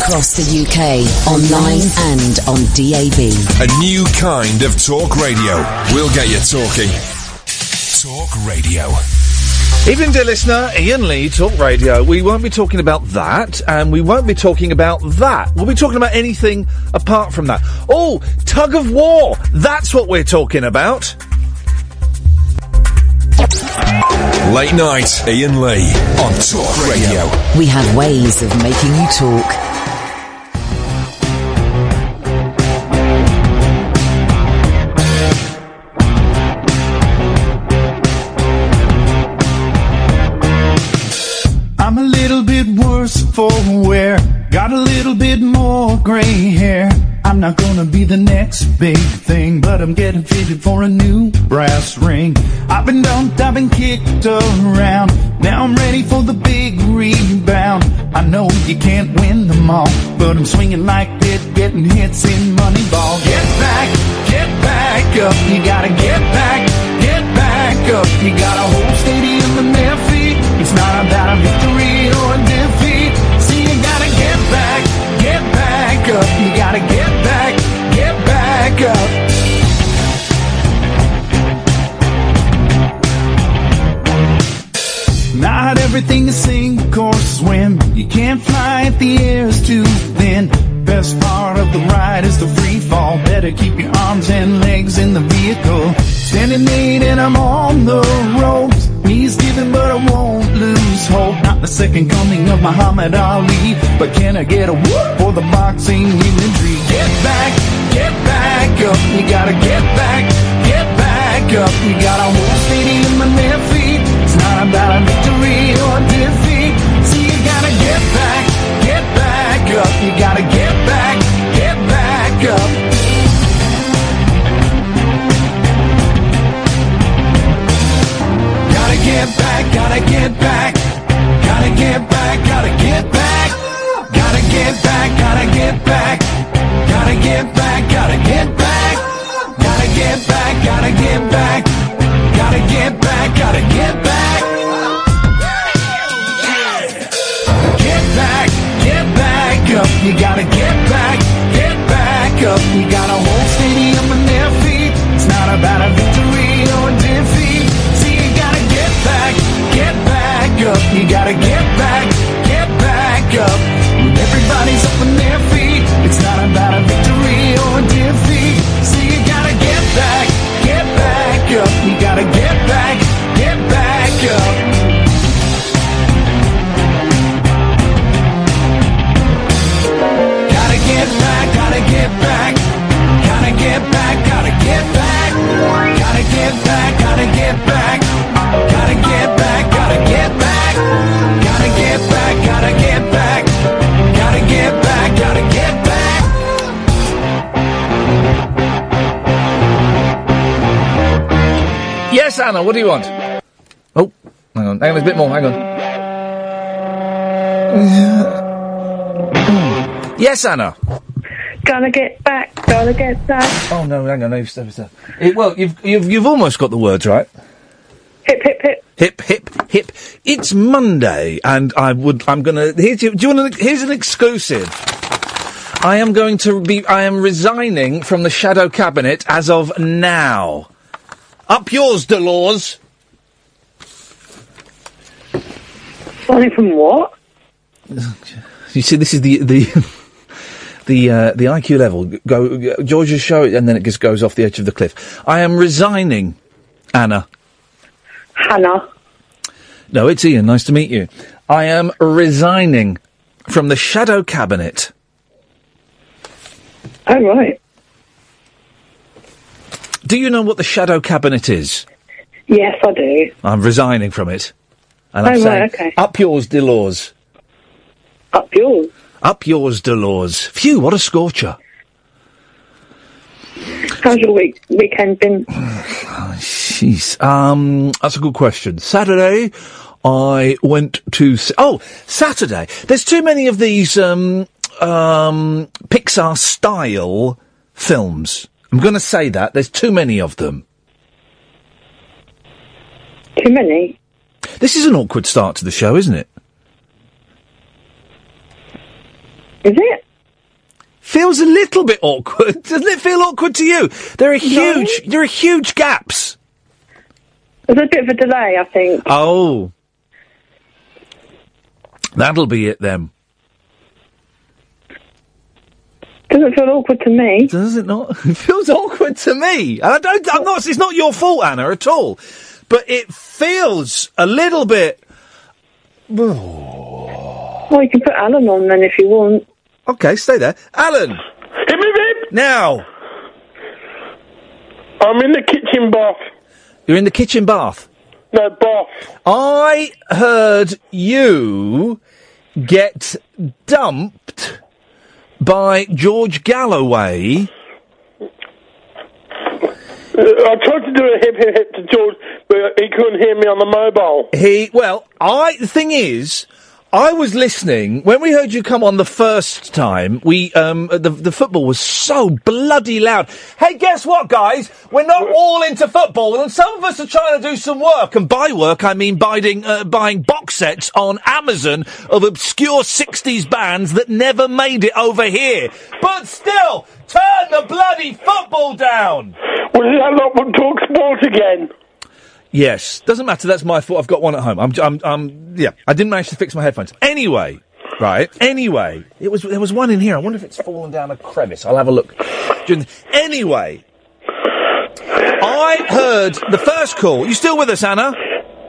Across the UK, online and on DAB. A new kind of talk radio. We'll get you talking. Talk radio. Evening, dear listener. Iain Lee, Talk Radio. We won't be talking about that, and we won't be talking about that. We'll be talking about anything apart from that. Oh, tug of war. That's what we're talking about. Late night, Iain Lee on Talk Radio. We have ways of making you talk. A little bit more gray hair. I'm not gonna be the next big thing, but I'm getting fitted for a new brass ring. I've been dumped, I've been kicked around. Now I'm ready for the big rebound. I know you can't win them all, but I'm swinging like it, getting hits in Moneyball. Get back, get back up. You gotta get back, get back up. You got a whole stadium in their feet. It's not about a victory or a Not everything is sink or swim. You can't fly if the air's too thin. Best part of the ride is the free fall. Better keep your arms and legs in the vehicle. Standing eight and I'm on the ropes. Knees giving, but I won't lose hope. Not the second coming of Muhammad Ali, but can I get a whoop for the boxing imagery? Get back, get back up. You gotta get back, get back up. You got a whole stadium on their feet. It's not about a get back, get back up. You gotta get back, get back up. Gotta get back, gotta get back. Gotta get back, gotta get back. Gotta get back, gotta get back. Gotta get back, gotta get back. Gotta get back, gotta get back. Gotta get back, gotta get back. Get back, get back up. You gotta get back, get back up. You got a whole stadium on their feet. It's not about a victory or a defeat. See, you gotta get back, get back up. You gotta get back, get back up. When everybody's up on their feet, it's not about get back. Gotta get back, gotta get back. Gotta get back, gotta get back. Gotta get back, gotta get back. Gotta get back, gotta get back. Yes, Anna, what do you want? Oh, hang on, hang on, there's a bit more, hang on. yes, Anna. Gotta get back, gotta get back. Oh no, hang on, no, stop, stop. It, well, you've, you've you've almost got the words right. Hip, hip, hip. Hip, hip, hip. It's Monday, and I would. I'm gonna. Here's, do you want? to? Here's an exclusive. I am going to be. I am resigning from the shadow cabinet as of now. Up yours, Delors. Sorry, from what? You see, this is the the the uh, the IQ level. Go, George, just show it, and then it just goes off the edge of the cliff. I am resigning, Anna. Hannah. No, it's Iain. Nice to meet you. I am resigning from the shadow cabinet. Oh, right. Do you know what the shadow cabinet is? Yes, I do. I'm resigning from it. And I'm Oh, saying, right, okay. up yours, Delors. Up yours? Up yours, Delors. Phew, what a scorcher. How's your week weekend been? Jeez. Um, that's a good question. Saturday, I went to. s- Oh, Saturday. There's too many of these um, um, Pixar style films. I'm going to say that. There's too many of them. Too many? This is an awkward start to the show, isn't it? Is it? Feels a little bit awkward. Doesn't it feel awkward to you? There are huge, there are huge gaps. There's a bit of a delay, I think. Oh. That'll be it then. Doesn't feel awkward to me. Does it not? It feels awkward to me. And I don't, I'm not, it's not your fault, Anna, at all. But it feels a little bit. Oh. Well, you can put Alan on then if you want. Okay, stay there. Alan! Hip, hip, hip! Now! I'm in the kitchen bath. You're in the kitchen bath. No, bath. I heard you get dumped by George Galloway. Uh, I tried to do a hip, hip, hip to George, but he couldn't hear me on the mobile. He, well, I, the thing is, I was listening when we heard you come on the first time. We, um, the the football was so bloody loud. Hey, guess what, guys? We're not all into football, and some of us are trying to do some work. And by work, I mean buying uh, buying box sets on Amazon of obscure '60s bands that never made it over here. But still, turn the bloody football down. Well, lot would talk sport again. Yes, doesn't matter. That's my fault. I've got one at home. I'm, I'm, I'm, yeah. I didn't manage to fix my headphones. Anyway, right. Anyway, it was there was one in here. I wonder if it's fallen down a crevice. I'll have a look. Anyway, I heard the first call. You still with us, Anna?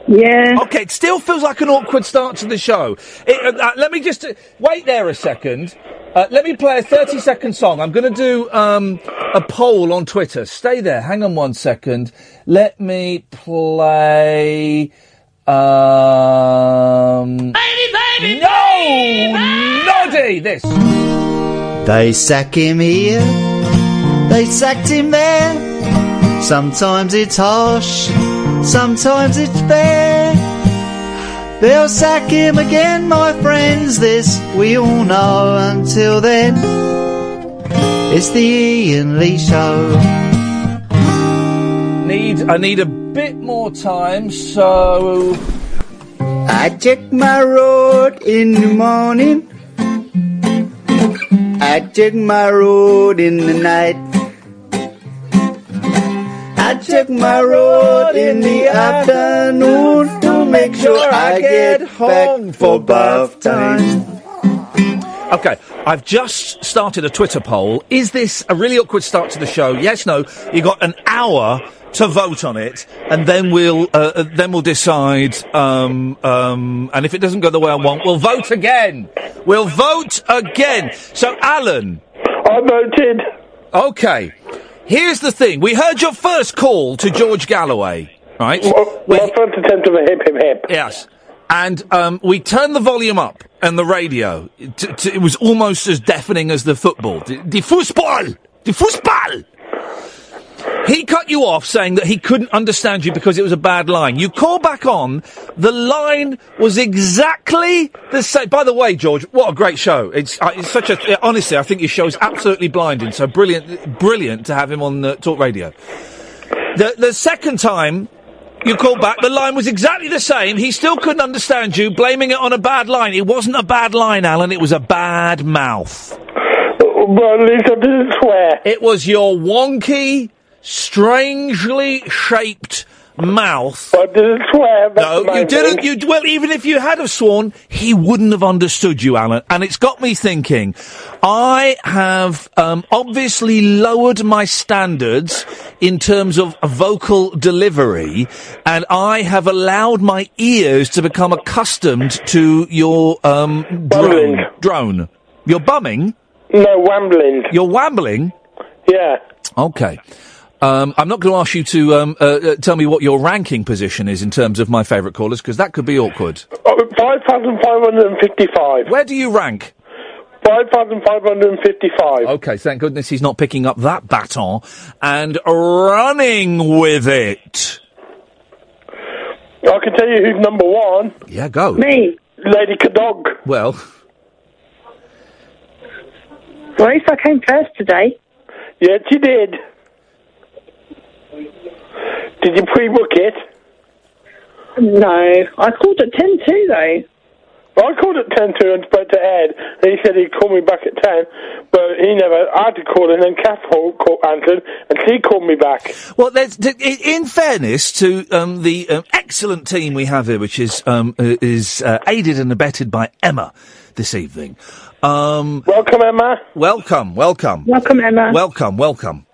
Yeah. Okay, it still feels like an awkward start to the show. It, uh, uh, let me just uh, wait there a second. Uh, let me play a 30 second song. I'm going to do um, a poll on Twitter. Stay there. Hang on one second. Let me play. Um, baby, baby, no, Noddy. This. They sack him here, they sacked him there. Sometimes it's harsh, sometimes it's fair. They'll sack him again, my friends, this we all know. Until then, it's the Iain Lee Show. Need I need a bit more time, so I check my road in the morning. I check my road in the night. I check my road in the afternoon make sure I get home for bath time. Okay, I've just started a Twitter poll. Is this a really awkward start to the show? Yes, no. You got an hour to vote on it, and then we'll uh, uh, then we'll decide. Um, um, and if it doesn't go the way I want, we'll vote again. We'll vote again. So, Alan, I voted. Okay, here's the thing. We heard your first call to George Galloway, right? My first attempt of a hip, hip, hip. Yes. And um, we turned the volume up and the radio. T- t- it was almost as deafening as the football. The, the football! The football! He cut you off saying that he couldn't understand you because it was a bad line. You call back on, the line was exactly the same. By the way, George, what a great show. It's, uh, it's such a, honestly, I think your show is absolutely blinding. So brilliant, brilliant to have him on uh, Talk Radio. The, the second time, you called back, the line was exactly the same. He still couldn't understand you, blaming it on a bad line. It wasn't a bad line, Alan, it was a bad mouth. Well, at least I didn't swear. It was your wonky, strangely shaped mouth. I didn't swear. No, you didn't. You well, even if you had have sworn, he wouldn't have understood you, Alan. And it's got me thinking. I have um, obviously lowered my standards in terms of vocal delivery, and I have allowed my ears to become accustomed to your um, drone. Drone. You're bumming. No, wambling. You're wambling. Yeah. Okay. Um, I'm not going to ask you to um, uh, uh, tell me what your ranking position is in terms of my favourite callers, because that could be awkward. Oh, 5,555. Where do you rank? 5,555. Okay, thank goodness he's not picking up that baton and running with it. I can tell you who's number one. Yeah, go. Me. Lady Cadog. Well, Well, at least I came first today. Yes, you did. Did you pre-book it? No, I called at ten two too though. I called at ten two and spoke to Ed, he said he'd call me back at 10, but he never, I had to call, and then Kath called, called, answered, and she called me back. Well, there's, in fairness to um, the um, excellent team we have here, which is um, uh, is uh, aided and abetted by Emma this evening. Um, welcome, Emma. Welcome, welcome, welcome, Emma. Welcome, welcome.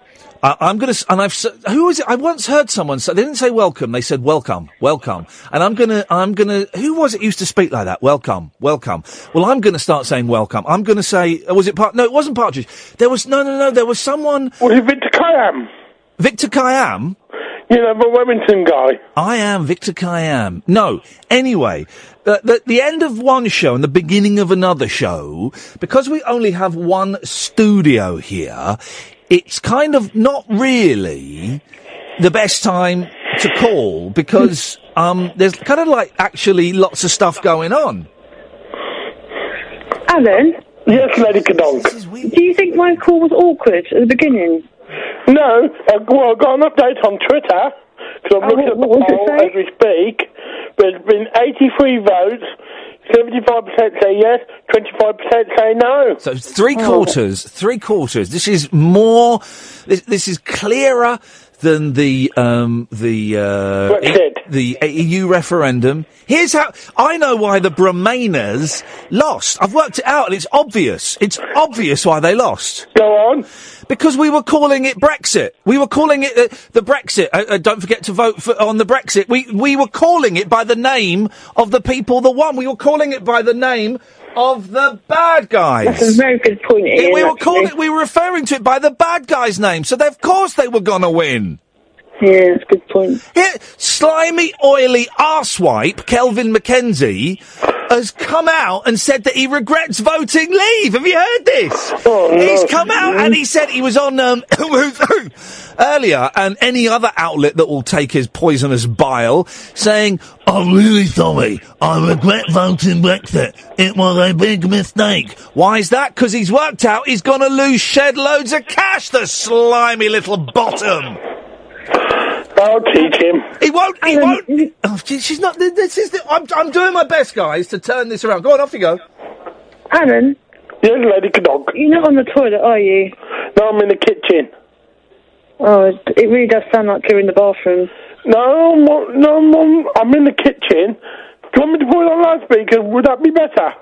Uh, I'm gonna, s- and I've, who was it? I once heard someone say, they didn't say welcome, they said welcome, welcome. And I'm gonna, I'm gonna, who was it used to speak like that? Welcome, welcome. Well, I'm gonna start saying welcome. I'm gonna say, uh, was it part, no, it wasn't Partridge. There was, no, no, no, there was someone. Was it Victor Kiam? Victor Kiam? You know, the Wellington guy. I am Victor Kiam. No. Anyway, uh, the, the end of one show and the beginning of another show, because we only have one studio here, it's kind of not really the best time to call because um, there's kind of like actually lots of stuff going on. Alan? Yes, Lady Kadonk. Do you think my call was awkward at the beginning? No, uh, well, I've got an update on Twitter, because I'm looking at the what does it poll say? as we speak. There's been 83 votes, 75% say yes, 25% say no. So three quarters, three quarters. This is more. This, this is clearer than the um, the uh, Brexit. the EU referendum. Here's how I know why the Bremainers lost. I've worked it out, and it's obvious. It's obvious why they lost. Go on. Because we were calling it Brexit. We were calling it uh, the Brexit. Uh, uh, don't forget to vote for, on the Brexit. We we were calling it by the name of the people that won. We were calling it by the name of the bad guys. That's a very good point, Iain, we were actually. calling it, we were referring to it by the bad guy's name, so they, of course they were gonna win. Yeah, that's a good point. Here, slimy, oily arsewipe, Kelvin MacKenzie has come out and said that he regrets voting leave. Have you heard this? He's come out and he said he was on, um, earlier, and any other outlet that will take his poisonous bile, saying, I'm really sorry. I regret voting Brexit. It was a big mistake. Why is that? Because he's worked out he's going to lose shed loads of cash, the slimy little bottom. I'll teach him. He won't. He um, won't. Oh, she- she's not. This is. The, I'm. I'm doing my best, guys, to turn this around. Go on, off you go. Alan? Yes, Lady Kadonk. You're not on the toilet, are you? No, I'm in the kitchen. Oh, it it really does sound like you're in the bathroom. No, I'm, no, I'm, I'm in the kitchen. Do you want me to put it on loudspeaker? Would that be better?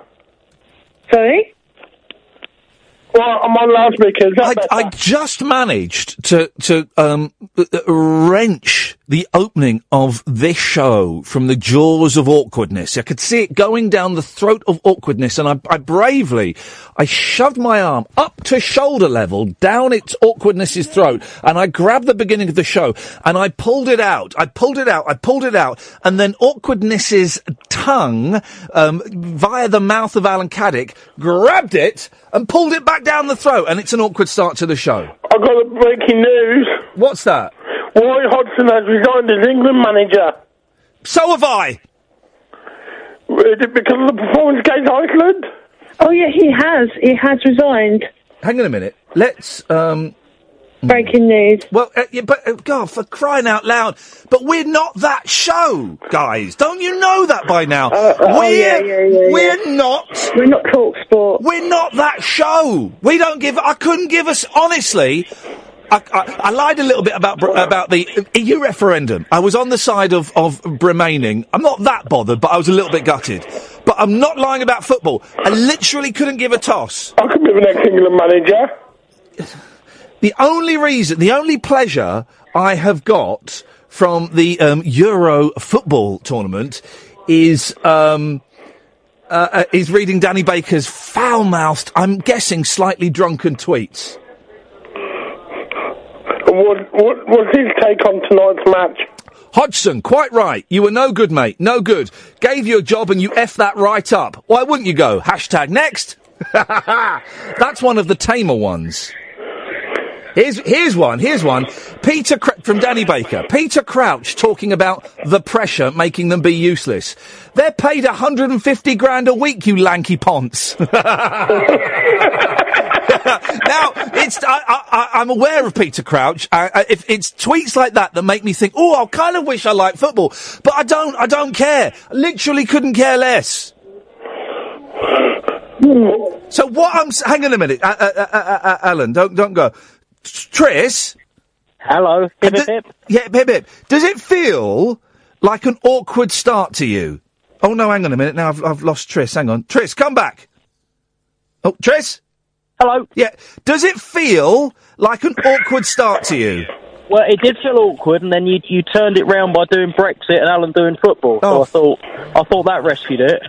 Sorry? Well, I'm on loudspeaker. I. I just managed to to um wrench the opening of this show from the jaws of awkwardness. I could see it going down the throat of awkwardness, and I, I bravely, I shoved my arm up to shoulder level down its awkwardness's throat, and I grabbed the beginning of the show and I pulled it out. I pulled it out. I pulled it out, and then awkwardness's tongue, um, via the mouth of Alan Caddick, grabbed it and pulled it back down the throat, and it's an awkward start to the show. I've got a breaking news. What's that? Roy Hodgson has resigned as England manager. So have I. Is it because of the performance against Iceland? Oh, yeah, he has. He has resigned. Hang on a minute. Let's. um Breaking news. Well, uh, yeah, but uh, God, for crying out loud! But we're not that show, guys. Don't you know that by now? oh, we're yeah, yeah, yeah, we're not. We're not talk sport. We're not that show. We don't give. I couldn't give us honestly. I, I, I lied a little bit about Br- about the EU referendum. I was on the side of of remaining. I'm not that bothered, but I was a little bit gutted. But I'm not lying about football. I literally couldn't give a toss. I could be the next England manager. The only reason, the only pleasure I have got from the um, Euro football tournament is um, uh, uh, is reading Danny Baker's foul-mouthed, I'm guessing slightly drunken tweets. What, what, what's his take on tonight's match? Hodgson, quite right. You were no good, mate. No good. Gave you a job and you F that right up. Why wouldn't you go? Hashtag next. That's one of the tamer ones. Here's, here's one, here's one. Peter, Cr- from Danny Baker. Peter Crouch talking about the pressure making them be useless. They're paid 150 grand a week, you lanky ponce. now, it's, I, I, I'm aware of Peter Crouch. I, I, if it's tweets like that that make me think, oh, I kind of wish I liked football, but I don't, I don't care. I literally couldn't care less. So what I'm... Hang on a minute. Uh, uh, uh, uh, uh, Alan, don't, don't go. Triss? Hello. Hip, hip, hip. Yeah, hip, hip. Does it feel like an awkward start to you? Oh, no, hang on a minute. Now I've, I've lost Triss. Hang on. Triss, come back. Oh, Triss? Hello. Yeah. Does it feel like an awkward start to you? Well, it did feel awkward, and then you you turned it round by doing Brexit and Alan doing football. Oh. So I thought I thought that rescued it.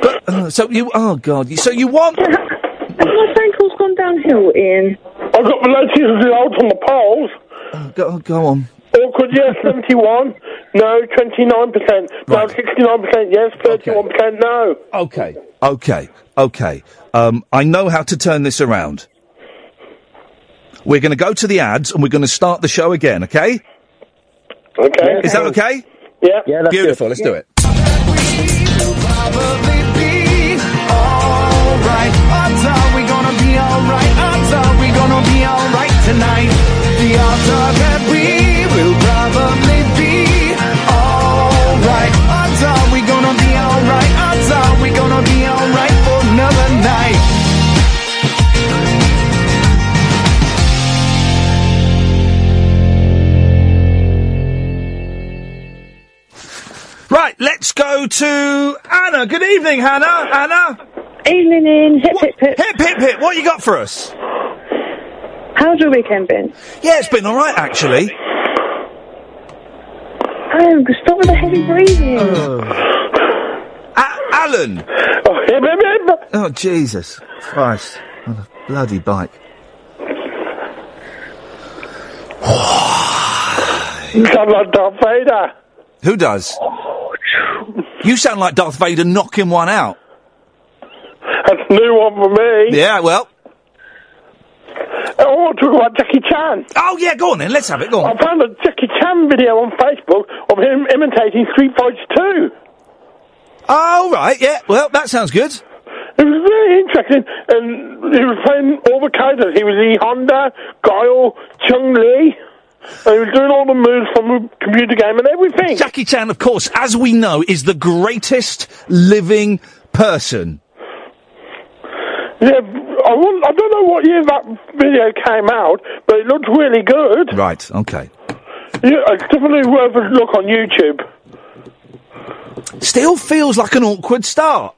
But, uh, so you... Oh, God. So you want... My phone call's gone downhill, Iain? I've got the latest results on the polls. Oh, go, go on. Awkward, yes, 71. No, 29%. No, 69%. Yes, 31%. No. Okay. Okay. Okay. Um, I know how to turn this around. We're going to go to the ads and we're going to start the show again, okay? Okay. Is that okay? Yeah. Yeah, that's Beautiful. Let's do it. Alright. Odds are we gonna be alright. Odds are we gonna be alright tonight. The odds are that we will probably be alright. Odds are we gonna be alright. Odds are we gonna be alright Right. Let's go to Anna. Good evening, Hannah. Anna. Evening, in. Hip, hip, hip. Hip, hip, hip. What you got for us? How's your weekend been? Yeah, it's been all right, actually. Oh, stop with the heavy breathing. Uh. A- Alan. Oh, hip, hip, hip. Oh, Jesus Christ. On a bloody bike. You sound like Darth Vader. Who does? You sound like Darth Vader knocking one out. That's a new one for me. Yeah, well. I want to talk about Jackie Chan. Oh, yeah, go on then. Let's have it. Go on. I found a Jackie Chan video on Facebook of him imitating Street Fighter 2. Oh, right. Yeah, well, that sounds good. It was very interesting, and he was playing all the characters. He was E Honda, Guile, Chung Li, and he was doing all the moves from the computer game and everything. Jackie Chan, of course, as we know, is the greatest living person. Yeah, I, wouldn't- I don't know what year that video came out, but it looked really good. Right, okay. Yeah, it's definitely worth a look on YouTube. Still feels like an awkward start.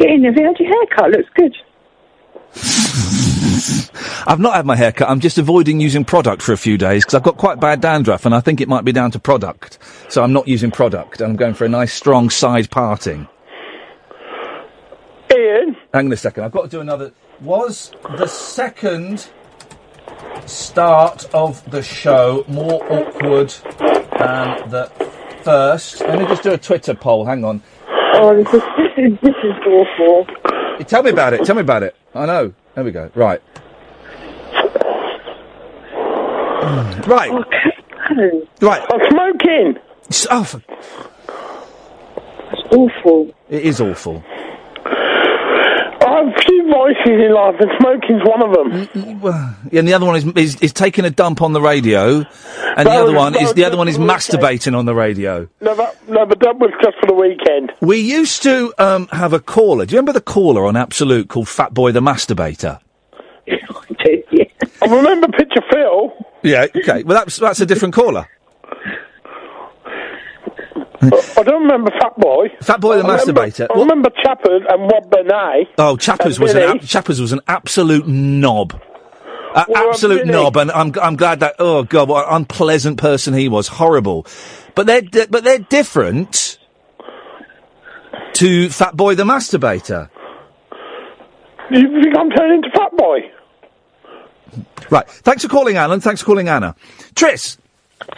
Iain, have you had your haircut? Looks good. I've not had my hair cut. I'm just avoiding using product for a few days because I've got quite bad dandruff and I think it might be down to product. So I'm not using product. I'm going for a nice strong side parting. Iain, Hang on a second. I've got to do another. Was the second start of the show more awkward than the first? Let me just do a Twitter poll. Hang on. Oh, this is, this is, this is awful. Tell me about it. Tell me about it. I know. There we go. Right. Right. Oh, Alan, Right. I'm smoking. It's, Oh, for- that's awful. it is awful. I have a few voices in life, and smoking's one of them. Well, yeah, and the other one is, is is taking a dump on the radio, and the That other was- one that is was the other one is for the weekend. masturbating on the radio. No, that, no, but that was just for the weekend. We used to um, have a caller. Do you remember the caller on Absolute called Fat Boy the Masturbator? I do, yeah. I remember Picture Phil. Yeah. Okay. Well, that's that's a different caller. I don't remember Fat Boy. Fat Boy the I remember- Masturbator. I remember Chappers and Rob Benet. Oh, Chappers was an ab- Chappers was an absolute knob. A Well, um, absolute Billy. knob, and I'm I'm glad that. Oh God, what an unpleasant person he was. Horrible, but they're di- but they're different to Fat Boy the Masturbator. You think I'm turning into Fat Boy? Right. Thanks for calling, Alan. Thanks for calling, Anna. Triss.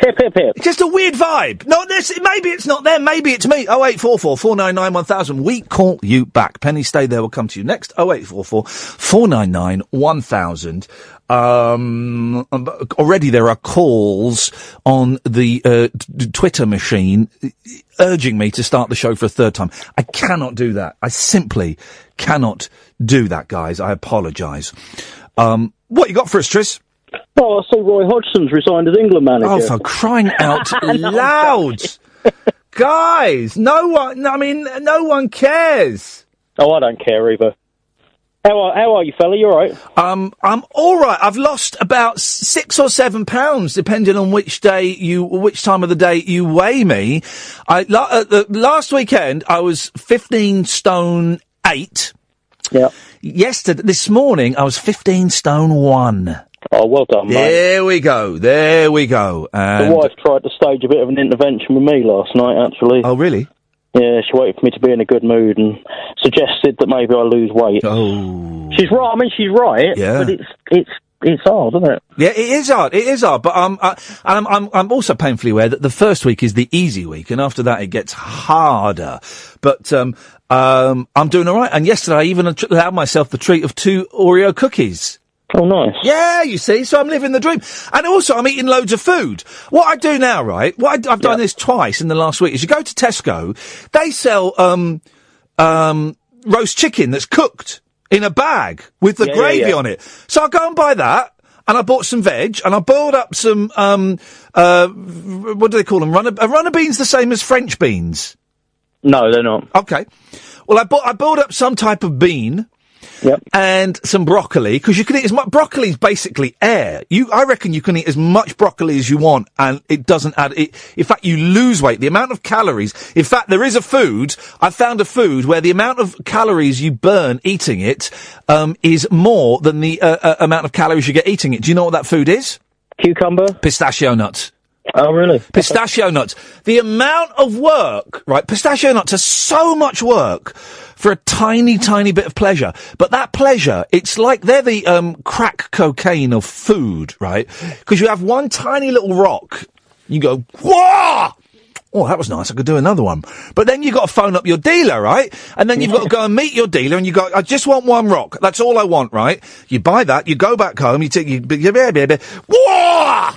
Hip, hip, hip. Just a weird vibe. Not this. Maybe it's not them. Maybe it's me. Oh eight four four four nine nine one thousand. We call you back. Penny, stay there. We'll come to you next. Oh eight four four four nine nine one thousand. Um, um, already there are calls on the uh, t- Twitter machine uh, urging me to start the show for a third time. I cannot do that. I simply cannot do that, guys. I apologise. Um, what you got for us, Triss? Oh, I saw Roy Hodgson's resigned as England manager. Oh, for crying out loud! Guys, no one, I mean, no one cares. Oh, I don't care either. How are, how are you, fella? You all right? Um, I'm all right. I've lost about six or seven pounds, depending on which day you, which time of the day you weigh me. I la- uh, the, last weekend I was fifteen stone eight. Yeah. Yesterday, this morning I was fifteen stone one. Oh, well done, mate. There we go. There we go. The wife tried to stage a bit of an intervention with me last night, actually. oh, really? Yeah, she waited for me to be in a good mood and suggested that maybe I lose weight. Oh. She's right. I mean, she's right. Yeah. But it's it's it's hard, isn't it? Yeah, it is hard. It is hard, but um, I, and I'm, I'm I'm also painfully aware that the first week is the easy week, and after that it gets harder. But um, um, I'm doing all right. And yesterday I even allowed myself the treat of two Oreo cookies. Oh, nice. Yeah, you see, so I'm living the dream. And also, I'm eating loads of food. What I do now, right? What I, have done this twice in the last week is you go to Tesco, they sell um, um, roast chicken that's cooked in a bag with the Yeah, yeah, gravy yeah. on it. So I go and buy that. And I bought some veg, and I boiled up some, um, uh, what do they call them? Runner, are runner beans the same as French beans? No, they're not. Okay. Well, I bought, I boiled up some type of bean. Yep. And some broccoli, because you can eat as much, broccoli is basically air. You, I reckon you can eat as much broccoli as you want, and it doesn't add, it, in fact, you lose weight. The amount of calories, in fact, there is a food, I found a food where the amount of calories you burn eating it, um, is more than the, uh, uh, amount of calories you get eating it. Do you know what that food is? Cucumber? Pistachio nuts. Oh, really? Pistachio nuts. The amount of work, right? Pistachio nuts are so much work for a tiny, tiny bit of pleasure. But that pleasure, it's like they're the um, crack cocaine of food, right? Because you have one tiny little rock. You go, whoa! Oh, that was nice. I could do another one. But then you've got to phone up your dealer, right? And then you've got to go and meet your dealer and you go, I just want one rock. That's all I want, right? You buy that, you go back home, you take, you, you, whoa!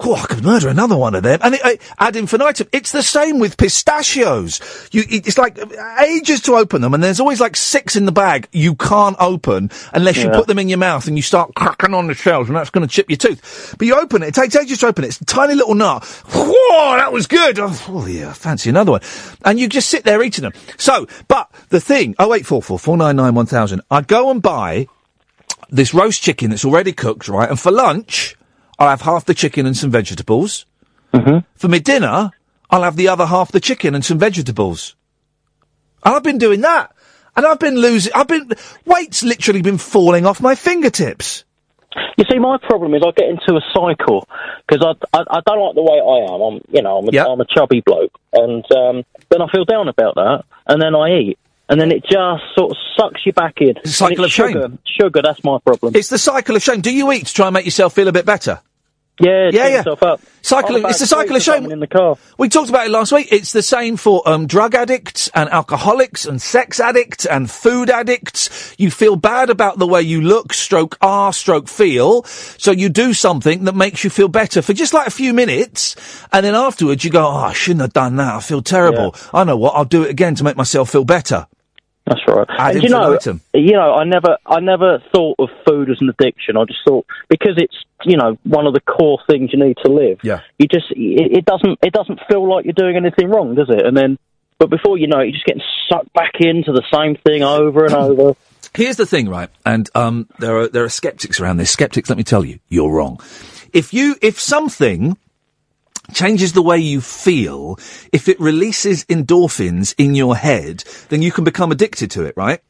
Oh, I could murder another one of them. And it, uh, ad infinitum. It's the same with pistachios. You, it's like ages to open them, and there's always like six in the bag you can't open unless you put them in your mouth and you start cracking on the shells, and that's going to chip your tooth. But you open it, it takes ages to open it. It's a tiny little nut. Whoa, that was good. Oh, oh, yeah, fancy another one. And you just sit there eating them. So, but the thing, 0844 499 1000, I go and buy this roast chicken that's already cooked, right? And for lunch, I'll have half the chicken and some vegetables. Mm-hmm. For my dinner, I'll have the other half the chicken and some vegetables. And I've been doing that. And I've been losing, I've been, weight's literally been falling off my fingertips. You see, my problem is I get into a cycle because I, I I don't like the way I am. I'm you know I'm a, Yeah. I'm a chubby bloke, and um, then I feel down about that, and then I eat, and then it just sort of sucks you back in. It's a cycle of shame. sugar. Sugar, that's my problem. It's the cycle of shame. Do you eat to try and make yourself feel a bit better? yeah, Yeah, yeah. up. Cycle of- it's the cycle of shame. in the car. We talked about it last week. It's the same for um, drug addicts and alcoholics and sex addicts and food addicts. You feel bad about the way you look, stroke are, stroke feel. So you do something that makes you feel better for just like a few minutes. And then afterwards you go, oh, I shouldn't have done that. I feel terrible. I know what. I'll do it again to make myself feel better. That's right. And you know, you know, I never, I never thought of food as an addiction. I just thought because it's, you know, one of the core things you need to live. Yeah. You just, it, it doesn't, it doesn't feel like you're doing anything wrong, does it? And then, but before you know it, you're just getting sucked back into the same thing over and over. Here's the thing, right? And um, there are there are skeptics around this. Skeptics, let me tell you, you're wrong. If you if something changes the way you feel, if it releases endorphins in your head, then you can become addicted to it, right?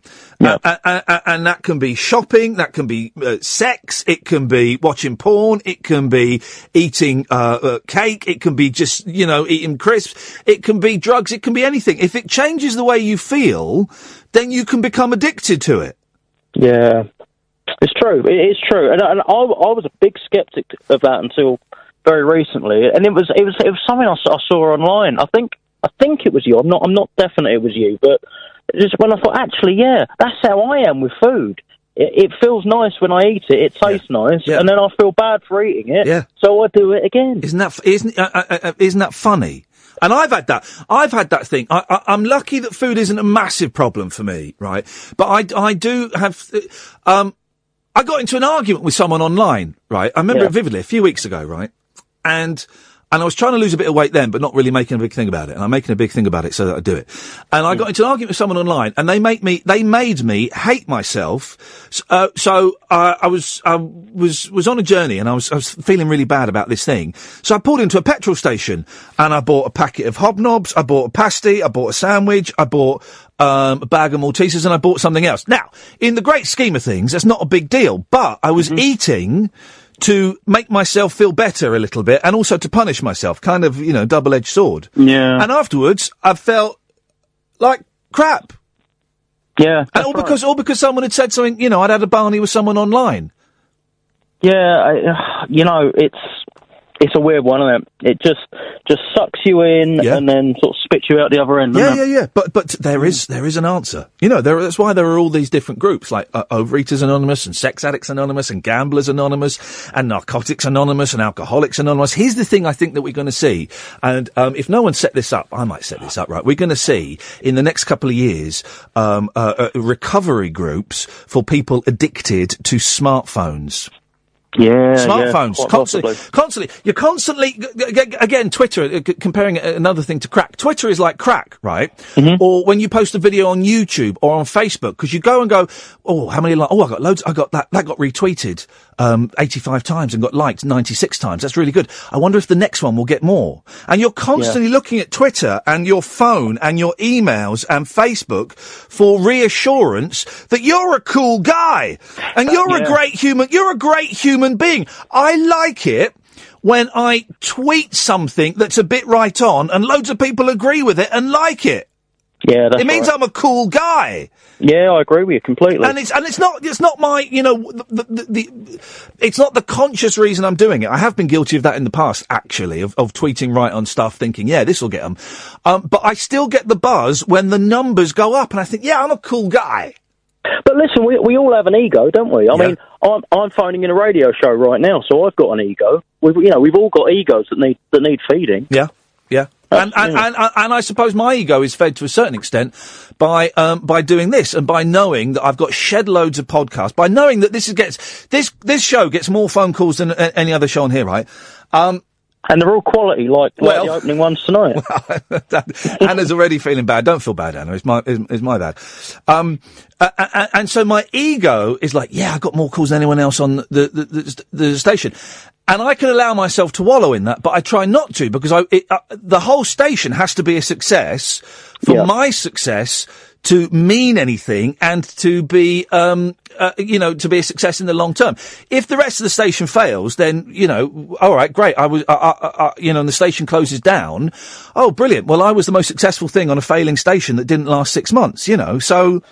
Yeah. Uh, uh, uh, and that can be shopping, that can be uh, sex, it can be watching porn, it can be eating uh, uh, cake, it can be just, you know, eating crisps, it can be drugs, it can be anything. If it changes the way you feel, then you can become addicted to it. Yeah, it's true. It is true, and, and I, I was a big skeptic of that until very recently. And it was it was it was something I saw online. I think I think it was you. I'm not I'm not definite it was you, but just when I thought actually, yeah, that's how I am with food. It, it feels nice when I eat it. It tastes nice, Yeah. and then I feel bad for eating it. Yeah. So I do it again. Isn't that isn't uh, uh, uh, isn't that funny? And I've had that. I've had that thing. I, I, I'm lucky that food isn't a massive problem for me, right? But I I do have. Um, I got into an argument with someone online, right? I remember Yeah. it vividly a few weeks ago, right? And And I was trying to lose a bit of weight then, but not really making a big thing about it. And I'm making a big thing about it so that I do it. And I got into an argument with someone online, and they make me, they made me hate myself. Uh, so uh, I was, I was, was on a journey, and I was, I was feeling really bad about this thing. So I pulled into a petrol station, and I bought a packet of hobnobs, I bought a pasty, I bought a sandwich, I bought um, a bag of Maltesers, and I bought something else. Now, in the great scheme of things, that's not a big deal. But I was eating to make myself feel better a little bit, and also to punish myself, kind of, you know, double-edged sword. Yeah. And afterwards, I felt like crap. Yeah. And all because, all because someone had said something, you know, I'd had a barney with someone online. Yeah, I, you know, it's it's a weird one, isn't it? It just just sucks you in and then sort of spits you out the other end. Yeah, yeah, yeah. But but there is there is an answer. You know, there, that's why there are all these different groups like uh, Overeaters Anonymous and Sex Addicts Anonymous and Gamblers Anonymous and Narcotics Anonymous and Alcoholics Anonymous. Here's the thing I think that we're going to see, and um, if no one set this up, I might set this up. Right, we're going to see in the next couple of years um, uh, uh, recovery groups for people addicted to smartphones. Yeah, Smartphones, yeah, constantly, constantly. You're constantly, again, Twitter, uh, comparing uh, another thing to crack. Twitter is like crack, right? Mm-hmm. Or when you post a video on YouTube or on Facebook, because you go and go, oh, how many, li- oh, I got loads, I got that, that got retweeted, um, 85 times and got liked 96 times. That's really good. I wonder if the next one will get more. And you're constantly looking at Twitter and your phone and your emails and Facebook for reassurance that you're a cool guy and you're a great human, you're a great human being. I like it when I tweet something that's a bit right on and loads of people agree with it and like it. Yeah, that's it means right. I'm a cool guy. Yeah, I agree with you completely. And it's and it's not it's not my you know the, the, the, it's not the conscious reason I'm doing it. I have been guilty of that in the past, actually, of, of tweeting right on stuff, thinking yeah this will get them, um, but I still get the buzz when the numbers go up, and I think yeah I'm a cool guy. But listen, we we all have an ego, don't we? I mean, I'm I'm phoning in a radio show right now, so I've got an ego. We've you know we've all got egos that need that need feeding. Yeah, yeah. And, and, and, and, and I suppose my ego is fed to a certain extent by um, by doing this and by knowing that I've got shed loads of podcasts, by knowing that this is gets this this show gets more phone calls than any other show on here, right? Um, and they're all quality, like, like the opening ones tonight. Anna's already feeling bad. Don't feel bad, Anna. It's my it's, it's my bad. Um, uh, uh, and so my ego is like, yeah, I got more calls than anyone else on the the, the, the station, and I can allow myself to wallow in that, but I try not to because I it, uh, the whole station has to be a success for my success to mean anything and to be, um, uh, you know, to be a success in the long term. If the rest of the station fails, then you know, all right, great. I was, uh, uh, uh, you know, and the station closes down. Oh, brilliant. Well, I was the most successful thing on a failing station that didn't last six months. You know, so.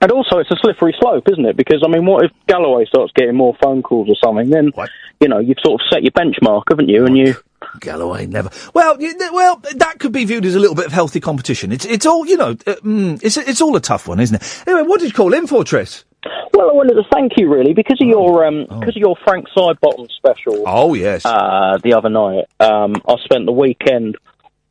And also, it's a slippery slope, isn't it? Because I mean, what if Galloway starts getting more phone calls or something? Then you know you've sort of set your benchmark, haven't you? And you Galloway never. Well, you, well, that could be viewed as a little bit of healthy competition. It's it's all you know. Uh, mm, it's it's all a tough one, isn't it? Anyway, what did you call in for, Triss? Well, I wanted to thank you really because of your um because of your Frank Sidebottom special. Oh yes. Uh, the other night, um, I spent the weekend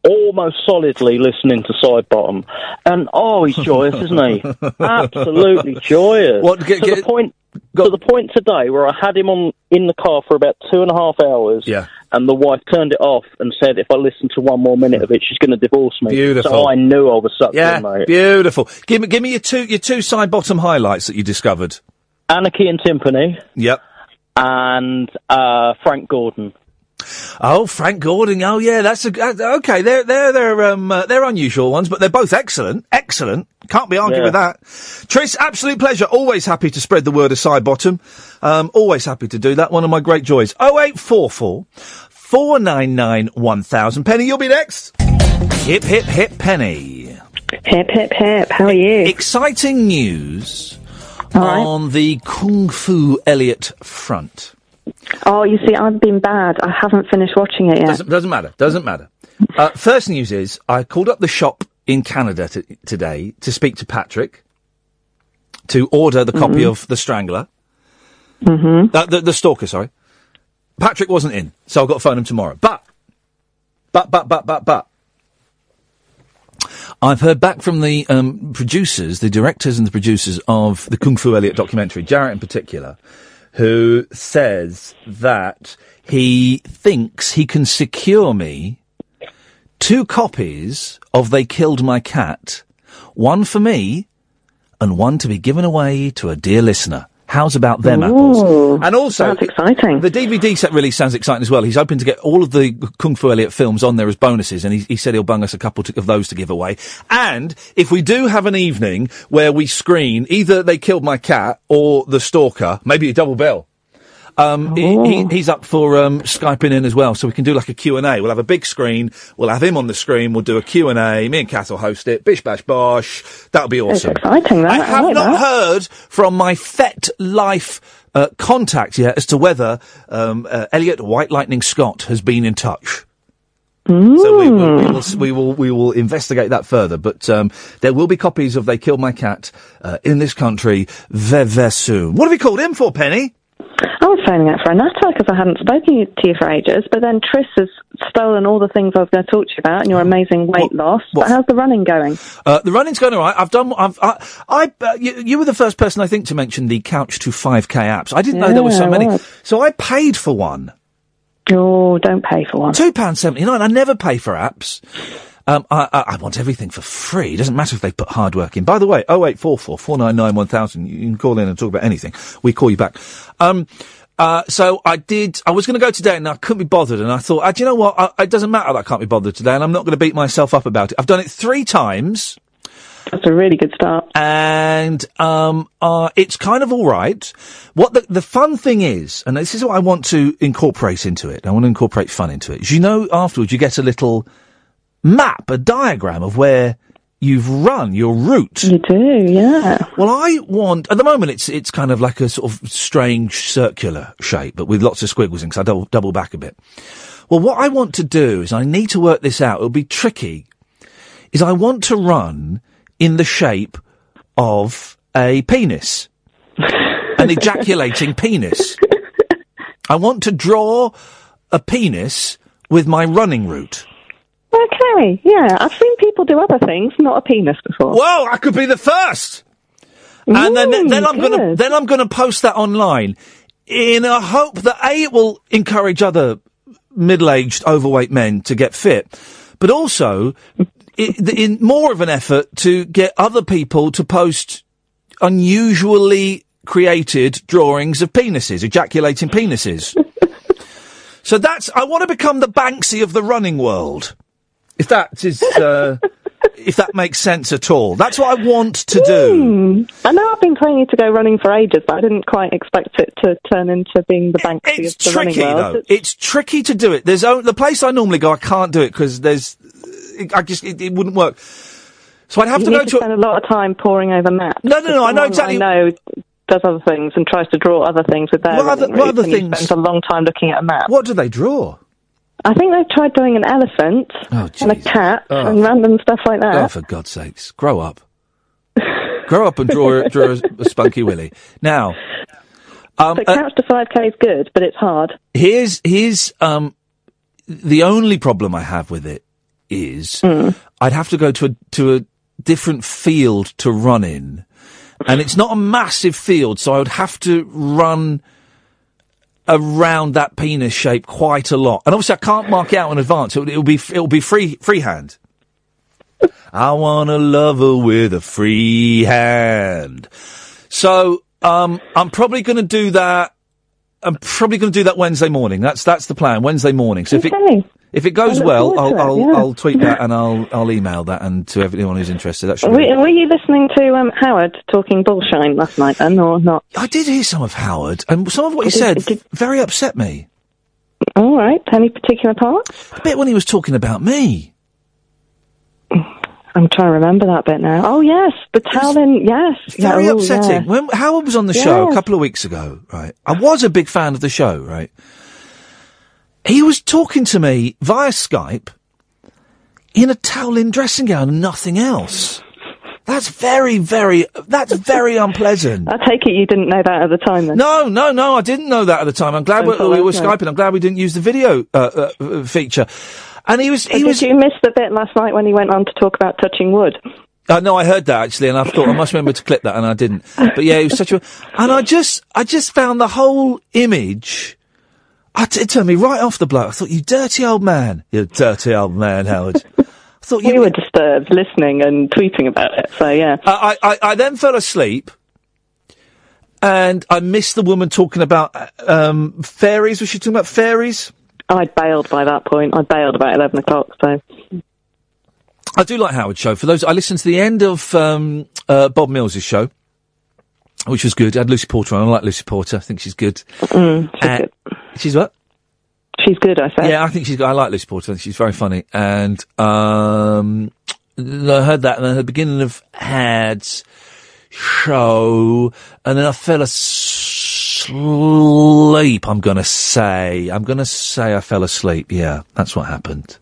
almost solidly listening to Sidebottom, and oh, he's joyous, isn't he? Absolutely joyous. What, get- to get- the point? To the point today where I had him on in the car for about two and a half hours. Yeah. And the wife turned it off and said, "If I listen to one more minute of it, she's going to divorce me." Beautiful. So I knew I was sucked Yeah, in, mate. beautiful. Give me give me your two your two Sidebottom highlights that you discovered. Anarchy and Timpani Yep. and uh, Frank Gordon. Oh, Frank Gordon. Oh, yeah, that's a uh, okay. They're they're they're um uh, they're unusual ones, but they're both excellent. Excellent. Can't be argued Yeah. with that. Triss, absolute pleasure. Always happy to spread the word of Sidebottom. Um, always happy to do that. One of my great joys. Oh eight four four four nine nine one thousand. Penny, you'll be next. Hip hip hip, Penny. Hip, hip, hip. How are you? Exciting news All right. on the Kung Fu Elliot front. Oh, you see, I've been bad. I haven't finished watching it yet. Doesn't, doesn't matter. Doesn't matter. Uh, first news is I called up the shop in Canada t- today to speak to Patrick to order the copy Mhm. of The Strangler. Mm-hmm. Uh, the, the Stalker, sorry. Patrick wasn't in, so I've got to phone him tomorrow. But, but, but, but, but, but. I've heard back from the um, producers, the directors and the producers of the Kung Fu Elliot documentary, Jaret in particular, who says that he thinks he can secure me two copies of They Killed My Cat, one for me and one to be given away to a dear listener. How's about them apples? And also, That's exciting. the DVD set really sounds exciting as well. He's hoping to get all of the Kung Fu Elliot films on there as bonuses, and he, he said he'll bung us a couple to, of those to give away. And if we do have an evening where we screen either They Killed My Cat or The Stalker, maybe a double bill. Um, he, he, he's up for um, skyping in as well, so we can do like a Q and A. We'll have a big screen. We'll have him on the screen. We'll do a Q and A. Me and Kath will host it. Bish bash bosh. That'll be awesome. exciting, that. I I have like not that. heard from my FetLife uh, contact yet as to whether um, uh, Elliot White Lightning Scott has been in touch. So we will, we will we will we will investigate that further. But um, there will be copies of They Killed My Cat uh, in this country very, very soon. What have you called him for, Penny? I was phoning out for a natter because I hadn't spoken to you for ages, but then Triss has stolen all the things I was going to talk to you about and your amazing weight loss. But how's the running going? Uh, the running's going all right. I've done. I've. I. I uh, you, you were the first person I think to mention the Couch to 5k apps. I didn't know there were so many. So I paid for one. Oh, don't pay for one. Two pounds seventy nine. I never pay for apps. Um, I, I, I want everything for free. It doesn't matter if they put hard work in. By the way, 0844 499 1000. You can call in and talk about anything. We call you back. Um, uh, so I did, I was going to go today and I couldn't be bothered and I thought, uh, do you know what? I, it doesn't matter that I can't be bothered today and I'm not going to beat myself up about it. I've done it three times. That's a really good start. And, um, uh, it's kind of alright. What the, the fun thing is, and this is what I want to incorporate into it. I want to incorporate fun into it. is You know, afterwards you get a little map, a diagram of where you've run your route. You do, yeah. Well, I want at the moment it's it's kind of like a sort of strange circular shape, but with lots of squiggles in. Because I double double back a bit. Well, what I want to do is I need to work this out. It'll be tricky. Is I want to run in the shape of a penis, an ejaculating penis. I want to draw a penis with my running route. Okay, yeah. I've seen people do other things, not a penis before. Well, I could be the first. and then, then I'm gonna then I'm gonna post that online in a hope that a it will encourage other middle-aged overweight men to get fit, but also in more of an effort to get other people to post unusually created drawings of penises, ejaculating penises. so that's I want to become the Banksy of the running world. If that is, uh, if that makes sense at all, that's what I want to do. Hmm. I know I've been training to go running for ages, but I didn't quite expect it to turn into being the Banksy It's of the tricky running world. though. It's tricky to do it. There's o- the place I normally go. I can't do it because there's, I just it, it wouldn't work. So I'd have you to go to to. spend a lot of time poring over maps. No, no, no, I know exactly- I know does other things and tries to draw other things with their What other- what other things? Spends a long time looking at a map. What do they draw? I think they've tried doing an elephant and a cat Oh. and random stuff like that. Oh, for God's sakes, grow up. grow up and draw draw a, a spunky willy. Now, um, the uh, couch to 5k is good, but it's hard. here's here's um the only problem I have with it is I'd have to go to a to a different field to run in, and it's not a massive field, so I would have to run around that penis shape quite a lot. And obviously, I can't mark out in advance. It'll, it'll be it'll be free freehand. I want a lover with a free hand. So um, I'm probably going to do that. I'm probably going to do that Wednesday morning. That's that's the plan. Wednesday morning. So if it if it goes well, I'll it, I'll, yeah. I'll tweet that and I'll I'll email that and to everyone who's interested. That should Were, be. were you listening to um, Howard talking bullshine last night then, or not? I did hear some of Howard, and some of what he Did- said very upset me. All right. Any particular part? A bit when he was talking about me. I'm trying to remember that bit now. Oh yes, the Talon. Yes, Very yeah, oh, upsetting. yeah. When Howard was on the show a couple of weeks ago, right? I was a big fan of the show, right? He was talking to me via Skype in a towel-in dressing gown and nothing else. That's very, very, that's very unpleasant. I take it you didn't know that at the time then. No, no, no, I didn't know that at the time. I'm glad we, we were. Skyping. I'm glad we didn't use the video uh, uh, feature. And he was, he did was, you miss the bit last night when he went on to talk about touching wood? Uh, no, I heard that actually, and I thought I must remember to clip that, and I didn't. But yeah, it was such a, and I just, I just found the whole image. I t- it turned me right off the bloke. I thought, you dirty old man, you dirty old man, Howard. I thought you we were disturbed listening and tweeting about it. So yeah, I, I, I then fell asleep, and I missed the woman talking about uh, um, fairies. Was she talking about fairies? I bailed by that point. I bailed about eleven o'clock. So I do like Howard's show. For those, I listened to the end of um, uh, Bob Mills' show, which was good. I had Lucy Porter on. I like Lucy Porter. I think she's good. Mm, she's Uh, good. She's what? She's good. I said. Yeah, I think she's. I like Lucy Porter. I think she's very funny. And um, I heard that, and then at the beginning of Had's show, and then I fell asleep. I'm gonna say. I'm gonna say I fell asleep. Yeah, that's what happened.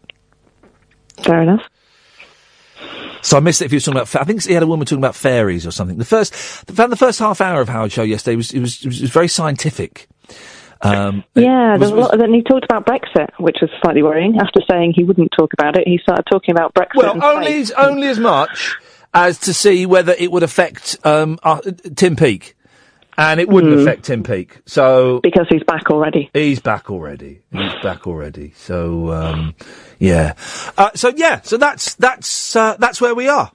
Fair enough. So I missed it if he was talking about. I think he had a woman talking about fairies or something. The first, found the first half hour of Howard Show yesterday was it was it was, it was very scientific. Um, Yeah, there's was- a lot. Then he talked about Brexit, which was slightly worrying. After saying he wouldn't talk about it, he started talking about Brexit. Well, only as, only as much as to see whether it would affect um, uh, Tim Peake, and it wouldn't Hmm. affect Tim Peake. So because he's back already. He's back already. He's back already. So um, yeah. Uh, so yeah. So that's that's uh, that's where we are.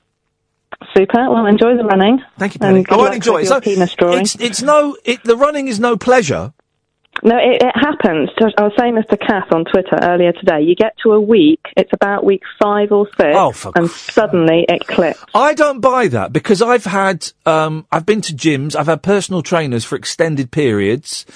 Super. Well, enjoy the running. Thank you, Penny. I won't enjoy it. So penis drawing. it's it's no. It, the running is no pleasure. No, it, it happens. I was saying this to Kath on Twitter earlier today. You get to a week, it's about week five or six, Oh, and suddenly it clicks. I don't buy that because I've had, um, I've been to gyms, I've had personal trainers for extended periods,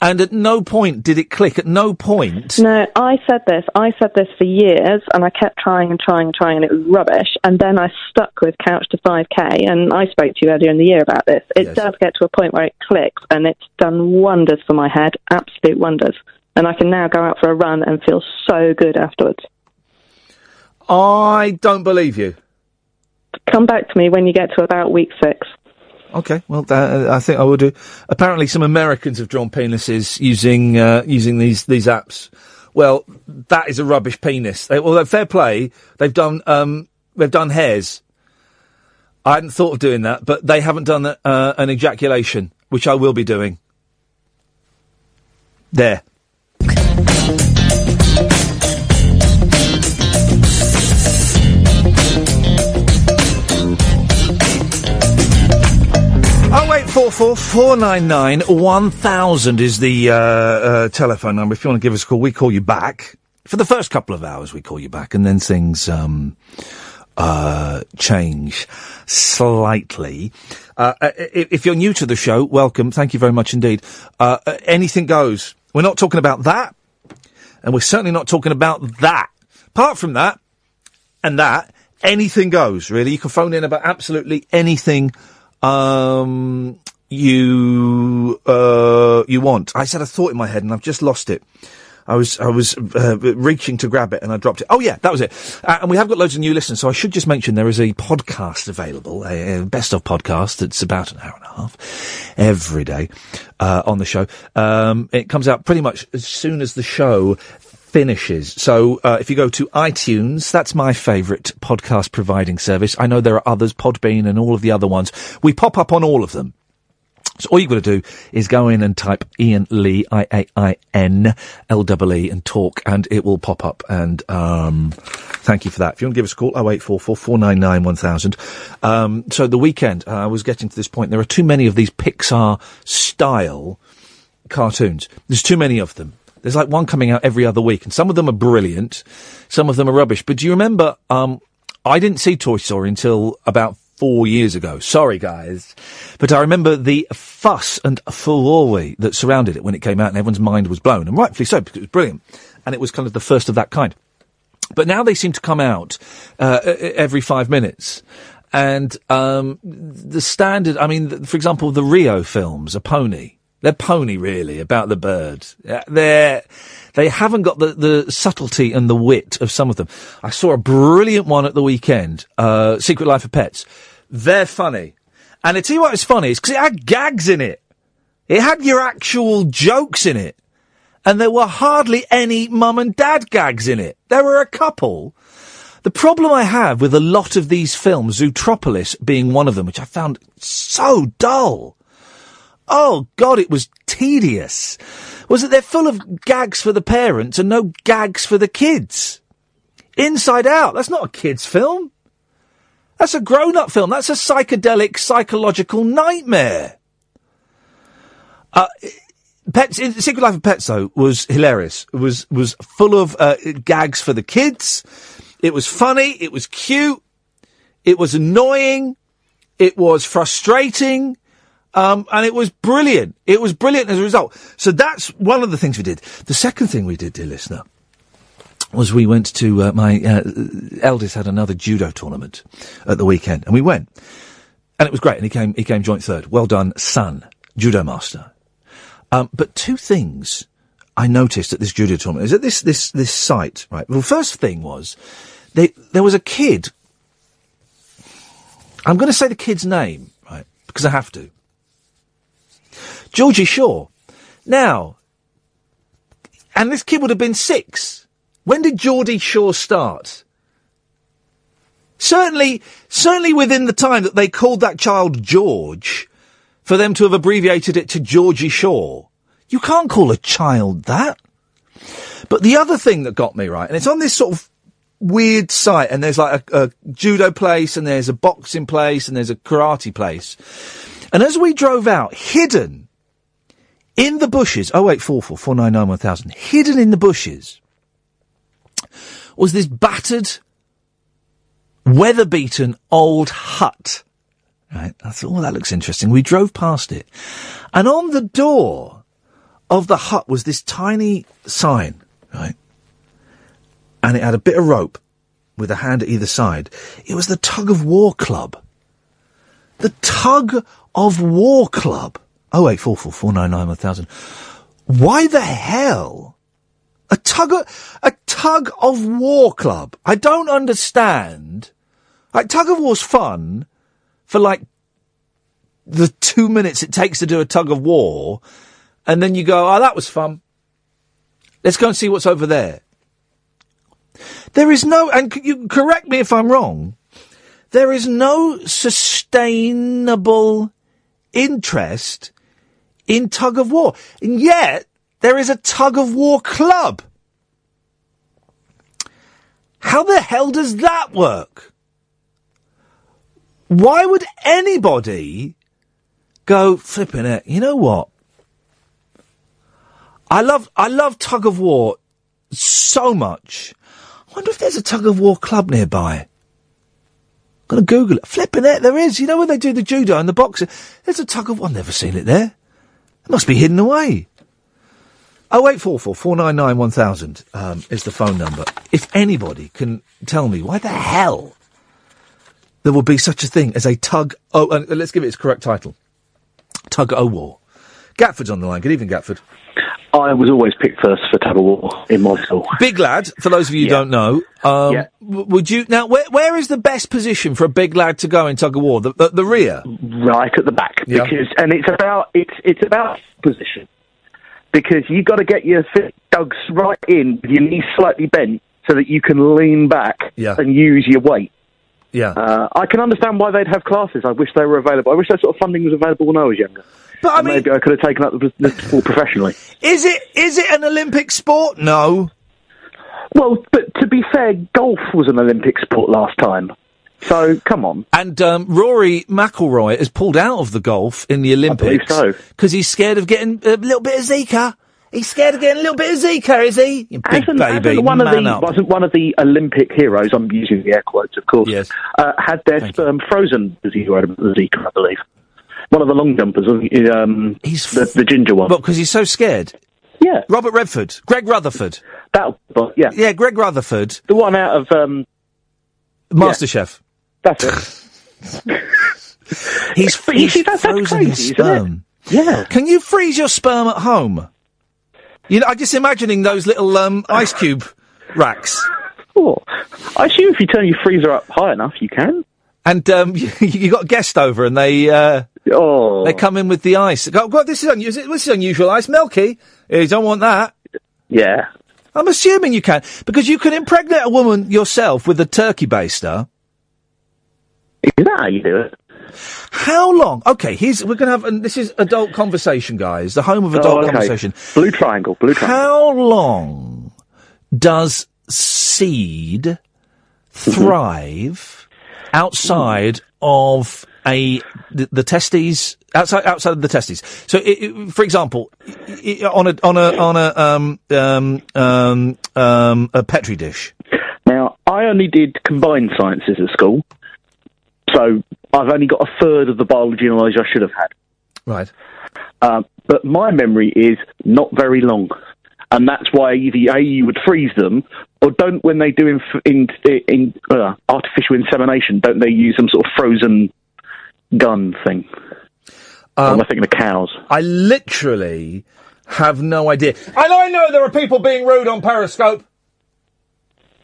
and at no point did it click. At no point. No, I said this. I said this for years, and I kept trying and trying and trying, and it was rubbish. And then I stuck with Couch to 5K, and I spoke to you earlier in the year about this. It does get to a point where it clicks, and it's done wonders for my head, absolute wonders. And I can now go out for a run and feel so good afterwards. I don't believe you. Come back to me when you get to about week six. Okay, well, uh, I think I will do. Apparently, some Americans have drawn penises using uh, using these these apps. Well, that is a rubbish penis. They, well, fair play. They've done um, they've done hairs. I hadn't thought of doing that, but they haven't done uh, an ejaculation, which I will be doing. There. Four four four nine nine one thousand is the uh, uh, telephone number. If you want to give us a call, we call you back for the first couple of hours. We call you back, and then things um, uh, change slightly. Uh, i- if you're new to the show, welcome. Thank you very much indeed. Uh, uh, anything goes. We're not talking about that, and we're certainly not talking about that. Apart from that, and that, anything goes, really. You can phone in about absolutely anything um, you uh, you want. I said a thought in my head and I've just lost it. I was I was uh, reaching to grab it and I dropped it. Oh yeah, that was it. Uh, and we have got loads of new listeners, so I should just mention there is a podcast available, a, a best of podcast. It's about an hour and a half every day uh, on the show. Um, it comes out pretty much as soon as the show finishes. So uh, if you go to iTunes, that's my favourite podcast providing service. I know there are others, Podbean and all of the other ones. We pop up on all of them. So all you've got to do is go in and type Iain Lee, I-A-I-N, L-E-E, and talk, and it will pop up. And um, thank you for that. If you want to give us a call, 0844 499 1000. Um, so the weekend, uh, I was getting to this point. There are too many of these Pixar style cartoons. There's too many of them. There's like one coming out every other week, and some of them are brilliant, some of them are rubbish. But do you remember? Um, I didn't see Toy Story until about four years ago. Sorry, guys, but I remember the fuss and furore that surrounded it when it came out, and everyone's mind was blown, and rightfully so because it was brilliant, and it was kind of the first of that kind. But now they seem to come out uh, every five minutes. And um, the standard, I mean, for example, the Rio films, a pony. They're pony, really, about the bird. Uh, They're, they haven't got the, the subtlety and the wit of some of them. I saw a brilliant one at the weekend, uh, Secret Life of Pets. They're funny. And I tell you what is funny, is because it had gags in it. It had your actual jokes in it and there were hardly any mum and dad gags in it. There were a couple, The problem I have with a lot of these films, Zootropolis being one of them, which I found so dull. Oh God, it was tedious. Was that they're full of gags for the parents and no gags for the kids. Inside Out, that's not a kids film. That's a grown-up film. That's a psychedelic psychological nightmare. Uh, Pets, in, Secret Life of Pets though was hilarious. It was was full of uh, gags for the kids. It was funny. It was cute. It was annoying. It was frustrating. Um, and it was brilliant. It was brilliant as a result. So that's one of the things we did. The second thing we did, dear listener, was we went to uh, my uh, eldest had another judo tournament at the weekend, and we went, and it was great. And he came he came joint third. Well done, son, judo master. Um, but two things I noticed at this judo tournament is at this this this site. Right. Well, first thing was they, there was a kid. I'm going to say the kid's name, right? Because I have to. Georgie Shaw. Now, and this kid would have been six. When did Geordie Shaw start? Certainly, certainly within the time that they called that child George, for them to have abbreviated it to Georgie Shaw. You can't call a child that. But the other thing that got me right, and it's on this sort of weird site, and there's like a, a judo place, and there's a boxing place, and there's a karate place. And as we drove out, hidden in the bushes, oh wait, four four four nine nine one thousand, hidden in the bushes was this battered, weather-beaten old hut. Right, I thought, oh, that looks interesting. We drove past it, and on the door of the hut was this tiny sign, right, and it had a bit of rope with a hand at either side. It was the tug of war club. The tug of war club. Oh eight four four four nine nine one thousand. Why the hell? A tug of, a tug of war club. I don't understand. Like tug of war's fun for like the two minutes it takes to do a tug of war, and then you go, oh, that was fun. Let's go and see what's over there. There is no, and you correct me if I'm wrong, there is no sustainable interest in tug of war. And yet, there is a tug of war club. How the hell does that work? Why would anybody go flipping it? You know what? I love I love tug of war so much. I wonder if there's a tug of war club nearby. I'm gonna Google it. Flipping it, there is. You know where they do the judo and the boxing? There's a tug of war. I've never seen it there. It must be hidden away. Oh eight four four four nine nine one thousand um, is the phone number. If anybody can tell me why the hell there will be such a thing as a tug. Oh, let's give it its correct title. Tug o' war. Gatford's on the line. Good evening, Gatford. I was always picked first for tug of war in my school. Big lad, for those of you who don't know, um, Yeah. would you now? Where, where is the best position for a big lad to go in tug of war? The, the, the rear, right at the back, Yeah. because and it's about it's it's about position because you've got to get your feet dug right in with your knees slightly bent so that you can lean back Yeah. and use your weight. Yeah. Uh, I can understand why they'd have classes. I wish they were available. I wish that sort of funding was available when I was younger. But I mean, maybe I could have taken up the, the sport professionally. Is it is it an Olympic sport? No. Well, but to be fair, golf was an Olympic sport last time. So come on. And um, Rory McIlroy has pulled out of the golf in the Olympics so. because he's scared of getting a little bit of Zika. He's scared of getting a little bit of Zika, is he? You big Hasn't- baby, hasn't one of the up. wasn't one of the Olympic heroes? I'm using the air quotes, of course. Yes. Uh, had their sperm frozen as he about the Zika, I believe. One of the long jumpers, um, He's the, the ginger one. But because he's so scared. Yeah. Robert Redford, Greg Rutherford. That, but yeah, Yeah, Greg Rutherford, the one out of um, MasterChef. that's it. He's, But you he's see, that's- that's crazy, his sperm. Yeah. Can you freeze your sperm at home? You know, I'm just imagining those little um, ice cube racks. Oh, I assume if you turn your freezer up high enough, you can. And um, you, you got a guest over, and they uh, oh they come in with the ice. Go, God, this is unusual. This is unusual ice, Milky. You don't want that. Yeah. I'm assuming you can because you can impregnate a woman yourself with a turkey baster. Is that how you do it? How long? Okay, here's we're gonna have, and this is adult conversation, guys. The home of adult Oh, okay. conversation. Blue triangle. Blue triangle. How long does seed thrive outside of a the, the testes outside outside of the testes? So, i i for example, i i on a on a on a um um um um a petri dish. Now, I only did combined sciences at school, so I've only got a third of the biology knowledge I should have had. Right. Um, but my memory is not very long, and that's why either A you would freeze them, or don't when they do in, in, in uh, artificial insemination, don't they use some sort of frozen gun thing? Um, Am I thinking of cows? I literally have no idea. And I know there are people being rude on Periscope.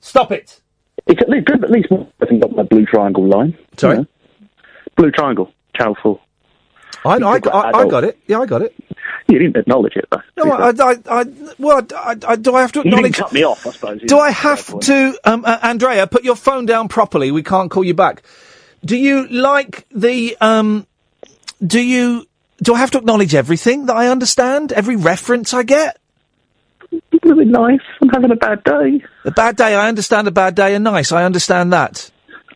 Stop it. It's at least, good. at least one person got my blue triangle line. Sorry? You know? Blue triangle, channel four. I, I, got I, I got it. Yeah, I got it. You didn't acknowledge it though. No, I, I, I, well, I, I, do I have to You didn't acknowledge? cut me off, I suppose. Do I have to, um, uh, Andrea, put your phone down properly? We can't call you back. Do you like the, um, do you, do I have to acknowledge everything that I understand? Every reference I get? Really nice. I'm having a bad day. A bad day, I understand a bad day, and nice, I understand that.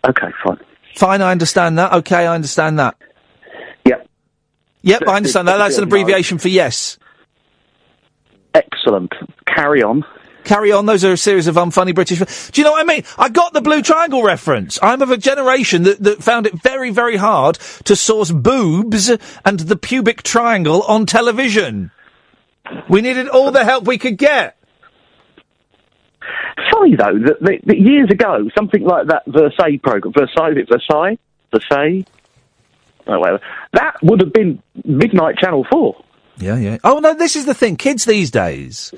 Okay, fine. Fine, I understand that. Okay, I understand that. Yep. I understand that. That's an abbreviation for yes. Excellent. Carry on. Carry on. Those are a series of unfunny British. Do you know what I mean? I got the Blue Triangle reference. I'm of a generation that, that found it very, very hard to source boobs and the pubic triangle on television. We needed all the help we could get. Funny though that, that, that years ago, something like that Versailles program, Versailles, Versailles, Versailles, oh, whatever. That would have been midnight Channel Four. Yeah, yeah. Oh no, this is the thing. Kids these days,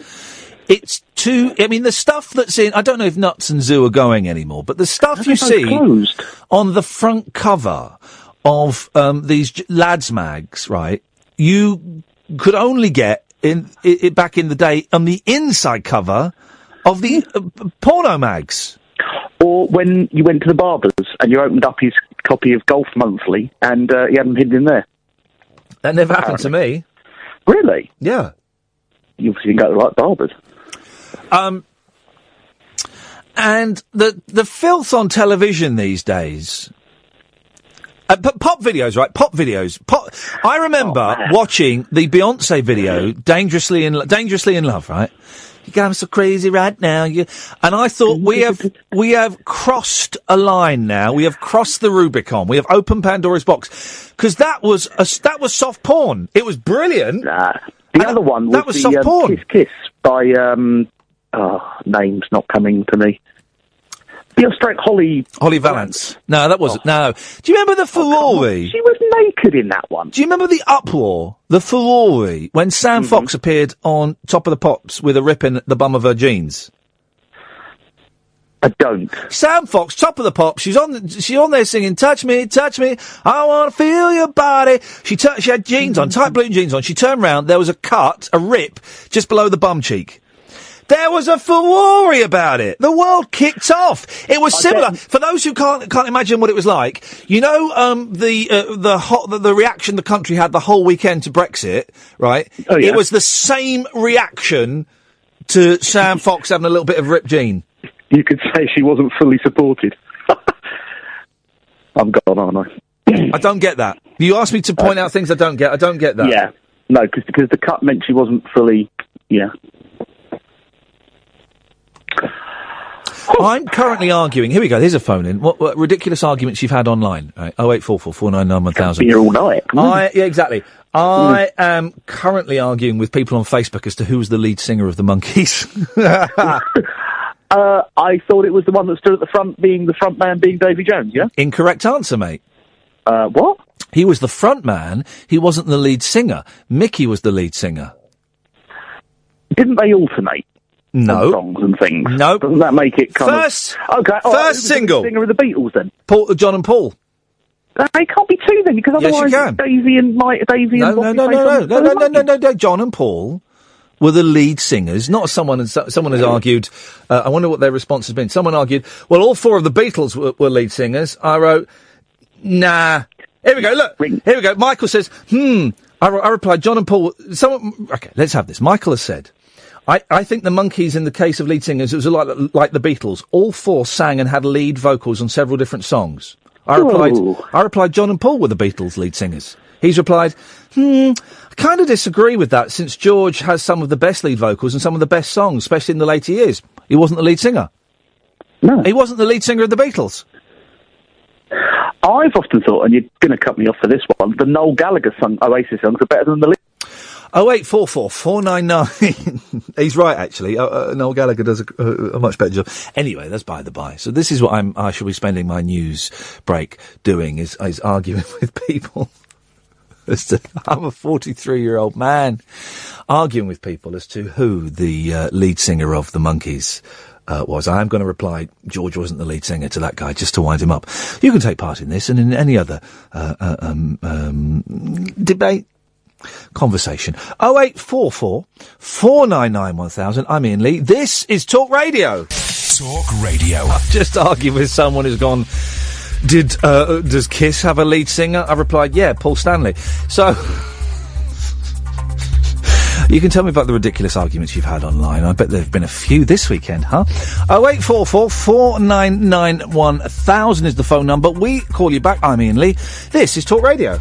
it's too. I mean, the stuff that's in. I don't know if Nuts and Zoo are going anymore, but the stuff you see closed? on the front cover of um, these j- lads mags, right? You could only get in it, back in the day on the inside cover of the uh, porno mags. Or when you went to the barber's and you opened up his copy of Golf Monthly and uh, he had them hidden in there. That never happened to me. Really? Yeah. You obviously didn't go to the right barbers. Um, and the the filth on television these days. Uh, pop videos, right? Pop videos. Pop. I remember watching the Beyonce video, "Dangerously in Dangerously in Love," right? You got me so crazy right now, you, and I thought we have we have crossed a line now. We have crossed the Rubicon. We have opened Pandora's box because that was a s that was soft porn. It was brilliant. The other one was, that was the soft um, porn. Kiss Kiss by um, oh, names not coming to me. The Australian Holly. Holly Valance. No, that wasn't. No. Do you remember the furore? She was naked in that one. Do you remember the uproar, the furore, when Sam Mm-hmm. Fox appeared on Top of the Pops with a rip in the bum of her jeans? I don't. Sam Fox, Top of the Pops. She's on. She's on there singing, "Touch me, touch me. I want to feel your body." She tu- she had jeans on, tight blue jeans on. She turned round. There was a cut, a rip, just below the bum cheek. There was a furore about it. The world kicked off. It was similar. For those who can't can't imagine what it was like, you know, um, the uh, the, hot, the the reaction the country had the whole weekend to Brexit, right? Oh, yeah. It was the same reaction to Sam Fox having a little bit of ripped jean. You could say she wasn't fully supported. I'm gone, aren't I? I don't get that. You asked me to point out things I don't get. I don't get that. Yeah. No, cause, because the cut meant she wasn't fully. Yeah. I'm currently arguing. Here we go. Here's a phone in. What, what ridiculous arguments you've had online? Right. Oh eight four four four nine nine one thousand. Be here all night. I yeah exactly. I am currently arguing with people on Facebook as to who was the lead singer of the Monkees. Uh, I thought it was the one that stood at the front, being the front man, being Davy Jones. Yeah. Incorrect answer, mate. Uh, what? He was the front man. He wasn't the lead singer. Mickey was the lead singer. Didn't they alternate? No. on songs and things. Nope. Doesn't that make it kind First- of okay? right, first the single. singer of the Beatles then. Paul, John and Paul. Uh, It can't be two then, because Yes, you otherwise can. Davy and Mike, Davy No, and no, Bobby no, no, no, no, no, no, no, no, no. John and Paul were the lead singers, not someone. Someone has argued. Uh, I wonder what their response has been. Someone argued. Well, all four of the Beatles were, were lead singers. I wrote, Nah. Here we go. Look. Here we go. Michael says, Hmm. I, I replied, John and Paul. Someone. Okay, let's have this. Michael has said. I, I think the Monkees, in the case of lead singers, it was like, like the Beatles. All four sang and had lead vocals on several different songs. I replied, Ooh. I replied, John and Paul were the Beatles' lead singers. He's replied, hmm, I kind of disagree with that since George has some of the best lead vocals and some of the best songs, especially in the later years. He wasn't the lead singer. No. He wasn't the lead singer of the Beatles. I've often thought, and you're going to cut me off for this one, the Noel Gallagher song, Oasis songs are better than the lead 0844 499. He's right, actually. Uh, uh, Noel Gallagher does a, a, much better job. Anyway, that's by the by. So this is what I'm, I shall be spending my news break doing is, is arguing with people. as to, I'm a 43 year old man arguing with people as to who the uh, lead singer of the Monkees uh, was. I am going to reply, George wasn't the lead singer to that guy, just to wind him up. You can take part in this and in any other uh, uh um, um, debate conversation. 0844 499 1000. I'm Iain Lee. This is Talk Radio. Talk Radio. I've just argued with someone who's gone. Did uh, does Kiss have a lead singer? I replied, yeah, Paul Stanley. So you can tell me about the ridiculous arguments you've had online. I bet there've been a few this weekend, huh? Oh eight four four four nine nine one thousand is the phone number. We call you back. I'm Iain Lee. This is Talk Radio.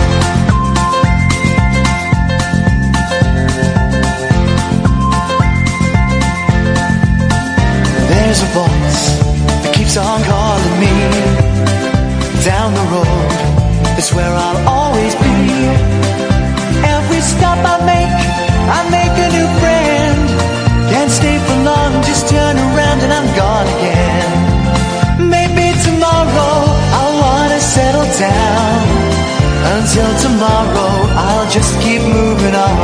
Until tomorrow, I'll just keep moving on.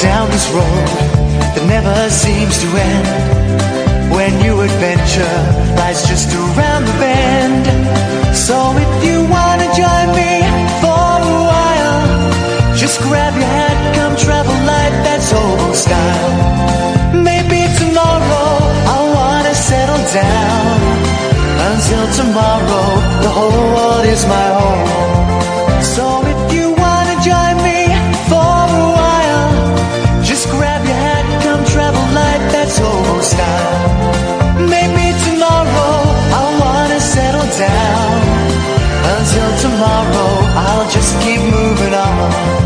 Down this road that never seems to end. When new adventure lies just around the bend. So if you wanna join me tomorrow, the whole world is my home. So if you wanna join me for a while, just grab your hat, come travel light, that's old style. Maybe tomorrow I'll wanna settle down. Until tomorrow, I'll just keep moving on.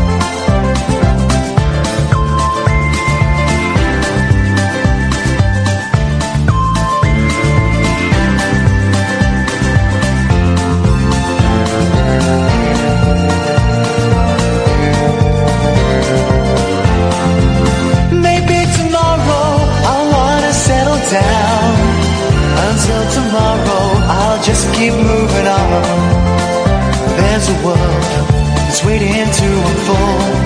Tomorrow, I'll just keep moving on. There's a world that's waiting to unfold.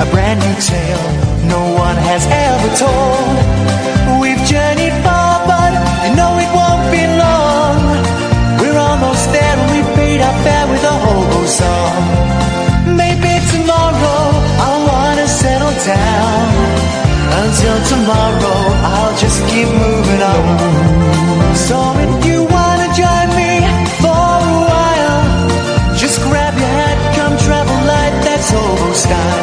A brand new tale no one has ever told. We've journeyed Until tomorrow, I'll just keep moving on. So if you wanna join me for a while, just grab your hat, come travel light, that's old style.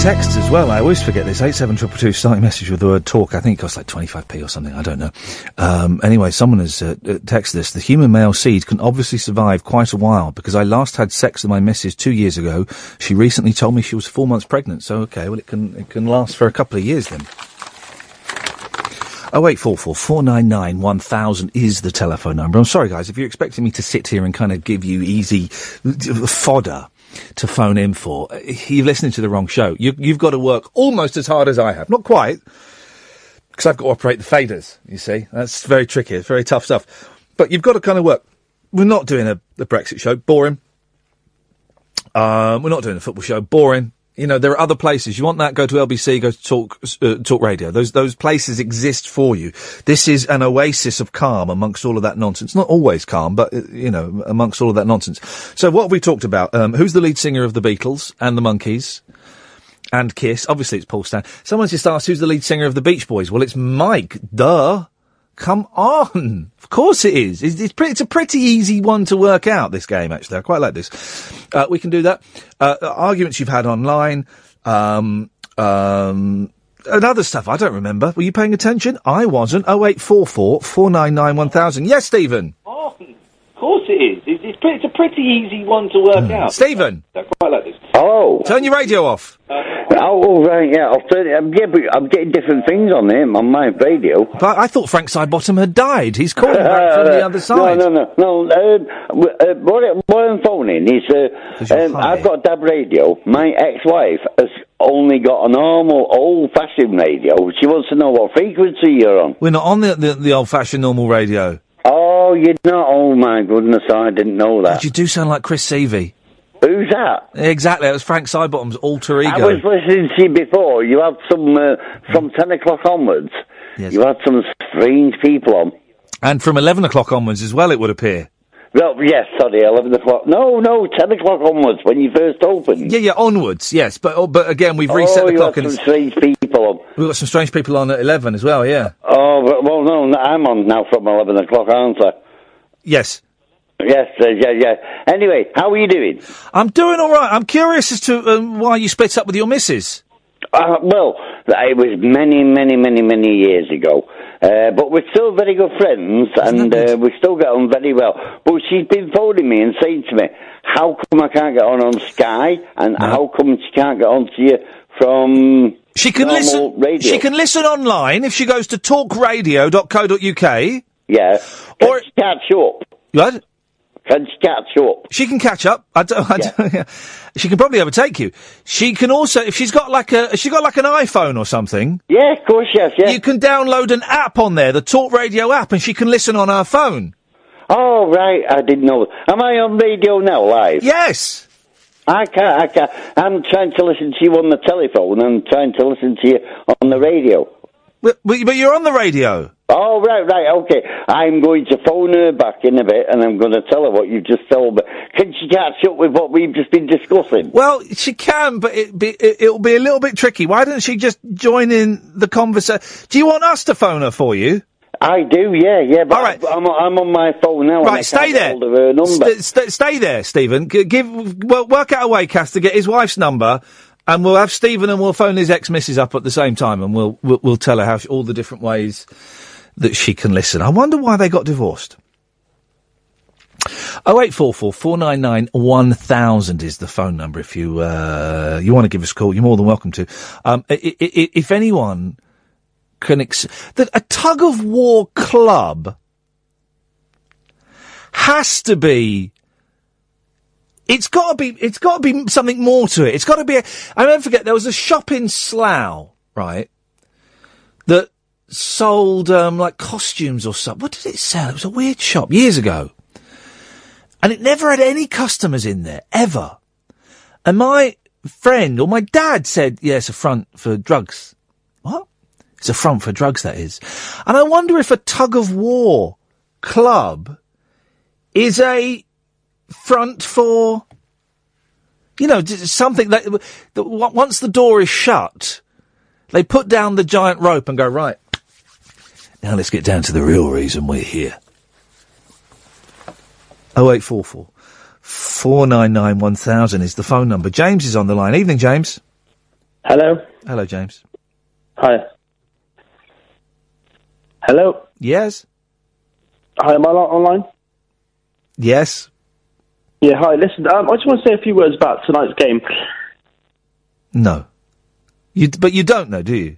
Text as well. I always forget this. Eight seven triple two. Starting message with the word talk. I think it costs like twenty five p or something. I don't know. Um, anyway, someone has uh, uh, texted this. The human male seed can obviously survive quite a while because I last had sex with my missus two years ago. She recently told me she was four months pregnant. So okay, well it can it can last for a couple of years then. Oh eight four four four nine nine one thousand is the telephone number. I'm sorry, guys, if you're expecting me to sit here and kind of give you easy fodder to phone in for, you're listening to the wrong show. You, you've got to work almost as hard as I have. Not quite, because I've got to operate the faders. You see, that's very tricky. It's very tough stuff. But you've got to kind of work. We're not doing a, a Brexit show. Boring. Um, we're not doing a football show. Boring. You know, there are other places. You want that? Go to LBC. Go to Talk uh, Talk Radio. Those those places exist for you. This is an oasis of calm amongst all of that nonsense. Not always calm, but uh, you know, amongst all of that nonsense. So, what have we talked about? Um, who's the lead singer of the Beatles and the Monkees? And Kiss. Obviously, it's Paul Stan. Someone's just asked who's the lead singer of the Beach Boys. Well, it's Mike. Duh. Come on. Of course it is. It's, it's, pretty, it's a pretty easy one to work out, this game, actually. I quite like this. Uh, we can do that. Uh, arguments you've had online. Um, um, and other stuff. I don't remember. Were you paying attention? I wasn't. 0844 499 1000. Yes, Stephen. Oh, of course it is. It's, it's, pretty, it's a pretty easy one to work out. Stephen. I quite like this. Oh. Turn your radio off. Oh, oh, right, yeah. I'll turn it. I'm, yeah, but I'm getting different things on him on my radio. But I thought Frank Sidebottom had died. He's calling back from the other side. No, no, no, no. Um, w- uh, what, I- what I'm phoning is, uh, um, I've got a DAB radio. My ex-wife has only got a normal, old-fashioned radio. She wants to know what frequency you're on. We're not on the, the, the old-fashioned normal radio. Oh, you know? Oh my goodness, I didn't know that. You do sound like Chris Sievey. Who's that? Exactly. It was Frank Sidebottom's alter ego. I was listening to you before. You had some uh, from ten o'clock onwards. Yes. You had some strange people on. And from 11 o'clock onwards as well, it would appear. Well, yes, sorry, eleven o'clock. No, no, ten o'clock onwards when you first opened. Yeah, yeah, onwards, yes. But oh, but again, we've reset oh, the clock had and some strange people on. we've got some strange people on at 11 as well, yeah. Oh, but, well, no, I'm on now from eleven o'clock, aren't I? Yes. Yes, uh, yeah, yeah. Anyway, how are you doing? I'm doing all right. I'm curious as to um, why you split up with your missus. Uh, well, it was many, many, many, many years ago. Uh, but we're still very good friends, and uh, we still get on very well. But she's been phoning me and saying to me, "How come I can't get on on Sky, and how come she can't get on to you from She can normal listen. radio?" She can listen online if she goes to talkradio.co.uk. Yeah. Or catch up. What? Can she catch up? She can catch up. I don't, I don't- she can probably overtake you. She can also, if she's got like a, she's got like an iPhone or something. Yeah, of course, yes, yeah. You can download an app on there, the Talk Radio app, and she can listen on her phone. Oh, right, I didn't know. Am I on radio now, live? Yes. I can't, I can't. I'm trying to listen to you on the telephone I'm trying to listen to you on the radio. But but you're on the radio. Oh, right, right, okay. I'm going to phone her back in a bit and I'm going to tell her what you've just told me. Can she catch up with what we've just been discussing? Well, she can, but it be, it, it'll be a little bit tricky. Why doesn't she just join in the conversation? Do you want us to phone her for you? I do, yeah, yeah. But All right. I'm, I'm on my phone now. and Right, stay there. Hold her number. St- st- stay there, Stephen. Give well, work out a way, Kath, to get his wife's number, and we'll have Stephen and we'll phone his ex-missus up at the same time, and we'll we'll, we'll tell her how she, all the different ways that she can listen. I wonder why they got divorced. Oh eight four four four nine nine one thousand is the phone number. If you uh, you want to give us a call, you're more than welcome to. Um, if anyone can ex- that a tug of war club has to be. It's got to be. It's got to be something more to it. It's got to be. A, I never forget. There was a shop in Slough, right, that sold um, like costumes or something. What did it sell? It was a weird shop years ago, and it never had any customers in there ever. And my friend or my dad said, "Yeah, it's a front for drugs." What? It's a front for drugs, that is. And I wonder if a tug of war club is a front for, you know, something that, that once the door is shut, they put down the giant rope and go, right, now let's get down to the real reason we're here. 0844 499 1000 is the phone number. James is on the line. Evening, James. Hello. Hello, James. Hi. Hello. Yes. Hi, am I li- online? Yes. Yeah. Hi. Listen, um, I just want to say a few words about tonight's game. No. You, but you don't know, do you?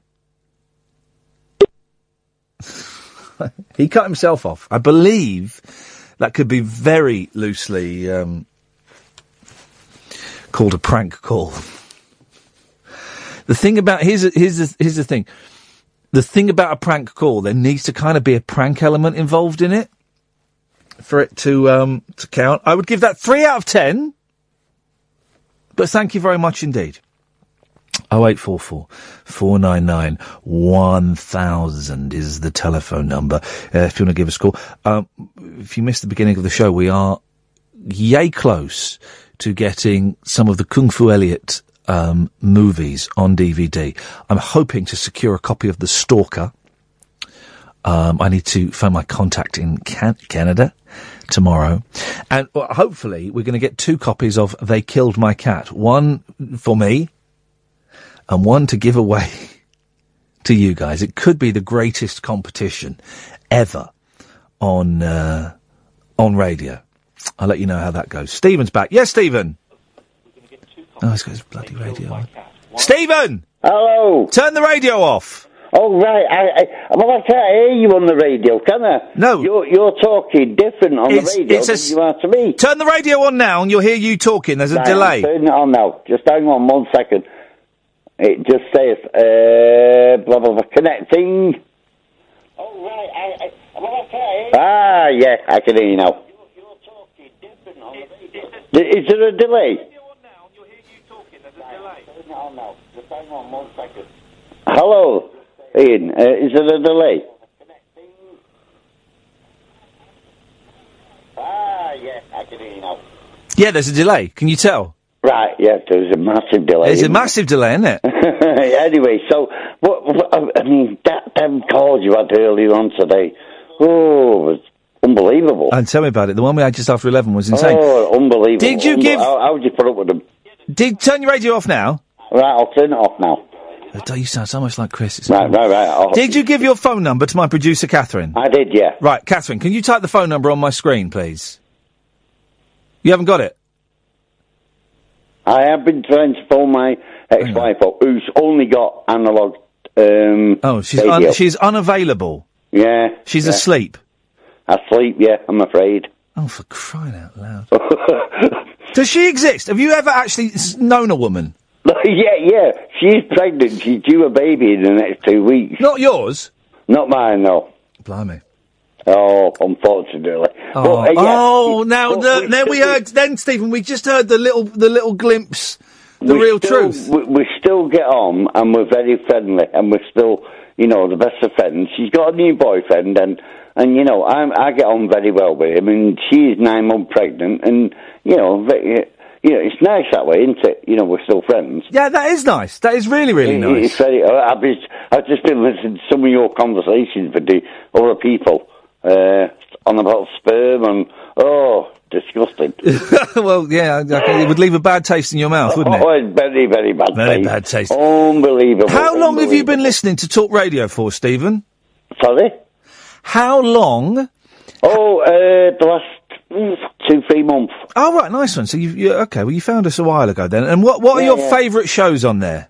he cut himself off. I believe that could be very loosely um, called a prank call. The thing about here's here's the, here's the thing. The thing about a prank call, there needs to kind of be a prank element involved in it for it to um, to count. I would give that three out of ten. But thank you very much indeed. 0844 499 1000 is the telephone number uh, if you want to give us a call. Um, if you missed the beginning of the show, we are yay close to getting some of the Kung Fu Elliot um, movies on DVD. I'm hoping to secure a copy of The Stalker. Um, I need to find my contact in Can- Canada tomorrow. And well, hopefully we're going to get two copies of They Killed My Cat. One for me and one to give away to you guys. It could be the greatest competition ever on, uh, on radio. I'll let you know how that goes. Stephen's back. Yes, Stephen. Oh, he's got his bloody radio on. Stephen! Hello! Turn the radio off! Oh, right. I, I, well, I can't hear you on the radio, can I? No. You're, you're talking different on It's- the radio it's a than you are to me. Turn the radio on now and you'll hear you talking. There's a Right, delay. I'm turning it on now. Just hang on one second. It just says, uh, blah, blah, blah, connecting. Oh, right. I, I, well, I can't hear Ah, yeah, I can hear you now. D- Is there a delay? Hello, Iain. Uh, is there a delay? Ah, yeah, I can hear you now. Yeah, there's a delay. Can you tell? Right, yeah, there's a massive delay. There's a massive delay, isn't it? anyway, so what, what? I mean, that damn call you had earlier on today. Oh, it was unbelievable. And tell me about it. The one we had just after 11 was insane. Oh, unbelievable. Did you Unbe- give- How, how would you put up with them? Did turn your radio off now? Right, I'll turn it off now. Oh, you sound so much like Chris. It's Right, right, right. I'll- Did you give your phone number to my producer, Catherine? I did, yeah. Right, Catherine, can you type the phone number on my screen, please? You haven't got it? I have been trying to phone my ex-wife up, who's only got analog. Um, Oh, she's un- she's unavailable. yeah. She's yeah. asleep. Asleep, yeah. I'm afraid. Oh, for crying out loud! Does she exist? Have you ever actually known a woman? yeah, yeah. She's pregnant. She's due a baby in the next two weeks. Not yours. Not mine, no. Blimey. Oh, unfortunately. Oh, uh, yeah, oh now but the, we then we heard. Then Stephen, we just heard the little the little glimpse, the real still, truth. We, we still get on, and we're very friendly, and we're still, you know, the best of friends. She's got a new boyfriend, and and you know, I'm, I get on very well with him, and she's nine months pregnant, and you know, you know, it's nice that way, isn't it? You know, we're still friends. Yeah, that is nice. That is really really It- nice. It's very. I've been, I've just been listening to some of your conversations with the other people uh, on about sperm and oh, disgusting. well, yeah, I- I it would leave a bad taste in your mouth, wouldn't it? Oh, it's very, very bad Very taste. bad taste. Unbelievable. How long have you been listening to Talk Radio for, Stephen? Sorry? How long? Oh, uh, the last mm, two, three months. Oh, right, nice one. So you, you okay? Well, you found us a while ago then. And what what are your yeah. favourite shows on there?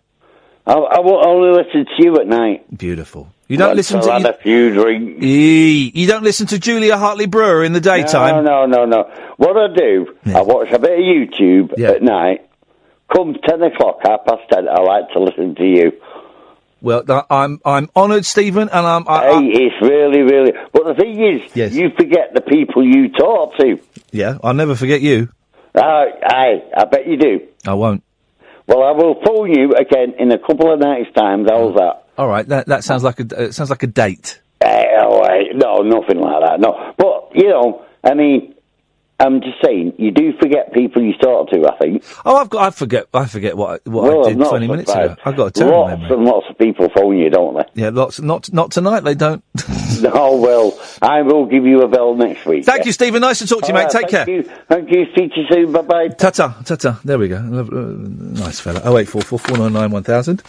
I, I will only listen to you at night. Beautiful. You don't Once listen I've to had you, a few drinks. Eee, you don't listen to Julia Hartley Brewer in the daytime. No, no, no, no. What I do, I watch a bit of YouTube at night. Come ten o'clock, half past ten, I like to listen to you. Well, I'm I'm honoured, Stephen, and I'm. I, Hey, it's really, really. But the thing is, yes. you forget the people you talk to. yeah, I'll never forget you. Uh, aye, I bet you do. I won't. Well, I will phone you again in a couple of nights' time. How's that? All right, that that sounds like a uh, sounds like a date. Eh, oh, eh, no, nothing like that. No, but you know, I mean, I'm just saying, you do forget people you talk to. I think. Oh, I've got. I forget. I forget what I- what well, I did twenty minutes ago. I've got a terrible lots memory. and lots of people phone you, don't they? Yeah, lots. Not not tonight. They don't. oh well, I will give you a bell next week. Thank you, Stephen. Nice to talk to you, All mate. right, Take thank care. You. Thank you. Speak to you soon. Bye bye. Ta ta ta ta. There we go. Uh, nice fella. Oh eight four four four nine nine one thousand.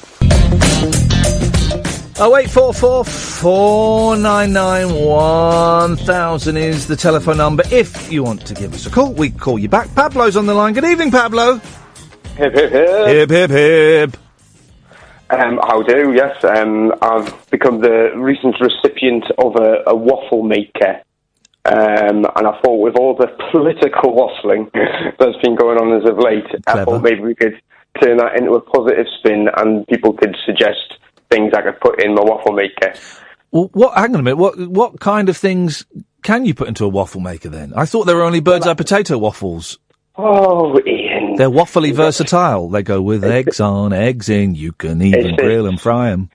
Oh eight four four four nine nine one thousand is the telephone number. If you want to give us a call, we call you back. Pablo's on the line. Good evening, Pablo. Hip, hip, hip. Hip hip hip. Um, how do? Yes, um, I've become the recent recipient of a, a waffle maker. Um, and I thought with all the political waffling that's been going on as of late, I thought maybe we could turn that into a positive spin and people could suggest things I could put in my waffle maker. Well, what? Hang on a minute. What what kind of things can you put into a waffle maker then? I thought there were only Birds Eye potato waffles. Oh, Iain. They're waffly versatile. They go with eggs on, eggs in. You can even It's- grill and fry them.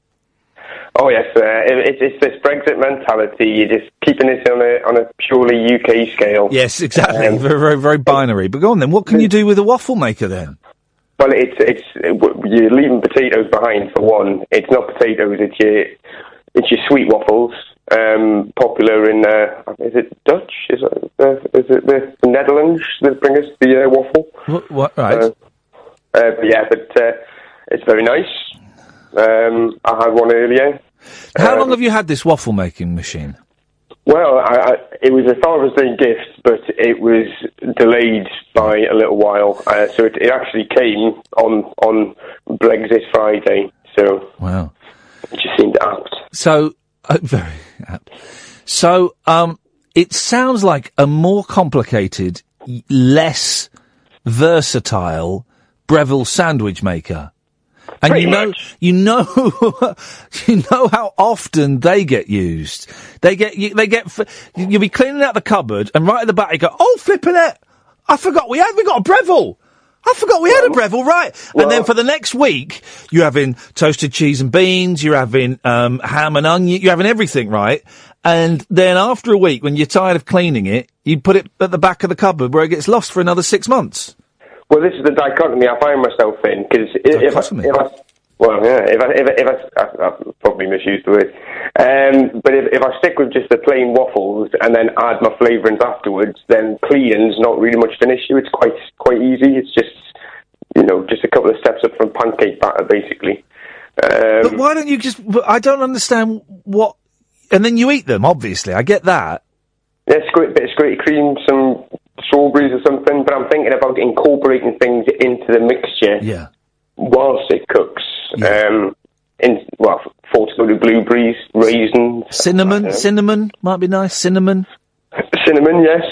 Oh yes, uh, it, it's, it's this Brexit mentality. You're just keeping this on a on a purely UK scale. Yes, exactly. Um, very, very, very binary. But go on then. What can you do with a waffle maker then? Well, it's it's you're leaving potatoes behind for one. It's not potatoes. It's your it's your sweet waffles. Um, popular in uh, is it Dutch? Is it, uh, is it the Netherlands that bring us the uh, waffle? What, what right? Uh, uh, but yeah, but uh, it's very nice. Um, I had one earlier. How long have you had this waffle making machine? Well, I, I, it was a Father's Day gift, but it was delayed by a little while. Uh, so it, it actually came on on Brexit Friday. So Wow. it just seemed apt. So uh, very apt. So um, it sounds like a more complicated, less versatile Breville sandwich maker. And you know, you know, you know how often they get used. They get, you, they get, you'll be cleaning out the cupboard, and right at the back you go, "Oh, flipping it! I forgot we had, we got a Breville. I forgot we had a Breville, right?" and then for the next week, you're having toasted cheese and beans, you're having um, ham and onion, you're having everything, right? And then after a week, when you're tired of cleaning it, you put it at the back of the cupboard where it gets lost for another six months. Well, this is the dichotomy I find myself in because if, I, if I, well, yeah, if I, if I, if I, I, I've probably misused the word, um, but if, if I stick with just the plain waffles and then add my flavourings afterwards, then cleaning's not really much of an issue. It's quite quite easy. It's just you know just a couple of steps up from pancake batter, basically. Um, but why don't you just? I don't understand what. And then you eat them. Obviously, I get that. Yeah, squirt, bit of squirty cream, some strawberries or something. But I'm thinking about incorporating things into the mixture. Yeah. Whilst it cooks. Um, in well, fortified blueberries, raisins, Cinnamon, cinnamon might be nice. Cinnamon. cinnamon. Yes,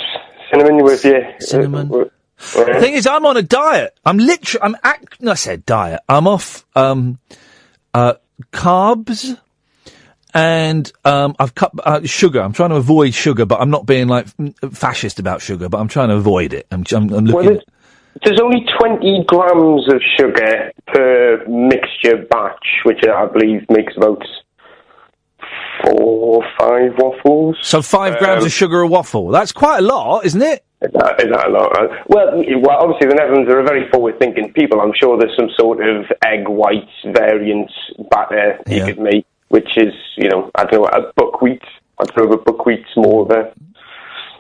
cinnamon with you. Cinnamon. The thing is, I'm on a diet. I'm literally, I'm act. No, I said diet. I'm off um, uh, carbs, and um, I've cut uh, sugar. I'm trying to avoid sugar, but I'm not being like fascist about sugar. But I'm trying to avoid it. I'm, I'm, I'm Well, looking. there's, there's only 20 grams of sugar per mixture batch, which I believe makes about four or five waffles. so five grams Um, of sugar a waffle. That's quite a lot, isn't it? Is that, is that a lot? Uh, Well, well, obviously the Netherlands are a very forward-thinking people. I'm sure there's some sort of egg white variant batter you could make, which is, you know, I don't know, a buckwheat. I don't know if a buckwheat's more of a.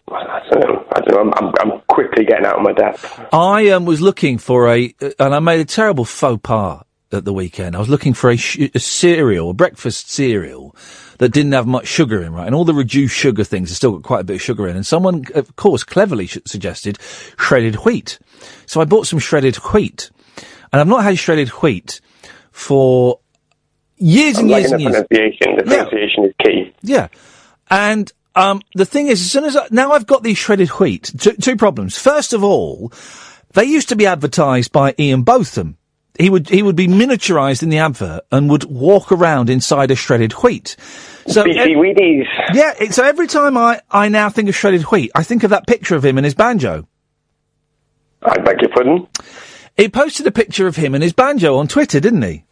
I don't know. I don't know. I'm, I'm, I'm quickly getting out of my depth. I um, was looking for a, and I made a terrible faux pas at the weekend. I was looking for a, sh- a cereal, a breakfast cereal that didn't have much sugar in, right? And all the reduced sugar things have still got quite a bit of sugar in. And someone, of course, cleverly sh- suggested shredded wheat. So I bought some shredded wheat, and I've not had shredded wheat for years and I'm years and years. pronunciation. The pronunciation is key. Yeah. And um, the thing is, as soon as I, now I've got these shredded wheat, two, two problems. First of all, they used to be advertised by Ian Botham. He would he would be miniaturized in the advert and would walk around inside a shredded wheat. So Beefy Wheaties. Yeah. It, so every time I I now think of shredded wheat, I think of that picture of him and his banjo. I beg your pardon. He posted a picture of him and his banjo on Twitter, didn't he?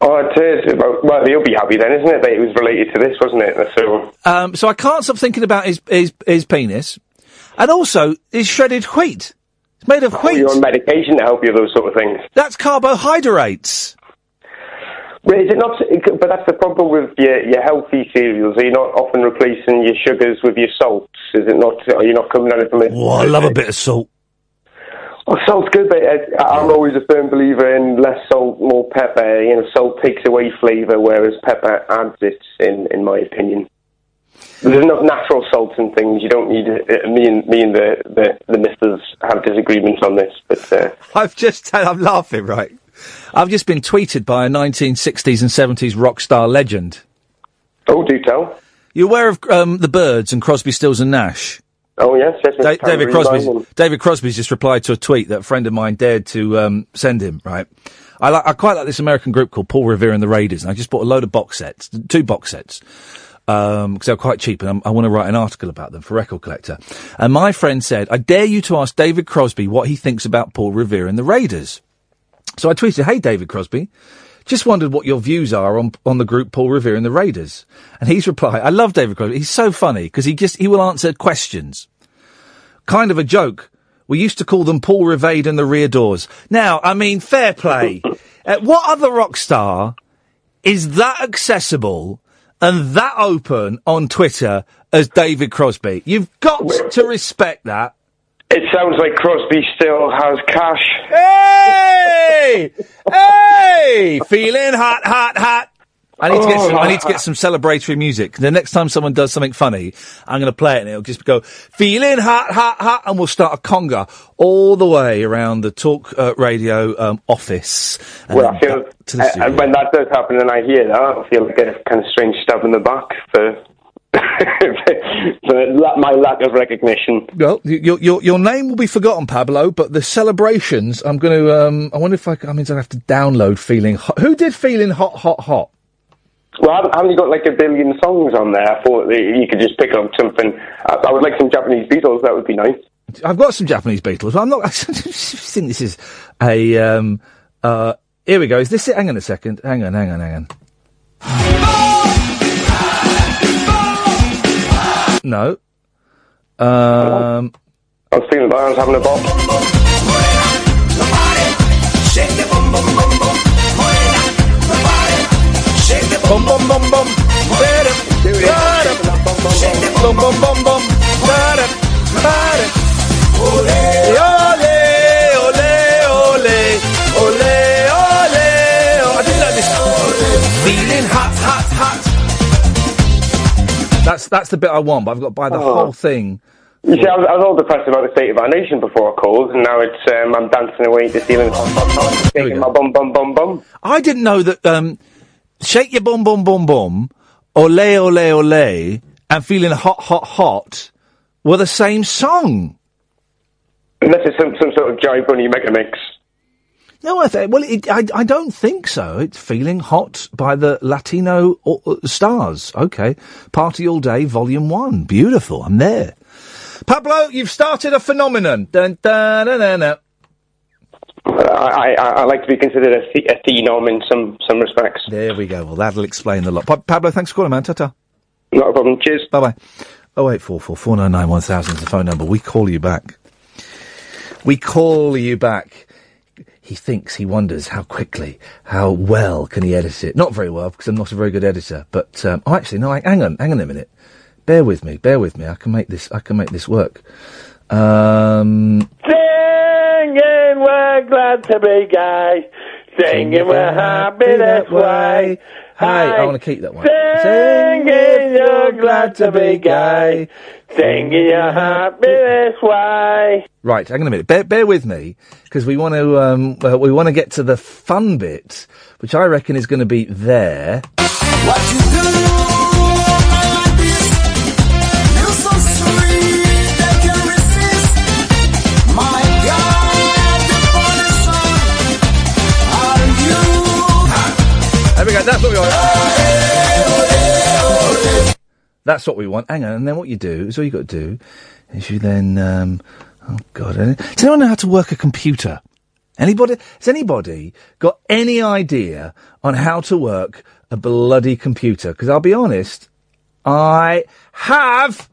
Oh, it is. Well, he'll be happy then, isn't it? That it was related to this, wasn't it? So, Um, so I can't stop thinking about his, his his penis, and also his shredded wheat. It's made of oh, wheat. you're on medication to help you, those sort of things. That's carbohydrates. Well, is it not? But that's the problem with your, your healthy cereals. Are you not often replacing your sugars with your salts? Is it not? Are you not coming at it from it? Oh, I love a bit of salt. Oh, salt's good, but uh, I'm always a firm believer in less salt, more pepper. You know, salt takes away flavour, whereas pepper adds it. In in my opinion, there's enough natural salt and things. You don't need it. Uh, me and me and the the, the misters have disagreements on this, but uh, I've just, I'm laughing, right? I've just been tweeted by a 1960s and 70s rock star legend. Oh, do tell. You aware of um, the Byrds and Crosby, Stills and Nash? Oh yes, yes. Da- David Crosby's remind. David Crosby's just replied to a tweet that a friend of mine dared to um, send him. Right, I like I quite like this American group called Paul Revere and the Raiders, and I just bought a load of box sets, two box sets because they're quite cheap, and I'm, I want to write an article about them for Record Collector. And my friend said, "I dare you to ask David Crosby what he thinks about Paul Revere and the Raiders." So I tweeted, "Hey, David Crosby." Just wondered what your views are on on the group Paul Revere and the Raiders. And he's replied, I love David Crosby. He's so funny because he just, he will answer questions. Kind of a joke. We used to call them Paul Revade and the Rear Doors. Now, I mean, fair play. uh, what other rock star is that accessible and that open on Twitter as David Crosby? You've got to respect that. It sounds like Crosby still has cash. Hey! hey! Feeling hot, hot, hot. I need to get Oh, some, I need to get some celebratory music. The next time someone does something funny, I'm going to play it and it'll just go, feeling hot, hot, hot, and we'll start a conga all the way around the talk uh, radio um, office. and Well, I feel, to the uh, and when that does happen and I hear that, I feel like a kind of strange stab in the back for, for my lack of recognition. Well, your, your your name will be forgotten, Pablo. But the celebrations, I'm going to. Um, I wonder if I. I mean, I have to download "Feeling Hot." Who did "Feeling Hot, Hot, Hot"? Well, haven't, haven't you got like a billion songs on there? I thought you could just pick up something. I, I would like some Japanese Beatles. That would be nice. I've got some Japanese Beatles. I'm not. I think this is a. Um, uh, here we go. Is this it? Hang on a second. Hang on. Hang on. Hang on. No. Um. I was feeling like I having a bop. Bum bum bum bum. Ba-da, ba-da. Bum bum bum bum. Ba-da, ba-da. Ole, ole, ole, ole, ole, ole. I didn't know this. Feeling hot, hot, hot. That's that's the bit I want, but I've got to buy the Oh. whole thing. You see, I was, I was all depressed about the state of our nation before I called, and now it's um, I'm dancing away to feeling hot, hot, hot, shaking my bum, bum, bum, bum. I didn't know that um, shake your bum bum bum bum, ole ole ole, and feeling hot hot hot were the same song. Unless it's some, some sort of Jive Bunny mega mix. No, I th- well, it, I I don't think so. It's feeling hot by the Latino uh, stars. Okay, party all day, volume one. Beautiful. I'm there. Pablo, you've started a phenomenon. Dun, dun, dun, dun, dun. I, I, I like to be considered a, the- a phenom in some, some respects. There we go. Well, that'll explain a lot. Pa- Pablo, thanks for calling, man. Ta-ta. Not a problem. Cheers. Bye bye. Oh eight four four four nine nine one thousand is the phone number. We call you back. We call you back. He thinks, he wonders how quickly, how well can he edit it? Not very well because I'm not a very good editor. But um, oh, actually, no. I, hang on, hang on a minute. Bear with me. Bear with me. I can make this. I can make this work. Um, Singing, we're glad to be gay. Singing, we're happy this way. Hey, I want to keep that one. Singing, you're glad to be gay. Singing, you're happy this way. Right, hang on a minute. Bear, bear with me because we want to um, uh, we want to get to the fun bit, which I reckon is going to be there. What you do like this? You're so sweet, I can't resist. My God, the funny song. Are you? There we go. That's what we want. That's what we want. Hang on, and then what you do is all you got to do is you then. Um, oh God! Does anyone know how to work a computer? Anybody? Has anybody got any idea on how to work a bloody computer? Because I'll be honest, I have.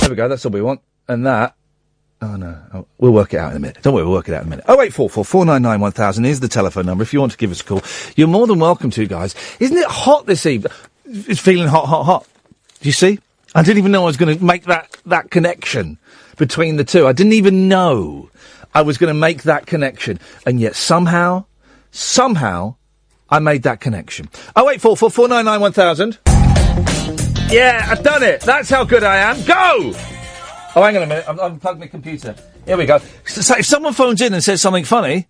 There we go. That's all we want. And that. Oh no, oh, we'll work it out in a minute. Don't worry, we'll work it out in a minute. Oh wait, four four four nine nine one thousand is the telephone number. If you want to give us a call, you're more than welcome to, guys. Isn't it hot this evening? It's feeling hot, hot, hot. Do you see? I didn't even know I was going to make that that connection between the two. I didn't even know I was going to make that connection, and yet somehow, somehow, I made that connection. Oh wait, four four four nine nine one thousand. Yeah, I've done it. That's how good I am. Go. Oh, hang on a minute. I've, I've my computer. Here we go. So, so if someone phones in and says something funny.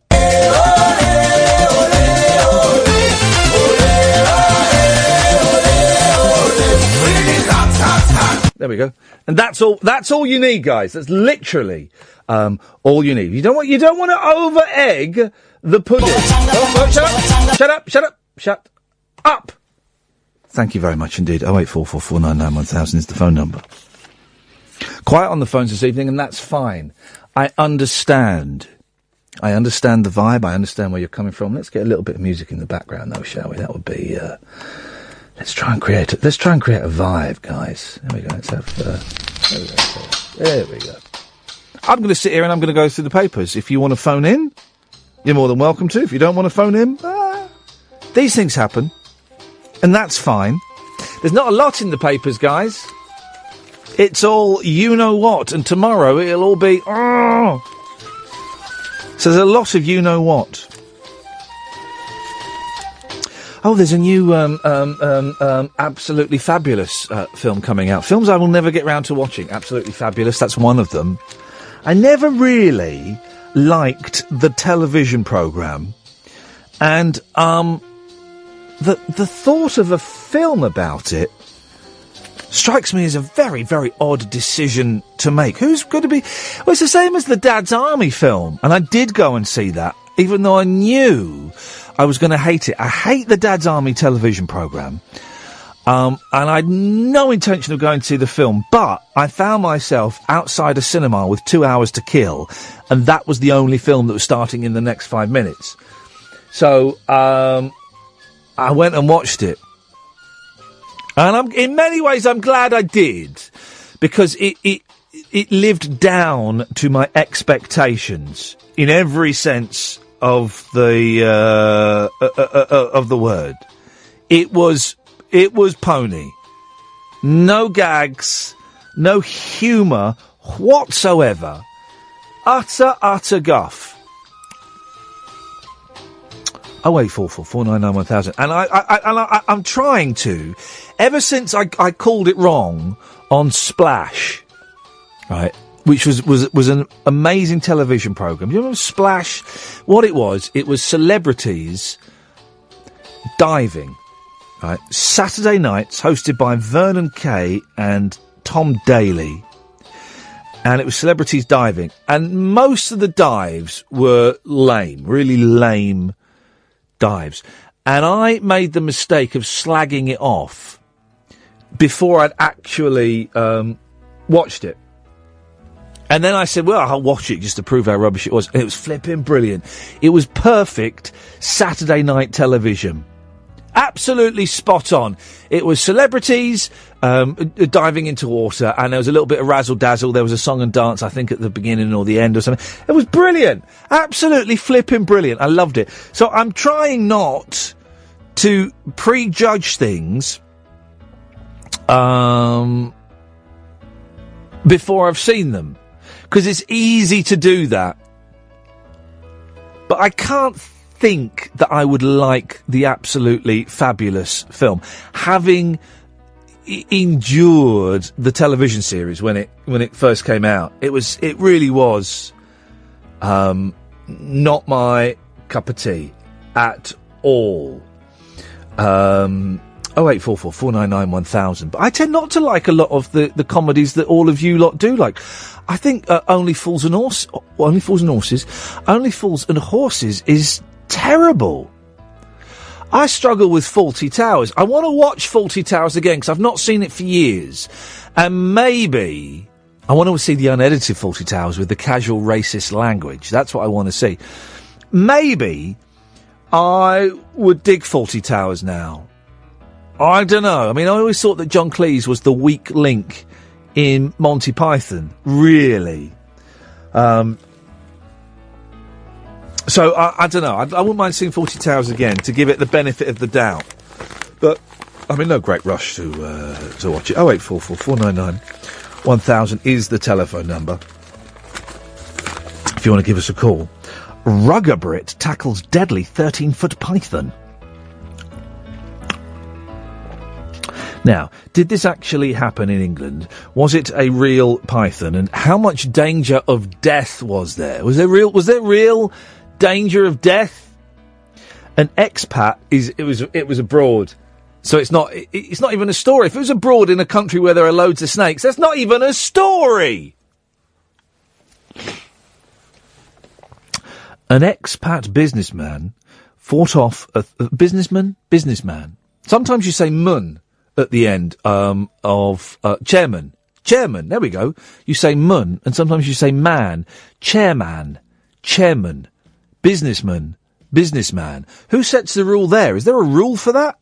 There we go. And that's all. That's all you need, guys. That's literally um, all you need. You don't want. You don't want to over egg the pudding. Oh, oh, shut up! Shut up! Shut up! Shut up! Thank you very much indeed. Oh eight four four four nine nine one thousand is the phone number. Quiet on the phones this evening, and that's fine. I understand. I understand the vibe. I understand where you're coming from. Let's get a little bit of music in the background, though, shall we? That would be. Uh, let's try and create. A, let's try and create a vibe, guys. There we go. Let's have. Uh, there we go. There we go. I'm going to sit here and I'm going to go through the papers. If you want to phone in, you're more than welcome to. If you don't want to phone in, ah, these things happen, and that's fine. There's not a lot in the papers, guys. It's all you know what, and tomorrow it'll all be. Oh. So there's a lot of you know what. Oh, there's a new um, um, um, um, absolutely fabulous uh, film coming out. Films I will never get round to watching. Absolutely fabulous. That's one of them. I never really liked the television program, and um, the the thought of a film about it strikes me as a very, very odd decision to make. Who's going to be? Well, it's the same as the Dad's Army film, and I did go and see that, even though I knew I was going to hate it. I hate the Dad's Army television program. Um, and I had no intention of going to see the film, but I found myself outside a cinema with two hours to kill, and that was the only film that was starting in the next five minutes. So, um, I went and watched it. And I'm, in many ways, I'm glad I did, because it, it, it lived down to my expectations in every sense of the, uh, uh, uh, uh, of the word. It was, it was pony. No gags, no humour whatsoever. Utter, utter guff. Oh eight four four four nine nine one thousand, and I, I, I I, I'm trying to. Ever since I, I called it wrong on Splash, right, which was was was an amazing television program. You remember Splash? What it was? It was celebrities diving, right? Saturday nights, hosted by Vernon Kay and Tom Daley. And it was celebrities diving. And most of the dives were lame, really lame dives. And I made the mistake of slagging it off before I'd actually um, watched it. And then I said, well, I'll watch it just to prove how rubbish it was. And it was flipping brilliant. It was perfect Saturday night television. Absolutely spot on. It was celebrities um, diving into water, and there was a little bit of razzle dazzle. There was a song and dance, I think, at the beginning or the end or something. It was brilliant. Absolutely flipping brilliant. I loved it. So I'm trying not to prejudge things um, before I've seen them. Because it's easy to do that. But I can't think that I would like the absolutely fabulous film. Having endured the television series when it when it first came out, it was it really was um, not my cup of tea at all. Um, Oh eight four four four nine nine one thousand. But I tend not to like a lot of the, the comedies that all of you lot do like. I think uh, Only Fools and Horses, Only Fools and Horses, Only Fools and Horses is terrible. I struggle with Fawlty Towers. I want to watch Fawlty Towers again because I've not seen it for years, and maybe I want to see the unedited Fawlty Towers with the casual racist language. That's what I want to see. Maybe I would dig Fawlty Towers now. I don't know. I mean, I always thought that John Cleese was the weak link in Monty Python. Really. Um, so I, I don't know. I, I wouldn't mind seeing Forty Towers again to give it the benefit of the doubt. But I'm in no great rush to uh, to watch it. Oh eight four four four nine nine one thousand is the telephone number. If you want to give us a call, Rugger Brit tackles deadly thirteen foot python. Now, did this actually happen in England? Was it a real python? And how much danger of death was there? Was there real? Was there real danger of death? An expat is it was it was abroad, so it's not it, it's not even a story. If it was abroad in a country where there are loads of snakes, that's not even a story. An expat businessman fought off a, a businessman, businessman. Sometimes you say mun at the end um, of uh, chairman. Chairman, there we go. You say mun, and sometimes you say man, chairman, chairman, businessman, businessman. Who sets the rule there? Is there a rule for that?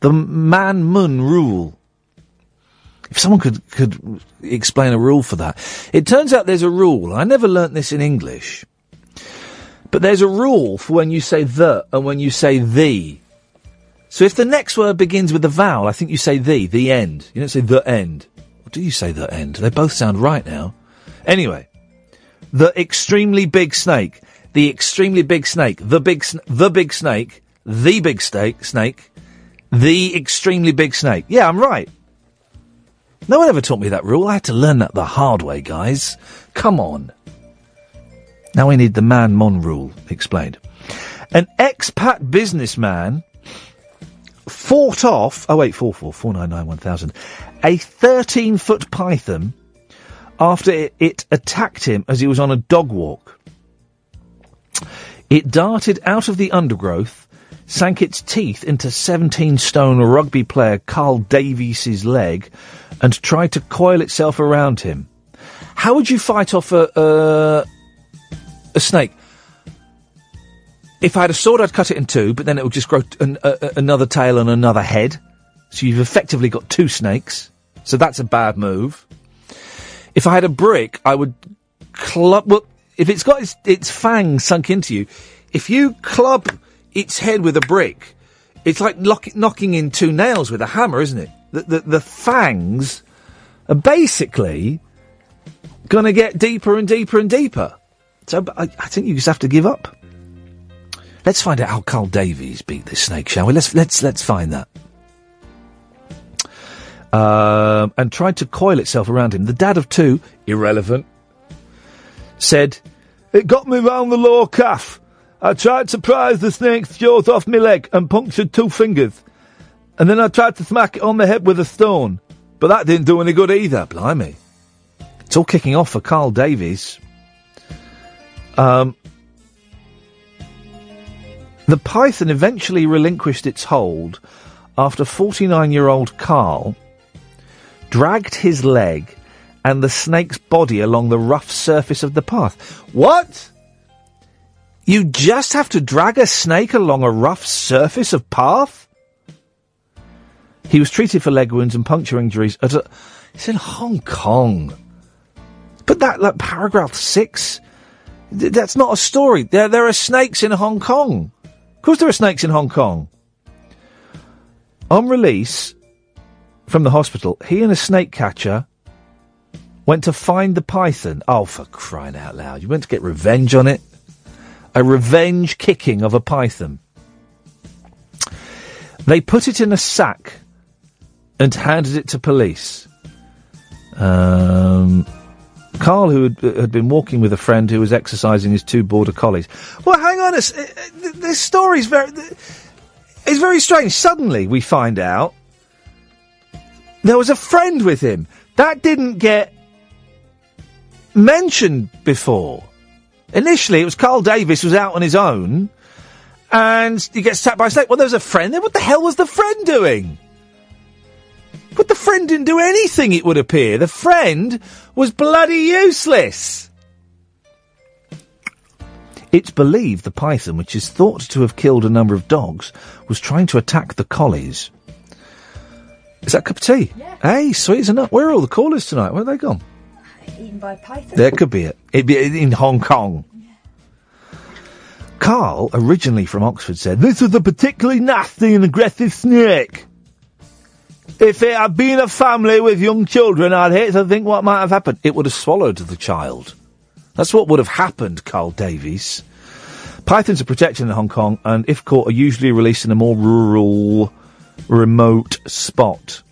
The man mun rule. If someone could could explain a rule for that, it turns out there's a rule. I never learnt this in English, but there's a rule for when you say the and when you say the. So if the next word begins with a vowel, I think you say the, the end. You don't say the end. Or do you say the end? They both sound right now. Anyway, the extremely big snake, the extremely big snake, the big, sn- the big snake, the big snake, snake, the extremely big snake. Yeah, I'm right. No one ever taught me that rule. I had to learn that the hard way, guys. Come on. Now we need the man mon rule explained. An expat businessman fought off, oh wait, 44, 499, 1000, a 13 foot python after it, it attacked him as he was on a dog walk. It darted out of the undergrowth, sank its teeth into 17 stone rugby player Carl Davies's leg, and tried to coil itself around him. How would you fight off a, a, a snake? If I had a sword, I'd cut it in two, but then it would just grow an, a, another tail and another head. So you've effectively got two snakes. So that's a bad move. If I had a brick, I would club. Well, if it's got its, its fangs sunk into you, if you club its head with a brick, it's like lock, knocking in two nails with a hammer, isn't it? The, the, the fangs are basically going to get deeper and deeper and deeper. So I, I think you just have to give up. Let's find out how Carl Davies beat this snake, shall we? Let's let's let's find that. Um, and tried to coil itself around him. The dad of two, irrelevant, said, "It got me round the lower calf. I tried to prise the snake's jaws off my leg and punctured two fingers, and then I tried to smack it on the head with a stone, but that didn't do any good either. Blimey, it's all kicking off for Carl Davies." Um, the python eventually relinquished its hold after 49 year old Carl dragged his leg and the snake's body along the rough surface of the path. What? You just have to drag a snake along a rough surface of path? He was treated for leg wounds and puncture injuries at a. It's in Hong Kong. But that, like, paragraph six, th- that's not a story. There, there are snakes in Hong Kong. Course, there are snakes in Hong Kong. On release from the hospital, he and a snake catcher went to find the python. Oh, for crying out loud. You went to get revenge on it? A revenge kicking of a python. They put it in a sack and handed it to police. Um, Carl, who had, had been walking with a friend who was exercising his two border collies. Well, hang on a s- uh, uh, This story's very. It's very strange. Suddenly, we find out there was a friend with him. That didn't get mentioned before. Initially, it was Carl Davis was out on his own, and he gets attacked by a snake. Well, there was a friend there. What the hell was the friend doing? But the friend didn't do anything, it would appear. The friend was bloody useless. It's believed the python, which is thought to have killed a number of dogs, was trying to attack the collies. Is that a cup of tea? Yeah. Hey, sweet as a nut. Where are all the callers tonight? Where have they gone? Eaten by python. There could be it. It'd be in Hong Kong. Carl, originally from Oxford, said, This was a particularly nasty and aggressive snake. If it had been a family with young children, I'd hate to think what might have happened. It would have swallowed the child. That's what would have happened, Carl Davies. Pythons are protected in Hong Kong and, if caught, are usually released in a more rural, remote spot.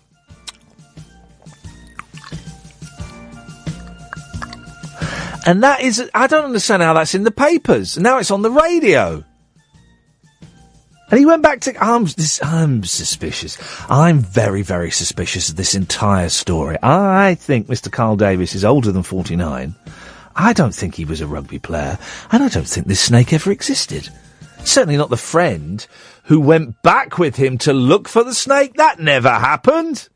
And that is, I don't understand how that's in the papers. Now it's on the radio. And he went back to, I'm, I'm suspicious. I'm very, very suspicious of this entire story. I think Mr. Carl Davis is older than 49. I don't think he was a rugby player, and I don't think this snake ever existed. Certainly not the friend who went back with him to look for the snake. That never happened.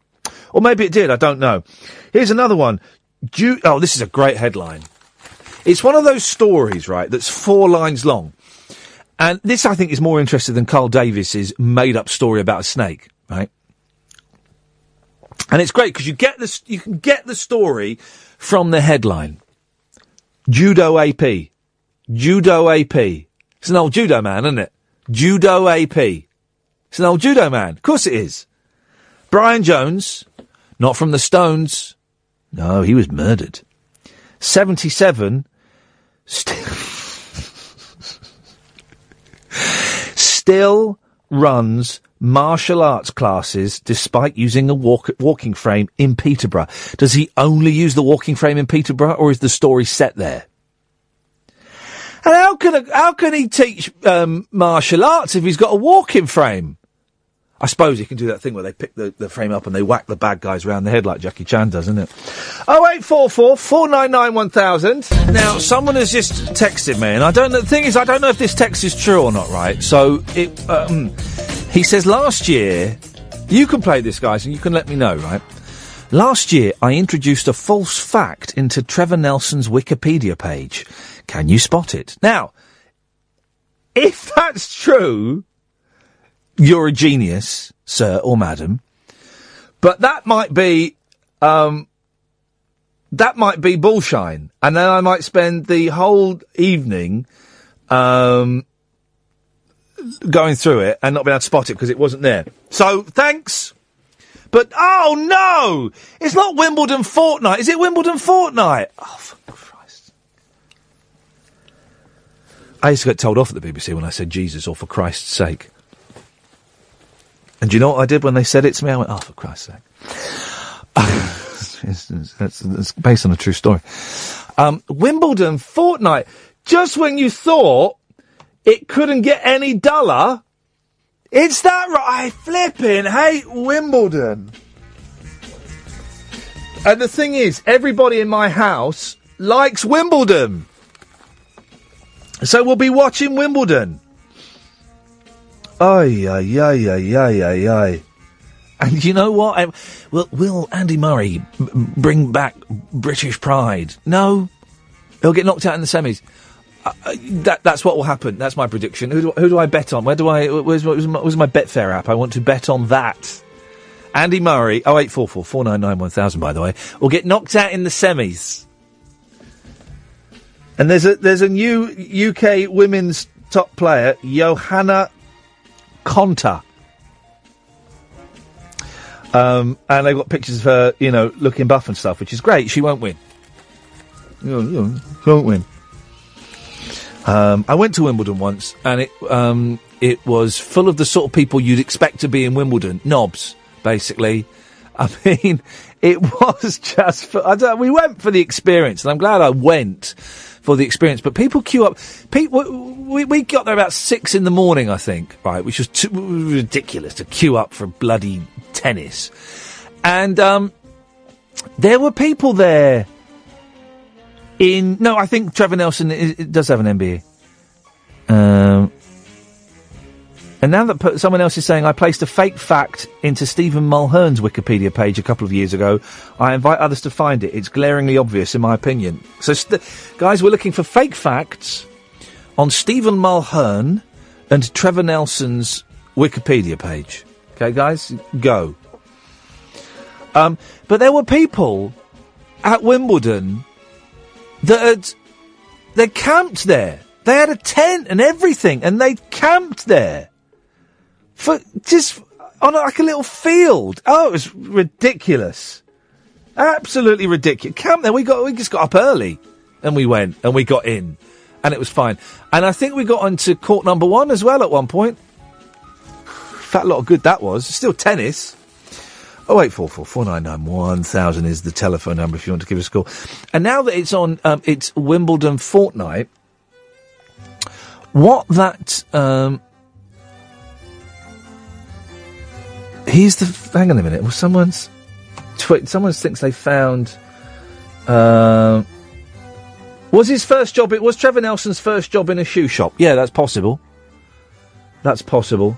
Or maybe it did, I don't know. Here's another one. Ju- oh, this is a great headline. It's one of those stories, right, that's four lines long. And this, I think, is more interesting than Carl Davis's made up story about a snake, right? And it's great because you get this, you can get the story from the headline. Judo OAP. Judo OAP. It's an old judo man, isn't it? Judo OAP. It's an old judo man. Of course it is. Brian Jones, not from the Stones. No, he was murdered. 77, still, still runs martial arts classes despite using a walk- walking frame in Peterborough. Does he only use the walking frame in Peterborough or is the story set there? And how can a, how can he teach um, martial arts if he's got a walking frame? I suppose you can do that thing where they pick the, the frame up and they whack the bad guys round the head like Jackie Chan does, isn't it? Oh eight four four four nine nine one thousand. Now someone has just texted me, and I don't know. The thing is, I don't know if this text is true or not. Right? So it. Um, he says last year, you can play this, guys, and you can let me know. Right? Last year, I introduced a false fact into Trevor Nelson's Wikipedia page. Can you spot it? Now, if that's true, you're a genius, sir or madam. But that might be, um, that might be bullshine. And then I might spend the whole evening, um, going through it and not being able to spot it because it wasn't there. So, thanks. But, oh no! It's not Wimbledon Fortnight. Is it Wimbledon Fortnight? Oh, for Christ. I used to get told off at the BBC when I said Jesus or for Christ's sake. And do you know what I did when they said it to me? I went, oh, for Christ's sake. it's based on a true story. Um, Wimbledon fortnight. Just when you thought it couldn't get any duller, it's that right. I flipping hate Wimbledon. And the thing is, everybody in my house likes Wimbledon. So we'll be watching Wimbledon. Ay, ay, ay, ay, ay, ay, ay. And you know what? I, will, will Andy Murray b- bring back British pride? No. He'll get knocked out in the semis. Uh, uh, that, that's what will happen. That's my prediction. Who do, who do I bet on? Where do I? Where's, where's, my, where's my Betfair app? I want to bet on that. Andy Murray, oh eight four four four nine nine one thousand. By the way, will get knocked out in the semis. And there's a there's a new UK women's top player, Johanna Konta. Um, and they've got pictures of her, you know, looking buff and stuff, which is great. She won't win. She won't win. Um, I went to Wimbledon once, and it um, it was full of the sort of people you'd expect to be in Wimbledon, knobs, basically. I mean, it was just. For, I don't, we went for the experience, and I'm glad I went for the experience. But people queue up. People, we, we got there about six in the morning, I think, right, which was too, ridiculous to queue up for bloody tennis. And um, there were people there. In no, I think Trevor Nelson i- i- does have an MBA. Um, and now that someone else is saying I placed a fake fact into Stephen Mulhern's Wikipedia page a couple of years ago, I invite others to find it. It's glaringly obvious, in my opinion. So, st- guys, we're looking for fake facts on Stephen Mulhern and Trevor Nelson's Wikipedia page. Okay, guys, go. Um, but there were people at Wimbledon that had they camped there. They had a tent and everything, and they camped there for just on like a little field. Oh, it was ridiculous, absolutely ridiculous. Camp there. We got we just got up early, and we went and we got in, and it was fine. And I think we got onto court number one as well at one point. Fat lot of good that was. Still tennis. Oh eight four four four nine nine one thousand is the telephone number if you want to give us a call. And now that it's on, um, it's Wimbledon fortnight. What that um, here's the hang on a minute. Well, someone's tweet. Someone thinks they found. Uh, Was his first job? It was Trevor Nelson's first job in a shoe shop. Yeah, that's possible. That's possible.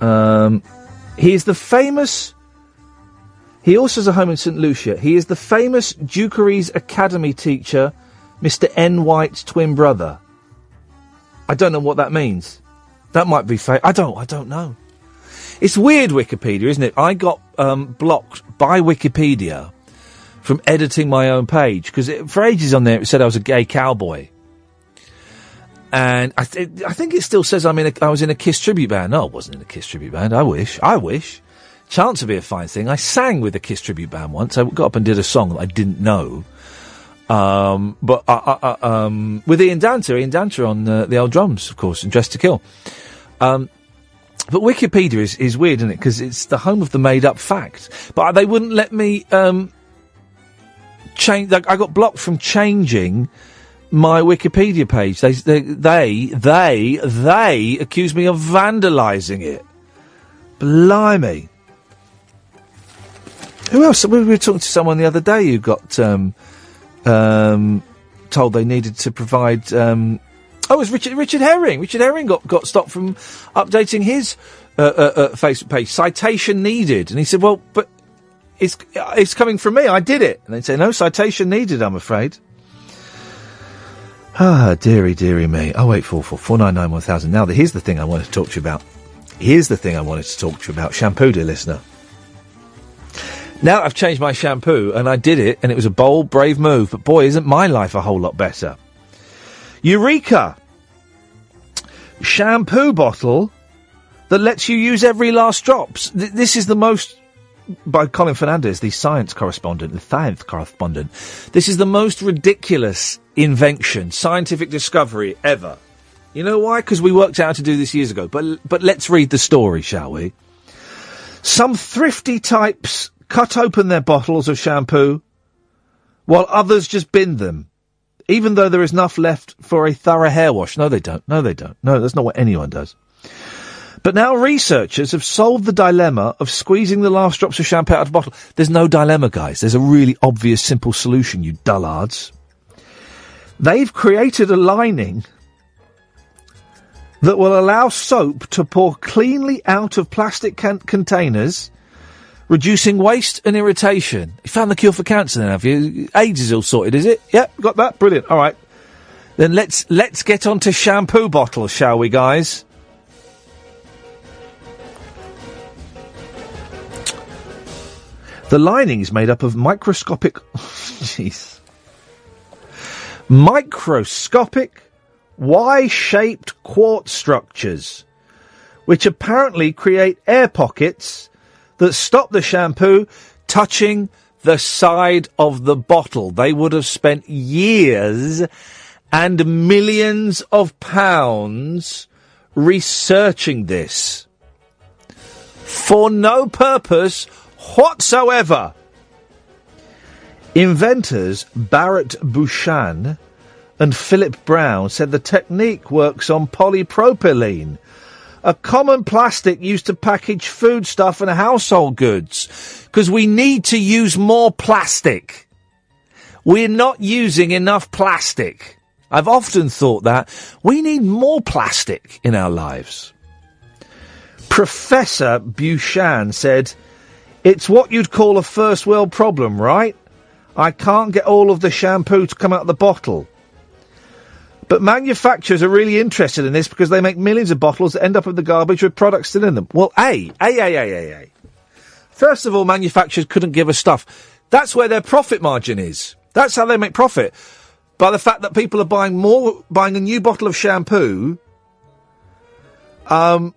Um, he is the famous. He also has a home in St Lucia. He is the famous Dukeries Academy teacher, Mr. N. White's twin brother. I don't know what that means. That might be fake. I don't. I don't know. It's weird, Wikipedia, isn't it? I got um, blocked by Wikipedia from editing my own page because for ages on there it said I was a gay cowboy, and I, th- I think it still says I'm in. A, I was in a Kiss tribute band. No, I wasn't in a Kiss tribute band. I wish. I wish. Chance would be a fine thing. I sang with a Kiss tribute band once. I got up and did a song that I didn't know. Um, but uh, uh, um, with Ian Danter, Ian Danter on uh, the old drums, of course, and Dressed to Kill. Um, but Wikipedia is, is weird, isn't it? Because it's the home of the made up fact. But they wouldn't let me um, change. Like, I got blocked from changing my Wikipedia page. They, they, they, they, they accused me of vandalising it. Blimey. Who else? We were talking to someone the other day who got um, um, told they needed to provide. Um, oh, it was Richard Richard Herring. Richard Herring got, got stopped from updating his uh, uh, uh, Facebook page. Citation needed, and he said, "Well, but it's it's coming from me. I did it." And they say, "No citation needed. I'm afraid." Ah, dearie, dearie me. Oh, wait, four, four, four, nine, nine, one thousand. Now, here's the thing I wanted to talk to you about. Here's the thing I wanted to talk to you about. Shampoo, dear listener. Now I've changed my shampoo, and I did it, and it was a bold, brave move. But boy, isn't my life a whole lot better? Eureka! Shampoo bottle that lets you use every last drops. Th- this is the most by Colin Fernandez, the science correspondent, the science correspondent. This is the most ridiculous invention, scientific discovery ever. You know why? Because we worked out how to do this years ago. But but let's read the story, shall we? Some thrifty types cut open their bottles of shampoo, while others just bin them, even though there is enough left for a thorough hair wash. No, they don't. No, they don't. No, that's not what anyone does. But now researchers have solved the dilemma of squeezing the last drops of shampoo out of a bottle. There's no dilemma, guys. There's a really obvious, simple solution, you dullards. They've created a lining that will allow soap to pour cleanly out of plastic can- containers, reducing waste and irritation. You found the cure for cancer then, have you? AIDS is all sorted, is it? Yep, got that. Brilliant. All right. Then let's let's get on to shampoo bottles, shall we, guys? The lining is made up of microscopic. Jeez. Microscopic Y shaped quartz structures, which apparently create air pockets that stop the shampoo touching the side of the bottle. They would have spent years and millions of pounds researching this for no purpose whatsoever. Inventors Bharat Bhushan and Philip Brown said the technique works on polypropylene, a common plastic used to package foodstuff and household goods. Because we need to use more plastic. We're not using enough plastic. I've often thought that. We need more plastic in our lives. Professor Bhushan said, It's what you'd call a first world problem, right? I can't get all of the shampoo to come out of the bottle. But manufacturers are really interested in this because they make millions of bottles that end up in the garbage with products still in them. Well, A, A, A, A, A, A. First of all, manufacturers couldn't give us stuff. That's where their profit margin is. That's how they make profit. By the fact that people are buying more, buying a new bottle of shampoo, um,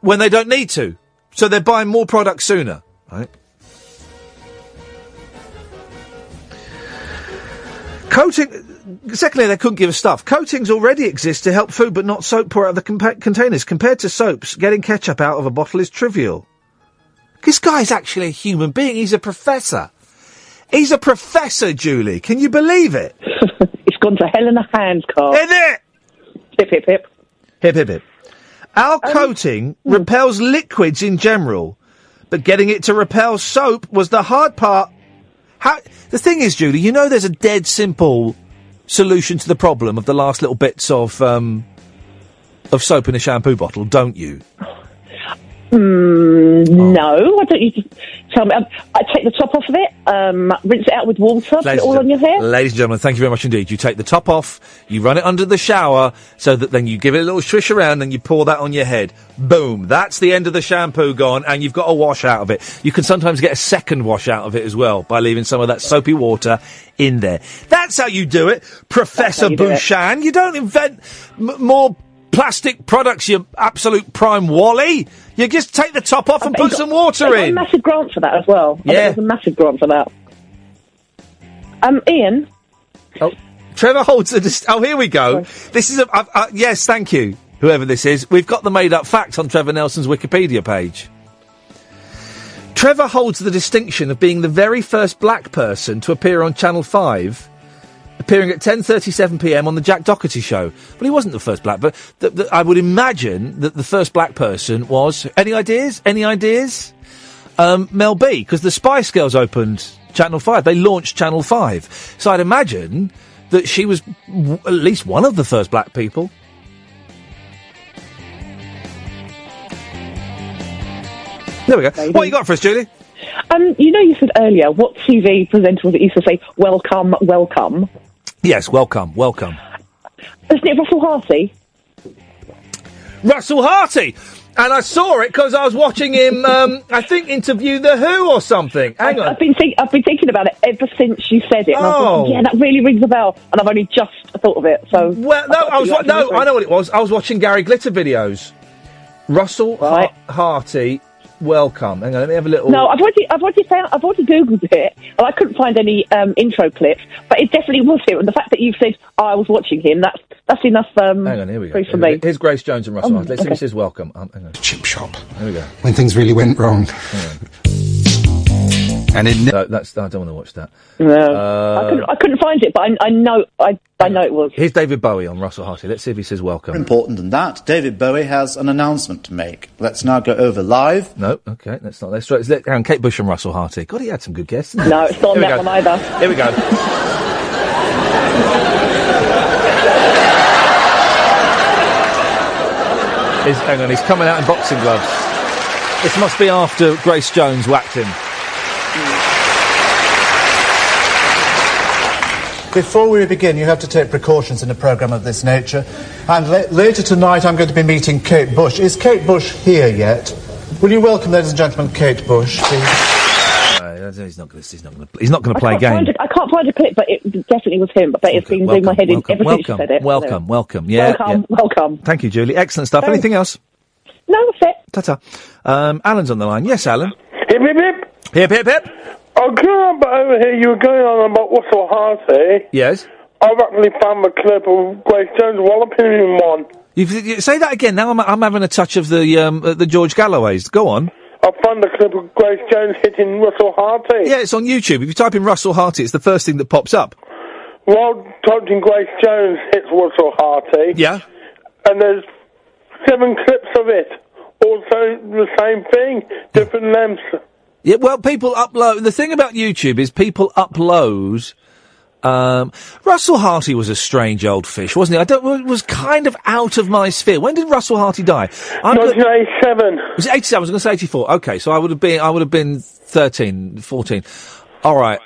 when they don't need to. So they're buying more products sooner, right? Coating. Secondly, they couldn't give us stuff. Coatings already exist to help food, but not soap pour out of the compa- containers. Compared to soaps, getting ketchup out of a bottle is trivial. This guy's actually a human being. He's a professor. He's a professor, Julie. Can you believe it? It's gone to hell in a handcart. Is it? Hip, hip, hip. Hip, hip, hip. Our um, coating hmm. repels liquids in general, but getting it to repel soap was the hard part. How, the thing is, Julie, you know there's a dead simple solution to the problem of the last little bits of um, of soap in a shampoo bottle, don't you? Mm, No, I don't. You just tell me. Um, I take the top off of it, um, rinse it out with water, put it all on your hair. Ladies and gentlemen, thank you very much indeed. You take the top off, you run it under the shower, so that then you give it a little swish around and you pour that on your head. Boom. That's the end of the shampoo gone, and you've got a wash out of it. You can sometimes get a second wash out of it as well by leaving some of that soapy water in there. That's how you do it, Professor you do it. Bhushan. You don't invent m- more plastic products, you absolute prime Wally. You just take the top off and put got- some water got a massive grant for that as well. I Yeah. there's a massive grant for that. Um, Iain. Oh, Trevor holds a. Dist- oh, here we go. This is a. Uh, yes, thank you, whoever this is. We've got the made up fact on Trevor Nelson's Wikipedia page. Trevor holds the distinction of being the very first black person to appear on Channel 5, appearing at 10.37 p.m. on the Jack Docherty show. Well, he wasn't the first black, but th- th- I would imagine that the first black person was... Any ideas? Any ideas? Um, Mel B, because the Spice Girls opened Channel 5. They launched Channel 5. So I'd imagine that she was w- at least one of the first black people. There we go. What you got for us, Julie? Um, you know, you said earlier what TV presenter was it used to say "Welcome, welcome"? Yes, welcome, welcome. Isn't it Russell Harty? Russell Harty! And I saw it because I was watching him, um, I think, interview The Who or something. Hang on. I've been think- I've been thinking about it ever since you said it. And I Oh. thought, yeah, that really rings a bell, and I've only just thought of it. So Well, no, I was wa- no, I know what it was. I was watching Gary Glitter videos. Russell Har- Harty, welcome. Hang on, let me have a little. No, I've already, I've already found, I've already googled it, and I couldn't find any um, intro clips, but it definitely was him. And the fact that you've said oh, I was watching him, that's that's enough. Um, Hang on, here we go. proof for Here we me. Here's Grace Jones and Russell Oh, Harty. Let's see if he says welcome. Um, hang on. Chip shop. Here we go. when things really went wrong. And it. No, that's. I don't want to watch that. No, Uh, I couldn't, I couldn't find it, but I, I know, I, I know it was. Here's David Bowie on Russell Harty. Let's see if he says welcome. More important than that, David Bowie has an announcement to make. Let's now go over live. No, okay, that's not. Let's, let's let hang on, Kate Bush and Russell Harty. God, he had some good guests. No, it's not on that one either. Here we go. He's, hang on, he's coming out in boxing gloves. This must be after Grace Jones whacked him. Before we begin, you have to take precautions in a programme of this nature. And la- later tonight, I'm going to be meeting Kate Bush. Is Kate Bush here yet? Will you welcome, ladies and gentlemen, Kate Bush, please? Uh, he's not going to. He's not going to. He's not going to play a game. it. I can't find a clip, but it definitely was him. But it's been doing my head in welcome, ever since you welcome, said it. welcome, welcome. Yeah, welcome, yeah. welcome. Thank you, Julie. Excellent stuff. Thanks. Anything else? No, that's it. Ta-ta. Um, Alan's on the line. Yes, Alan. Hip, hip, hip. Hip, hip, hip. I remember over here you were going on about Russell Harty. Yes. I've actually found the clip of Grace Jones walloping him one. You've, you, say that again. Now I'm, I'm having a touch of the um, uh, the George Galloways. Go on. I found the clip of Grace Jones hitting Russell Harty. Yeah, it's on YouTube. If you type in Russell Harty, it's the first thing that pops up. While touching Grace Jones hits Russell Harty. Yeah. And there's seven clips of it. Also the same thing, different lengths. Yeah, well, people upload. The thing about YouTube is people upload. Um, Russell Harty was a strange old fish, wasn't he? I don't. Was kind of out of my sphere. When did Russell Harty die? I'm go- 1987. Was it 87? I was going to say 84. Okay, so I would have been. I would have been 13, 14. All right.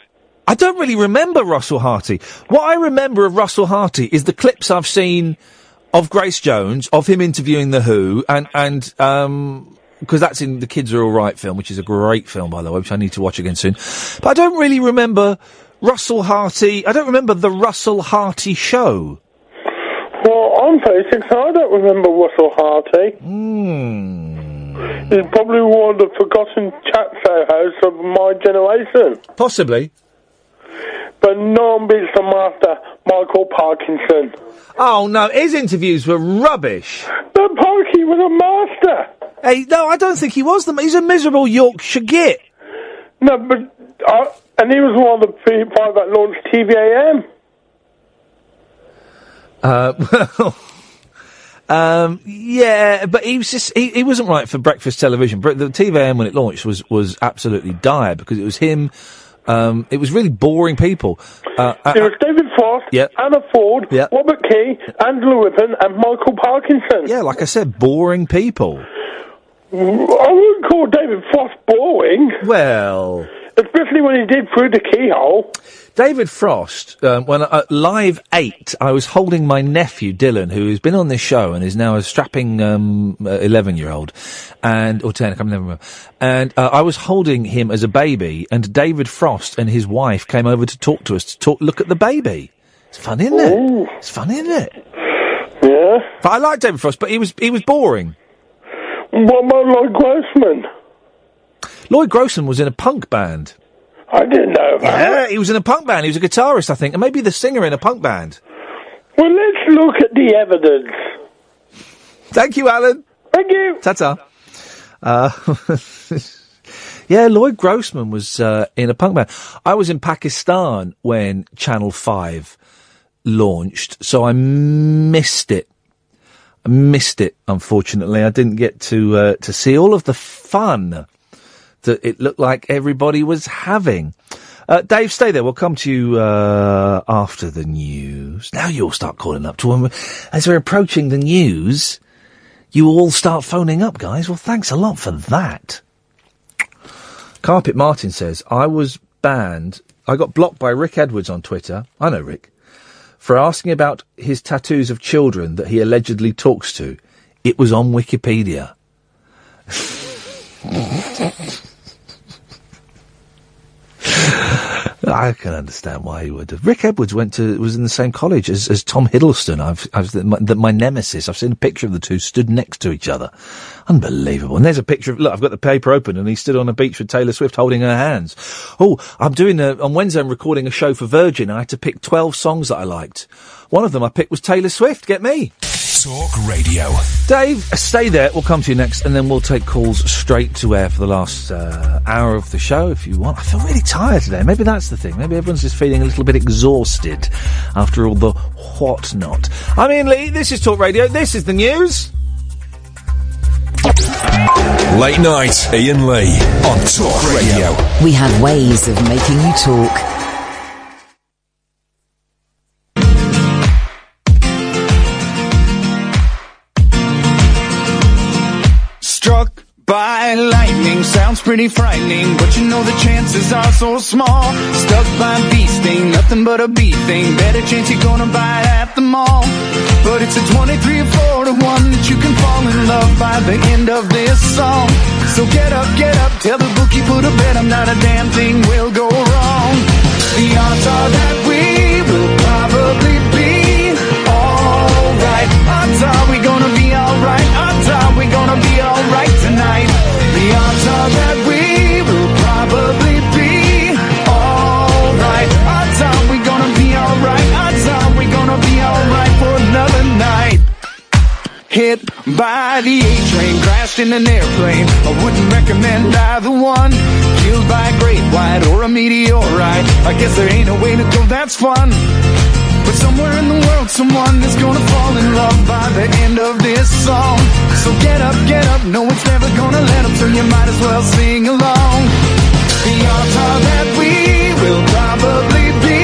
I don't really remember Russell Harty. What I remember of Russell Harty is the clips I've seen of Grace Jones, of him interviewing The Who, and, and, um, because that's in the Kids Are Alright film, which is a great film, by the way, which I need to watch again soon. But I don't really remember Russell Harty, I don't remember the Russell Harty show. Well, I'm 36, so I don't remember Russell Harty. Hmm. He's probably one of the forgotten chat show hosts of my generation. Possibly. But no one beats the master, Michael Parkinson. Oh no, his interviews were rubbish. But Parky was a master. Hey, no, I don't think he was the. He's a miserable Yorkshire git. No, but uh, and he was one of the people that launched TVAM. Uh, well, um, yeah, but he was just he, he wasn't right for breakfast television. The TVM when it launched was was absolutely dire because it was him, Um, it was really boring people. Uh, uh, It was David Frost, Yep. Anna Ford, Yep. Robert Kee, Andrew Rippon, and Michael Parkinson. yeah, like I said, boring people. I wouldn't call David Frost boring. Well, especially when he did through the keyhole. David Frost, um, when uh, live eight, I was holding my nephew Dylan, who has been on this show and is now a strapping um, eleven-year-old, and or ten, I can't remember. And uh, I was holding him as a baby, and David Frost and his wife came over to talk to us to talk, look at the baby. It's funny, isn't it? It's funny, isn't it? Yeah. But I like David Frost, but he was he was boring. What about Lloyd Grossman? Lloyd Grossman was in a punk band. I didn't know Yeah, he was in a punk band. He was a guitarist, I think, and maybe the singer in a punk band. Well, let's look at the evidence. Thank you, Alan. Thank you. Ta-ta. Uh, yeah, Lloyd Grossman was uh, in a punk band. I was in Pakistan when Channel 5 launched, so I missed it. Missed it, unfortunately. I didn't get to uh, to see all of the fun that it looked like everybody was having. Uh, Dave, stay there. We'll come to you uh, after the news. Now you'll start calling up to when as we're approaching the news. You all start phoning up, guys. Well, thanks a lot for that. Carpet Martin says, I was banned. I got blocked by Rick Edwards on Twitter. I know Rick. For asking about his tattoos of children that he allegedly talks to. It was on Wikipedia. I can understand why he would have. Rick Edwards went to was in the same college as, as Tom Hiddleston. I've, I've my, the, my nemesis. I've seen a picture of the two stood next to each other. Unbelievable. And there's a picture of look. I've got the paper open, and he stood on a beach with Taylor Swift holding her hands. Oh, I'm doing a, on Wednesday. I'm recording a show for Virgin. I had to pick twelve songs that I liked. One of them I picked was Taylor Swift. Get me. Talk Radio. Dave, stay there. We'll come to you next, and then we'll take calls straight to air for the last uh, hour of the show if you want. I feel really tired today. Maybe that's the thing. Maybe everyone's just feeling a little bit exhausted after all the whatnot. I'm Iain Lee. This is Talk Radio. This is the news. Late night, Iain Lee on Talk Radio. We have ways of making you talk. By lightning sounds pretty frightening, but you know the chances are so small. Stuck by bee sting, nothing but a bee thing. Better chance you're gonna buy it at the mall. But it's a 23 or 4 to 1 that you can fall in love by the end of this song. So get up, get up, tell the bookie put a bet I'm not a damn thing will go wrong. The odds are that we Hit by the A train, crashed in an airplane. I wouldn't recommend either one. Killed by a great white or a meteorite. I guess there ain't a way to go that's fun. But somewhere in the world, someone is gonna fall in love by the end of this song. So get up, get up, no one's never gonna let them, so you might as well sing along. The odds are that we will probably be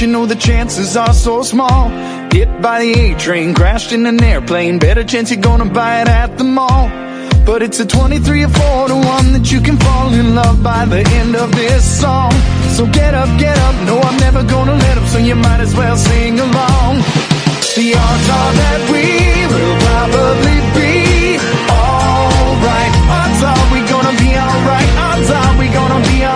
you know the chances are so small. Hit by the A train, crashed in an airplane. Better chance you're gonna buy it at the mall. But it's a 23 or 4 to 1 that you can fall in love by the end of this song. So get up, get up. No, I'm never gonna let up, so you might as well sing along. The odds are that we will probably be alright. Odds are we gonna be alright. Odds are we gonna be alright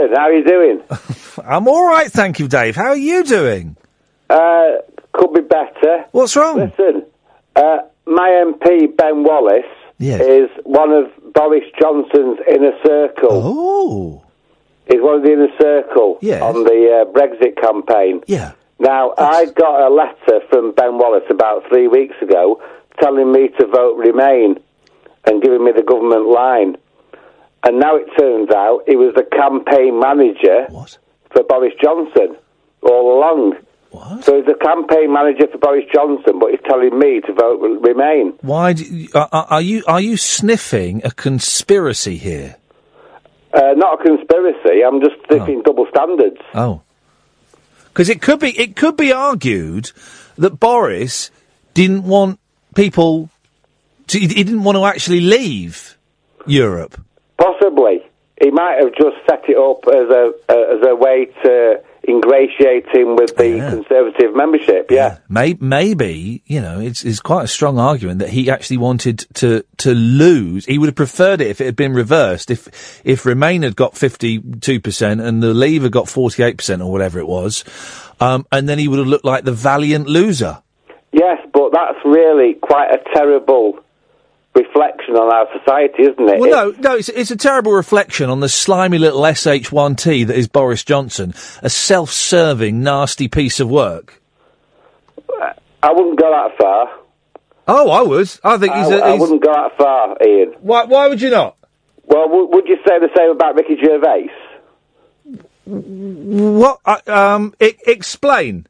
Iain, how are you doing? I'm all right, thank you, Dave. How are you doing? Uh, could be better. What's wrong? Listen, uh, my MP, Ben Wallace, Yes. is one of Boris Johnson's inner circle. Oh. He's one of the inner circle Yes. on the uh, Brexit campaign. Yeah. Now, I got a letter from Ben Wallace about three weeks ago telling me to vote Remain and giving me the government line. And now it turns out he was the campaign manager for Boris Johnson all along. What? So he's the campaign manager for Boris Johnson, but he's telling me to vote Remain. Why do you, are, are you are you sniffing a conspiracy here? Uh, not a conspiracy. I'm just thinking double standards. Oh, because it could be it could be argued that Boris didn't want people to, he didn't want to actually leave Europe. He might have just set it up as a as a way to ingratiate him with the Conservative membership. Yeah. May, maybe you know it's, it's quite a strong argument that he actually wanted to to lose. He would have preferred it if it had been reversed. If if Remain had got fifty two percent and the Leave had got forty eight percent or whatever it was, um, and then he would have looked like the valiant loser. Yes, but that's really quite a terrible reflection on our society, isn't it? Well, no, no, it's, it's a terrible reflection on the slimy little SH1T that is Boris Johnson, a self-serving, nasty piece of work. I wouldn't go that far. Oh, I would. I think he's. I, a I he's wouldn't go that far, Iain. Why? Why would you not? Well, w- would you say the same about Ricky Gervais? what? Uh, um, e- explain.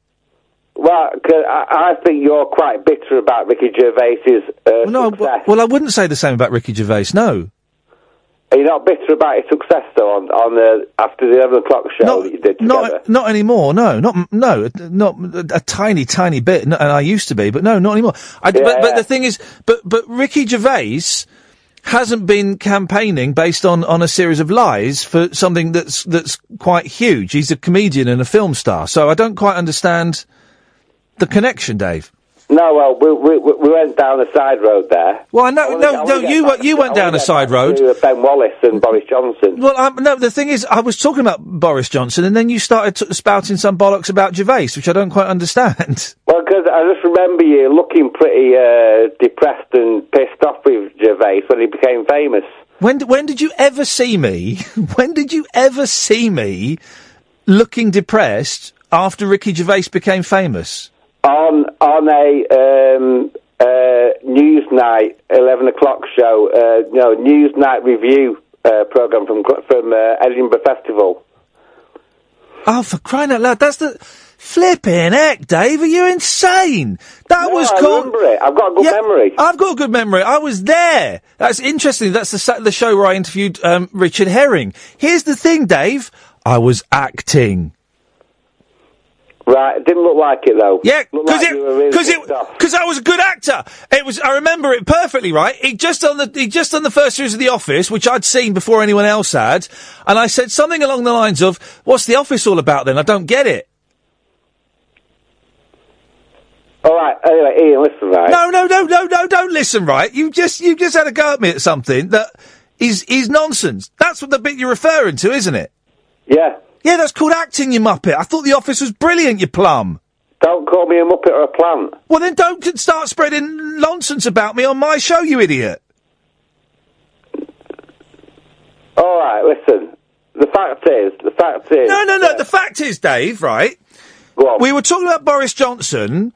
Well, I, I think you're quite bitter about Ricky Gervais's uh, Well, no, success. well, I wouldn't say the same about Ricky Gervais. No. Are you not bitter about his success, though, on, on the, after the 11 o'clock show that you did together? Not, not anymore. No, not no, not a, a tiny, tiny bit. No, and I used to be, but no, not anymore. I, but, but the thing is, but but Ricky Gervais hasn't been campaigning based on, on a series of lies for something that's that's quite huge. He's a comedian and a film star, so I don't quite understand the connection, Dave. No, well, we, we, we went down a side road there. Well, I know, no, no, you went- you went down a side road. To Ben Wallace and Boris Johnson. Well, um, no, the thing is, I was talking about Boris Johnson, and then you started t- spouting some bollocks about Gervais, which I don't quite understand. Well, because I just remember you looking pretty uh, depressed and pissed off with Gervais when he became famous. When when did you ever see me? when did you ever see me looking depressed after Ricky Gervais became famous? On on a um, uh, news night, eleven o'clock show, uh, no news night review uh, program from from uh, Edinburgh Festival. Oh, for crying out loud! That's the flipping heck, Dave. Are you insane? That No, was I called. remember it. I've got a good memory. I've got a good memory. I was there. That's interesting. That's the the show where I interviewed um, Richard Herring. Here's the thing, Dave. I was acting. Right, it didn't look like it though. Yeah, because like it were really because it because I was a good actor. It was I remember it perfectly. Right, he just on the he just on the first series of The Office, which I'd seen before anyone else had, and I said something along the lines of, "What's The Office all about?" Then I don't get it. All right. Anyway, Iain, listen, right. No, no, no, no, no! Don't listen. Right, you just you just had a go at me at something that is is nonsense. That's what the bit you're referring to, isn't it? Yeah. Yeah, that's called acting, you muppet. I thought The Office was brilliant, you plum. Don't call me a muppet or a plant. Well, then don't start spreading nonsense about me on my show, you idiot. All right, listen. The fact is, the fact is. No, no, no. The fact is, Dave, right? We were talking about Boris Johnson,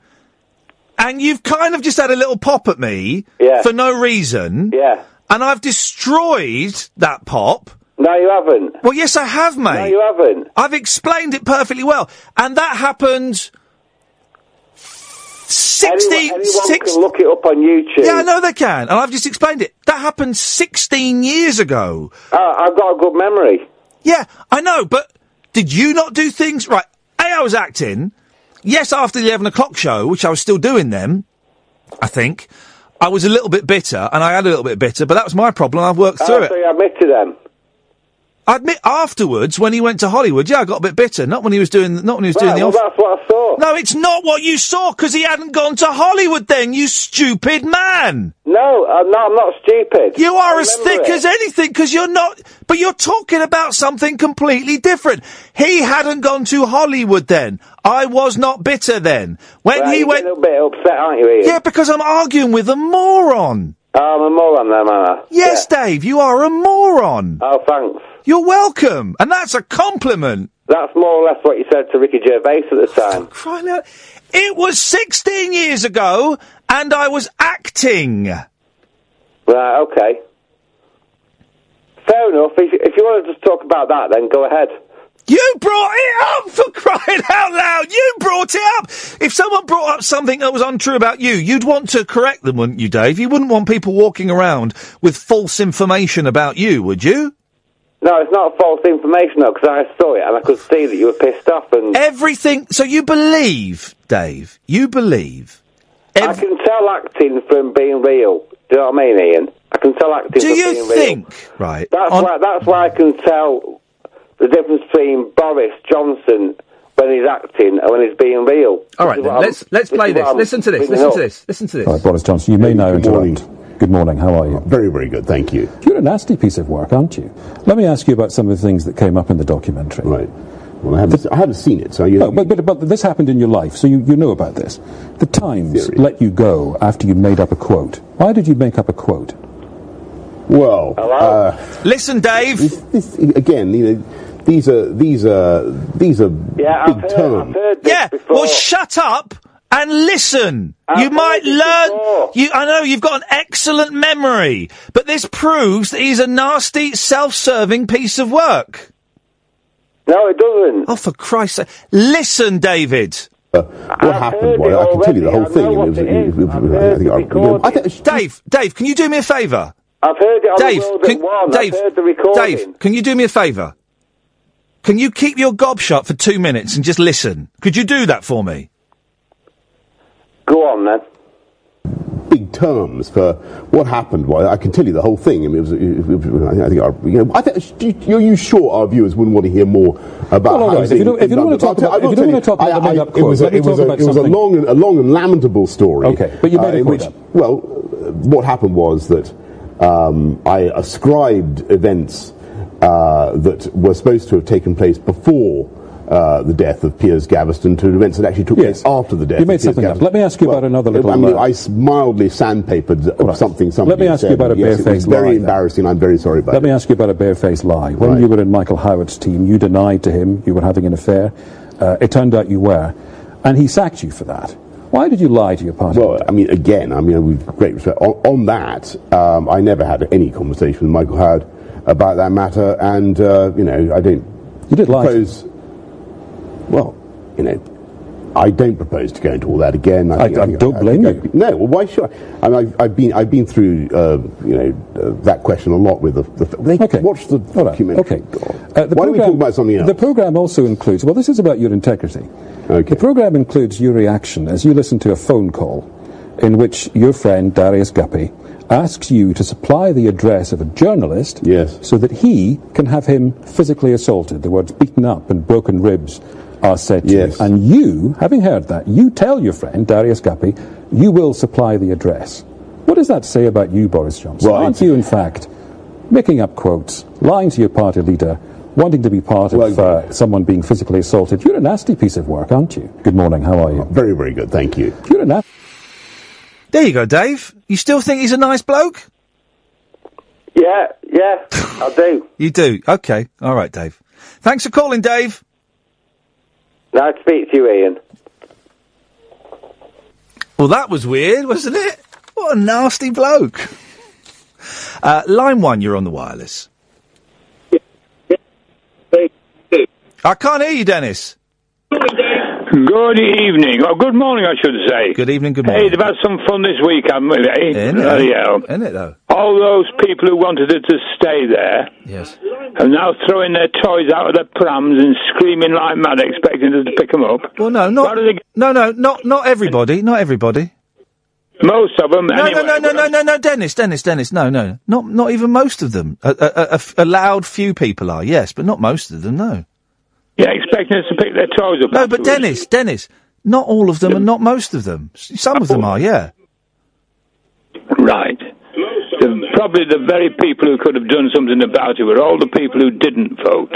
and you've kind of just had a little pop at me Yeah. for no reason. Yeah. And I've destroyed that pop. No, you haven't. Well, yes, I have, mate. No, you haven't. I've explained it perfectly well. And that happened. 16, Anyone, anyone six- can look it up on YouTube. Yeah, I know they can. And I've just explained it. That happened 16 years ago. Oh, I've got a good memory. Yeah, I know, but did you not do things right? A, I was acting. Yes, after the 11 o'clock show, which I was still doing then, I think, I was a little bit bitter, and I had a little bit bitter, but that was my problem. I've worked ah, through oh, it. So you admit to them. I admit afterwards when he went to Hollywood, yeah, I got a bit bitter. Not when he was doing, not when he was doing Right, the well, off. that's what I saw. No, it's not what you saw because he hadn't gone to Hollywood. Then you stupid man. No, I'm not. I'm not stupid. You are as thick it. as anything because you're not. But you're talking about something completely different. He hadn't gone to Hollywood then. I was not bitter then. When Right, he went. a bit upset, aren't you, Iain? Yeah, because I'm arguing with a moron. Oh, I'm a moron then, am I? Yes, Dave, you are a moron. Oh, thanks. You're welcome, and that's a compliment. That's more or less what you said to Ricky Gervais at the time. Crying out. It was 16 years ago, and I was acting. Right, okay. Fair enough. If, if you want to just talk about that, then go ahead. You brought it up for crying out loud. You brought it up. If someone brought up something that was untrue about you, you'd want to correct them, wouldn't you, Dave? You wouldn't want people walking around with false information about you, would you? No, it's not false information, though, because I saw it and I could see that you were pissed off. And Everything. So you believe, Dave? You believe? I can tell acting from being real. Do you know what I mean, Iain? I can tell acting Do from you think? real. Right. That's why. That's why I can tell the difference between Boris Johnson when he's acting and when he's being real. All right, then. Let's let's this play is this. Listen to this. Listen up. to this. Listen to this. Right, Boris Johnson, you may now interrupt. Good morning, how are you? Very, very good, thank you. You're a nasty piece of work, aren't you? Let me ask you about some of the things that came up in the documentary. Right. Well, I haven't, I haven't seen it, so you. but, but, but this happened in your life, so you, you know about this. The Times let you go after you made up a quote. Why did you make up a quote? Well, uh, listen, Dave. This, this, again, you know, these are these are these are Yeah, big I've heard, terms. I've heard this Yeah. before. Well, shut up and listen. you might learn. You, I know you've got an excellent memory, but this proves that he's a nasty, self-serving piece of work. No, it doesn't. Oh, for Christ's sake! Listen, David. Uh, what happened? Well, I can tell you the whole thing. It was, it it was- I think I- you know, I think- Dave, Dave, can you do me a favour? I've heard it on Dave, the can, One. Dave, I've heard the recording. Dave, can you do me a favour? Can you keep your gob shut for two minutes and just listen? Could you do that for me? Go on then. big terms for what happened. Well, I can tell you the whole thing. I mean, it was, it was- I think, our, you know, I think, are you sure our viewers wouldn't want to hear more about Well, all right, housing? if you don't- if you don't want to talk I about- will if you don't want to talk about I- the made I- up it was a, it was a, it was a long, and, a long and lamentable story. Okay, but you made uh, a in quote which, well, uh, what happened was that um, I ascribed events uh, that were supposed to have taken place before. Uh, the death of Piers Gaveston to events that actually took place after the death. You of made Piers something up. Gaveston. Let me ask you about another little, I mean, uh, I mildly sandpapered something. Somebody Let me ask you about a yes, it was Very lie, then. embarrassing. I'm very sorry about Let me ask you about a barefaced lie. When Right. you were in Michael Howard's team, you denied to him you were having an affair. Uh, it turned out you were, and he sacked you for that. Why did you lie to your party? Well, I mean, again, I mean, with great respect, on, on that, um, I never had any conversation with Michael Howard about that matter, and, uh, you know, I didn't. You did lie. Propose, well, you know, I don't propose to go into all that again. I- think- I think don't blame you. No, well, why should I? I mean, I've, I've been I've been through uh, you know uh, that question a lot with the. the they Okay. Watch the documentary. Okay. Uh, the Why don't we program- talk about something else? The program also includes. Well, this is about your integrity. Okay. The program includes your reaction as you listen to a phone call, in which your friend Darius Guppy asks you to supply the address of a journalist, yes. so that he can have him physically assaulted. The words "beaten up" and "broken ribs" are said to Yes. you, and you, having heard that, you tell your friend Darius Guppy you will supply the address. What does that say about you, Boris Johnson? Well, Aren't you, in fact, making up quotes, lying to your party leader, wanting to be part of uh, someone being physically assaulted? You're a nasty piece of work, aren't you? Good morning. How are you? Very, very good. Thank you. You're a nasty. There you go, Dave. You still think he's a nice bloke? Yeah, yeah, I do. You do. Okay. All right, Dave. Thanks for calling, Dave. Nice to speak to you, Iain. Well, that was weird, wasn't it? What a nasty bloke. Uh, line one, you're on the wireless. I can't hear you, Dennis. Good evening, or good morning, I should say. Good evening, good morning. Hey, they've had some fun this week, haven't they? Isn't it, Bloody though? hell. Isn't it, though? All those people who wanted it to stay there Yes. are now throwing their toys out of their prams and screaming like mad, expecting us to pick them up. Well, no, not no, no, not not everybody, not everybody. Most of them. No, anyway, no, no, no, no, no, no, Dennis, Dennis, Dennis, no, no, not not even most of them. A, a, a- a loud few people are, yes, but not most of them, no. Yeah, expecting us to pick their toes up. No, but Dennis, Dennis, not all of them and not most of them. Some of them are, yeah. Right. The, probably the very people who could have done something about it were all the people who didn't vote.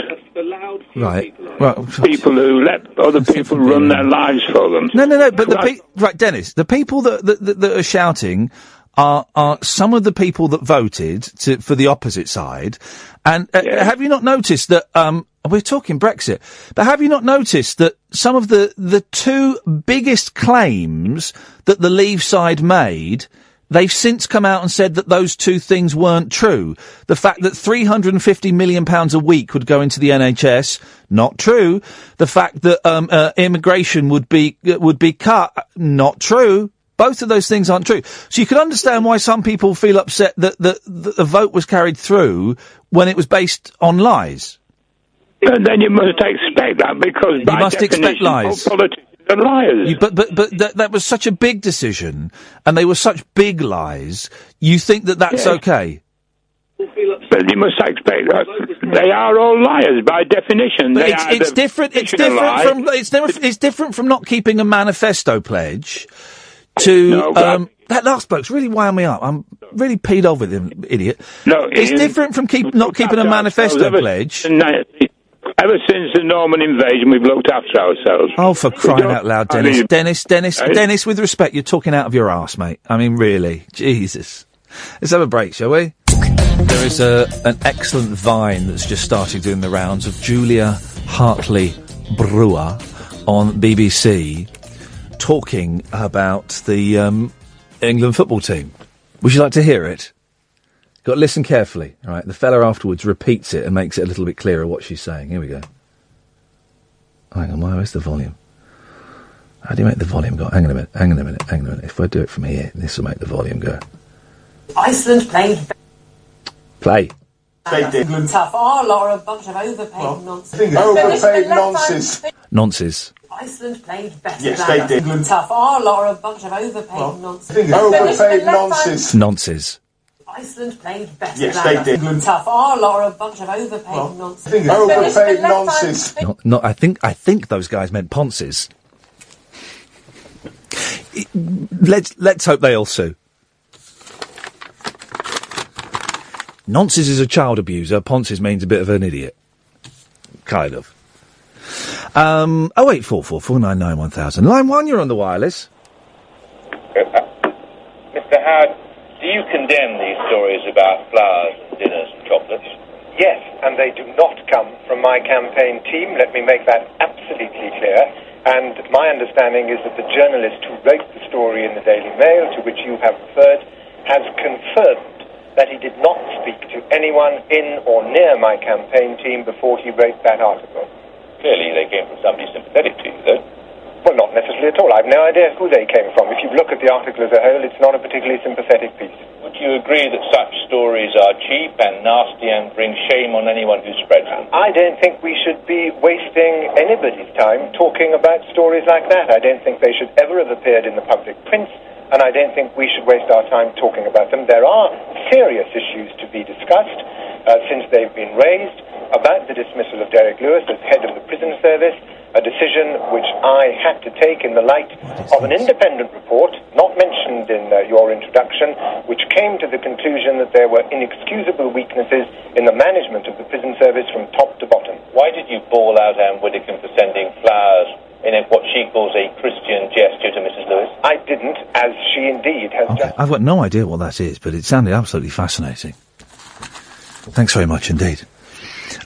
Right, right. People who let other people run their lives for them. No, no, no. But the pe- right, Dennis, the people that that, that, that are shouting are are some of the people that voted to, for the opposite side. And uh, have you not noticed that? Um, we're talking Brexit, but have you not noticed that some of the the two biggest claims that the Leave side made? They've since come out and said that those two things weren't true. The fact that £350 million a week would go into the NHS, not true. The fact that um, uh, immigration would be uh, would be cut, not true. Both of those things aren't true. So you can understand why some people feel upset that the, that the vote was carried through when it was based on lies. And then you must expect that because you must expect lies. all politicians are liars. You- but but but that, that was such a big decision, and they were such big lies. You think that that's Yeah. okay? But you must expect that they are all liars by definition. They it's, it's different. It's different lie. from it's, never, it's different from not keeping a manifesto pledge. To No, um, that last bloke's really wound me up. I'm really peed off with him, idiot. No, it's it- different from keep not keeping a manifesto pledge. Ever since the Norman invasion, we've looked after ourselves. Oh, for crying out loud, I Dennis! mean- Dennis, Dennis, Eh? Dennis. With respect, you're talking out of your arse, mate. I mean, really, Jesus. Let's have a break, shall we? There is a an excellent vine that's just started doing the rounds of Julia Hartley Brewer on BBC talking about the um, England football team. Would you like to hear it? Got to listen carefully. All right, the fella afterwards repeats it and makes it a little bit clearer what she's saying. Here we go. Hang on, where's the volume? How do you make the volume go? Hang on a minute, hang on a minute, hang on a minute. If I do it from here, this will make the volume go. Iceland played Play. England tough. Oh, Laura, a bunch of overpaid nonsense. Overpaid the left hand- Nonsense. Iceland played better. Yes, they did. Tough. Oh, Laura, a bunch of overpaid nonsense. Overpaid the left hand- nonsense. Nonsense. Iceland played better Yes, than they us. did. England tough. Ah, oh, Laura, a bunch of overpaid nonsense. Finish Finish the overpaid left hand- nonsense. Not, not, I think I think those guys meant Ponces. Let's let's hope they all sue. Nonces is a child abuser. Ponces means a bit of an idiot, kind of. Um, oh eight four four four nine nine one thousand. Line one, you're on the wireless. Uh, uh, Mr. Howard, do you condemn these stories about flowers, and dinners, and chocolates? Yes, and they do not come from my campaign team. Let me make that absolutely clear. And my understanding is that the journalist who wrote the story in the Daily Mail, to which you have referred, has confirmed that he did not speak to anyone in or near my campaign team before he wrote that article. Clearly, they came from somebody sympathetic to you, though. Well, not necessarily at all. I've no idea who they came from. If you look at the article as a whole, it's not a particularly sympathetic piece. Would you agree that such stories are cheap and nasty and bring shame on anyone who spreads them? I don't think we should be wasting anybody's time talking about stories like that. I don't think they should ever have appeared in the public print, and I don't think we should waste our time talking about them. There are serious issues to be discussed uh, since they've been raised about the dismissal of Derek Lewis as head of the prison service, a decision which I had to take in the light of an independent report, not mentioned in uh, your introduction, which came to the conclusion that there were inexcusable weaknesses in the management of the prison service from top to bottom. Why did you bawl out Ann Widdecombe for sending flowers in a, what she calls a Christian gesture to Mrs. Lewis? I didn't, as she indeed has just. I've got no idea what that is, but it sounded absolutely fascinating. Thanks very much indeed.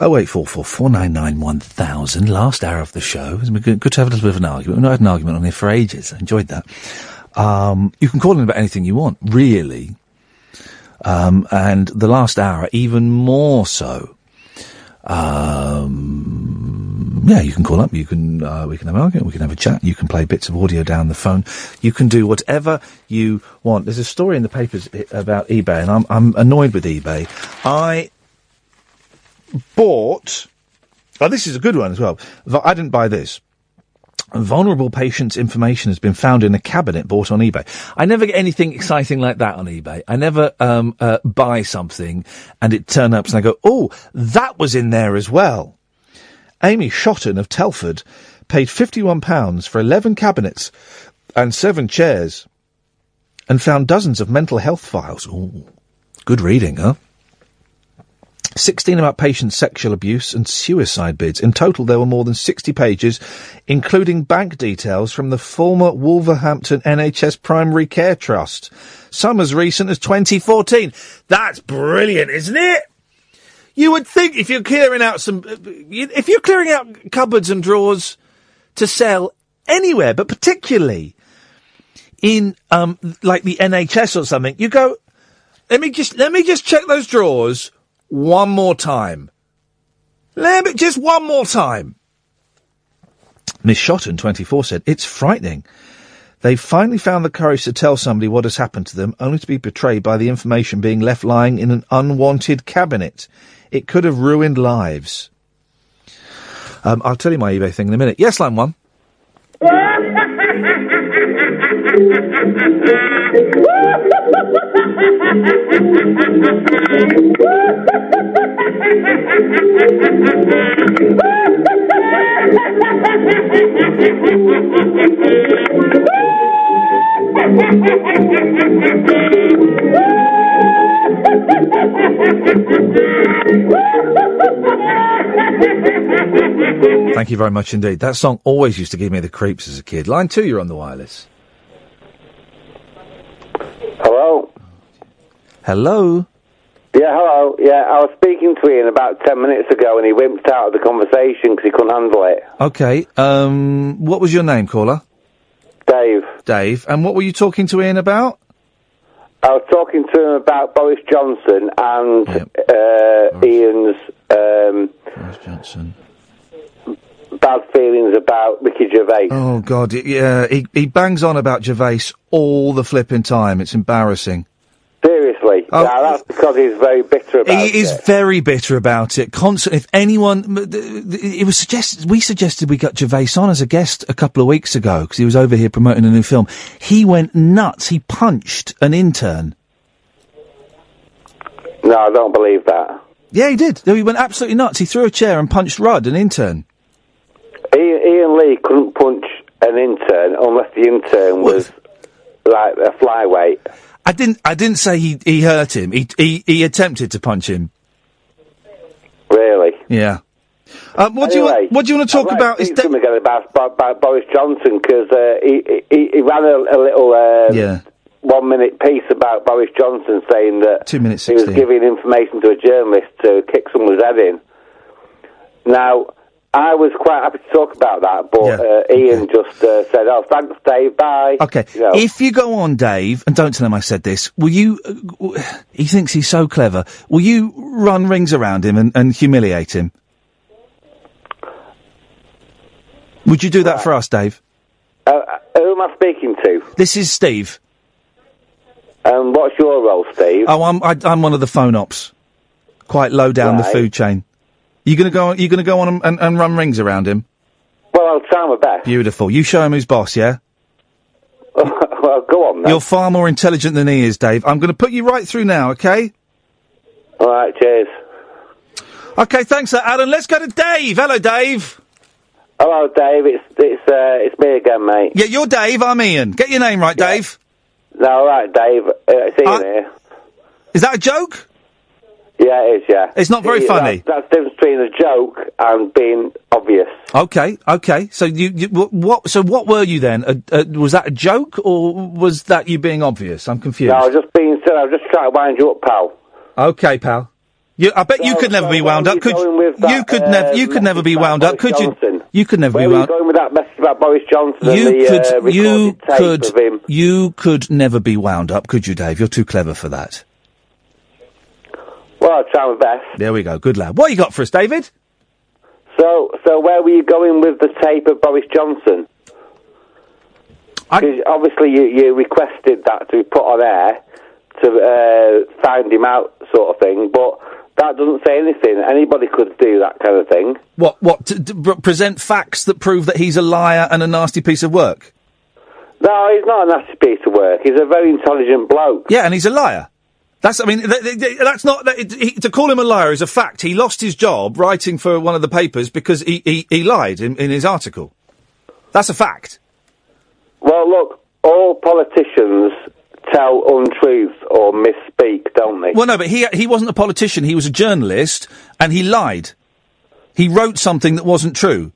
Oh eight four four four nine nine one thousand. Last hour of the show. It's been good, good to have a little bit of an argument. We've not had an argument on here for ages. I enjoyed that. Um, you can call in about anything you want, really. Um, and the last hour, even more so. Um, yeah, you can call up. You can. Uh, we can have an argument. We can have a chat. You can play bits of audio down the phone. You can do whatever you want. There's a story in the papers about eBay, and I'm I'm annoyed with eBay. I bought. Oh, this is a good one as well. I didn't buy this. Vulnerable patients' information has been found in a cabinet bought on eBay. I never get anything exciting like that on eBay. I never um, uh, buy something and it turns up and I go, "Oh, that was in there as well." Amy Shotton of Telford paid fifty-one pounds for eleven cabinets and seven chairs, and found dozens of mental health files. Ooh, good reading, huh? 16 about patient sexual abuse and suicide bids. In total, there were more than 60 pages, including bank details from the former Wolverhampton NHS Primary Care Trust. Some as recent as 2014. That's brilliant, isn't it? You would think if you're clearing out some, if you're clearing out cupboards and drawers to sell anywhere, but particularly in, um, like the NHS or something, you go, let me just, let me just check those drawers one more time. Let me, just one more time. Miss Shotton, 24, said, It's frightening. They finally found the courage to tell somebody what has happened to them, only to be betrayed by the information being left lying in an unwanted cabinet. It could have ruined lives. Um, I'll tell you my eBay thing in a minute. Yes, line one. Thank you very much indeed. That song always used to give me the creeps as a kid. Line two, you're on the wireless. Hello? Hello? Yeah, hello. Yeah, I was speaking to Iain about 10 minutes ago and he wimped out of the conversation because he couldn't handle it. Okay, um, what was your name, caller? Dave. Dave. And what were you talking to Iain about? I was talking to him about Boris Johnson and uh, Iain's um, Boris Johnson. bad feelings about Ricky Gervais. Oh God, yeah, he he bangs on about Gervais all the flipping time. It's embarrassing. Seriously. Oh. Now, that's because he's very bitter about He is very bitter about it. Constant. If anyone, m- th- th- it was suggested. We suggested we got Gervais on as a guest a couple of weeks ago because he was over here promoting a new film. He went nuts. He punched an intern. No, I don't believe that. Yeah, he did. He went absolutely nuts. He threw a chair and punched Rudd, an intern. Iain, Iain Lee couldn't punch an intern unless the intern was like a flyweight. I didn't. I didn't say he he hurt him. He he he attempted to punch him. Really? Yeah. Um, what do you want, What do you want to talk I'd like about? to to again about, about, about Boris Johnson because uh, he, he he ran a, a little um, Yeah. one minute piece about Boris Johnson saying that Two minutes he was giving information to a journalist to kick someone's head in. Now. I was quite happy to talk about that, but uh, Iain just uh, said, "Oh, thanks, Dave. Bye." Okay. You know. If you go on, Dave, and don't tell him I said this, will you? Uh, w- he thinks he's so clever. Will you run rings around him and, and humiliate him? Would you do that for us, Dave? Uh, who am I speaking to? This is Steve. And what's your role, Steve? Oh, I'm I, I'm one of the phone ops, quite low down the food chain. You gonna go? You gonna go on and, and, and run rings around him? Well, I'll try my best. Beautiful. You show him who's boss, yeah? well, go on then. You're far more intelligent than he is, Dave. I'm going to put you right through now, okay? All right, cheers. Okay, thanks, uh, Alan. Let's go to Dave. Hello, Dave. Hello, Dave. It's it's uh, it's me again, mate. Yeah, you're Dave. I'm Iain. Get your name right, Dave. No, all right, Dave. Uh, it's Iain here. Is that a joke? Yeah, it is. Yeah. It's not very funny. That's, that's the difference between a joke and being obvious. Okay, okay. So you, you wh- what? So what were you then? A, a, was that a joke or was that you being obvious? I'm confused. No, I was just being silly. I was just trying to wind you up, pal. Okay, pal. You, I bet you So- could never so be where wound were up. you Could going with you that, could uh, never you could never be message wound about up, could Boris you? Johnson? You could never Where be were you wound. going with that message about Boris Johnson You and the could uh, recorded you tape could of him? you could never be wound up, could you, Dave? You're too clever for that. Well, I'll try my best. There we go. Good lad. What you got for us, David? So, so where were you going with the tape of Boris Johnson? 'Cause obviously, you, you requested that to be put on air to uh, find him out, sort of thing. But that doesn't say anything. Anybody could do that kind of thing. What? What? To, to present facts that prove that he's a liar and a nasty piece of work. No, he's not a nasty piece of work. He's a very intelligent bloke. Yeah, and he's a liar. That's. I mean, th- th- th- that's not. That, it, he, to call him a liar is a fact. He lost his job writing for one of the papers because he he, he lied in, in his article. That's a fact. Well, look, all politicians tell untruths or misspeak, don't they? Well, no, but he he wasn't a politician. He was a journalist, and he lied. He wrote something that wasn't true.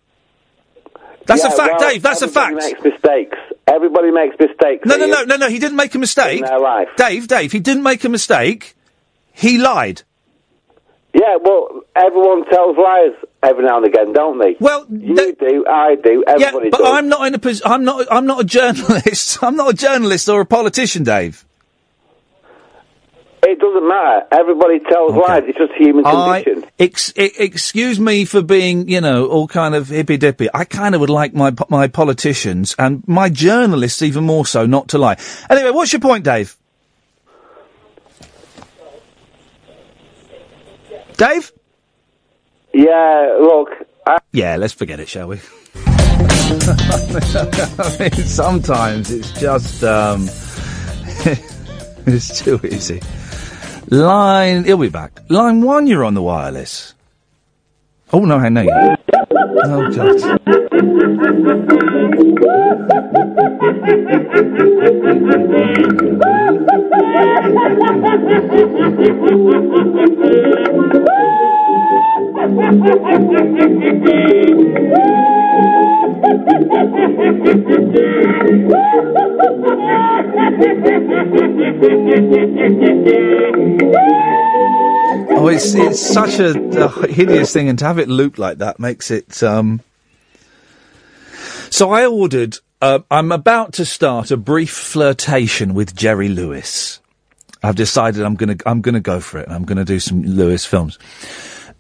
That's a fact, well, Dave. That's a fact. everybody makes mistakes. Everybody makes mistakes. No, no, no, no, no. He didn't make a mistake. In their life. Dave, Dave, he didn't make a mistake. He lied. Yeah, well, everyone tells lies every now and again, don't they? Well, you do, I do, everybody yeah, but does. I'm not in a pos- I'm not. I'm not a journalist. I'm not a journalist or a politician, Dave. It doesn't matter. Everybody tells lies. It's just human I, condition. ex- e- excuse me for being, you know, all kind of hippy dippy. I kind of would like my my politicians and my journalists even more so not to lie. Anyway, what's your point, Dave? Dave? Yeah, look. I- Yeah, let's forget it, shall we? I mean, sometimes it's just um, it's too easy. Line, he'll be back. Line one, you're on the wireless. Oh no, hang on. you- Oh god. Oh, it's it's such a, hideous thing, and to have it loop like that makes it. Um... So I ordered. Uh, I'm about to start a brief flirtation with Jerry Lewis. I've decided I'm gonna I'm gonna go for it. I'm gonna do some Lewis films.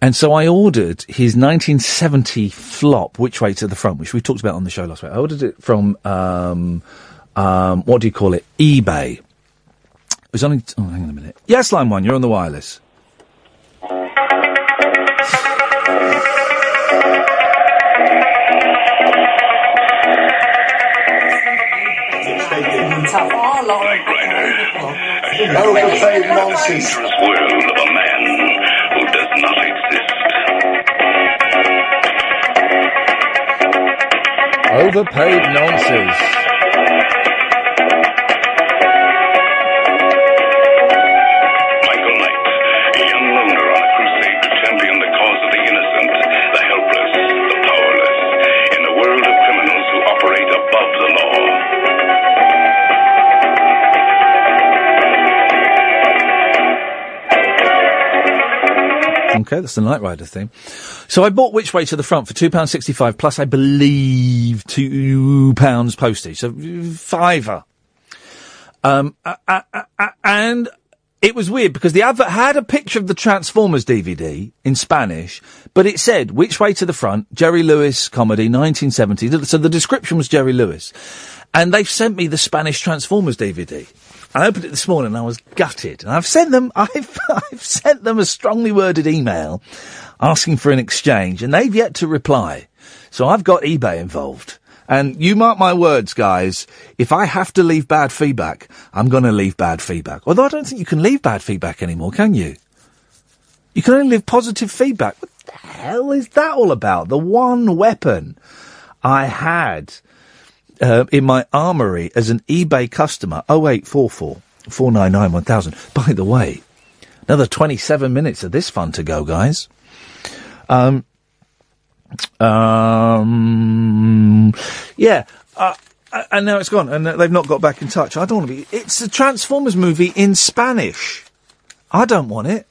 And so I ordered his 1970 flop, Which Way to the Front, which we talked about on the show last week. I ordered it from, um, um, what do you call it? eBay. It was only, oh, hang on a minute. Yes, line one, you're on the wireless. Overpaid nonsense. Michael Knight, a young loner on a crusade to champion the cause of the innocent, the helpless, the powerless, in a world of criminals who operate above the law. Okay, that's the Knight Rider theme. So I bought Which Way to the Front for £2.65 plus, I believe, £2 postage. So fiver. Um, a- a- a- and it was weird because the advert had a picture of the Transformers DVD in Spanish, but it said Which Way to the Front, Jerry Lewis comedy, 1970. So the description was Jerry Lewis. And they've sent me the Spanish Transformers DVD. I opened it this morning and I was gutted. And I've sent them, I've, I've sent them a strongly worded email asking for an exchange and they've yet to reply. So I've got eBay involved. And you mark my words, guys, if I have to leave bad feedback, I'm going to leave bad feedback. Although I don't think you can leave bad feedback anymore, can you? You can only leave positive feedback. What the hell is that all about? The one weapon I had uh, in my armory as an eBay customer, 0844 499 1000. By the way, another 27 minutes of this fun to go, guys. Um, um, yeah, uh, uh, and now it's gone, and they've not got back in touch. I don't want to be. It's a Transformers movie in Spanish. I don't want it.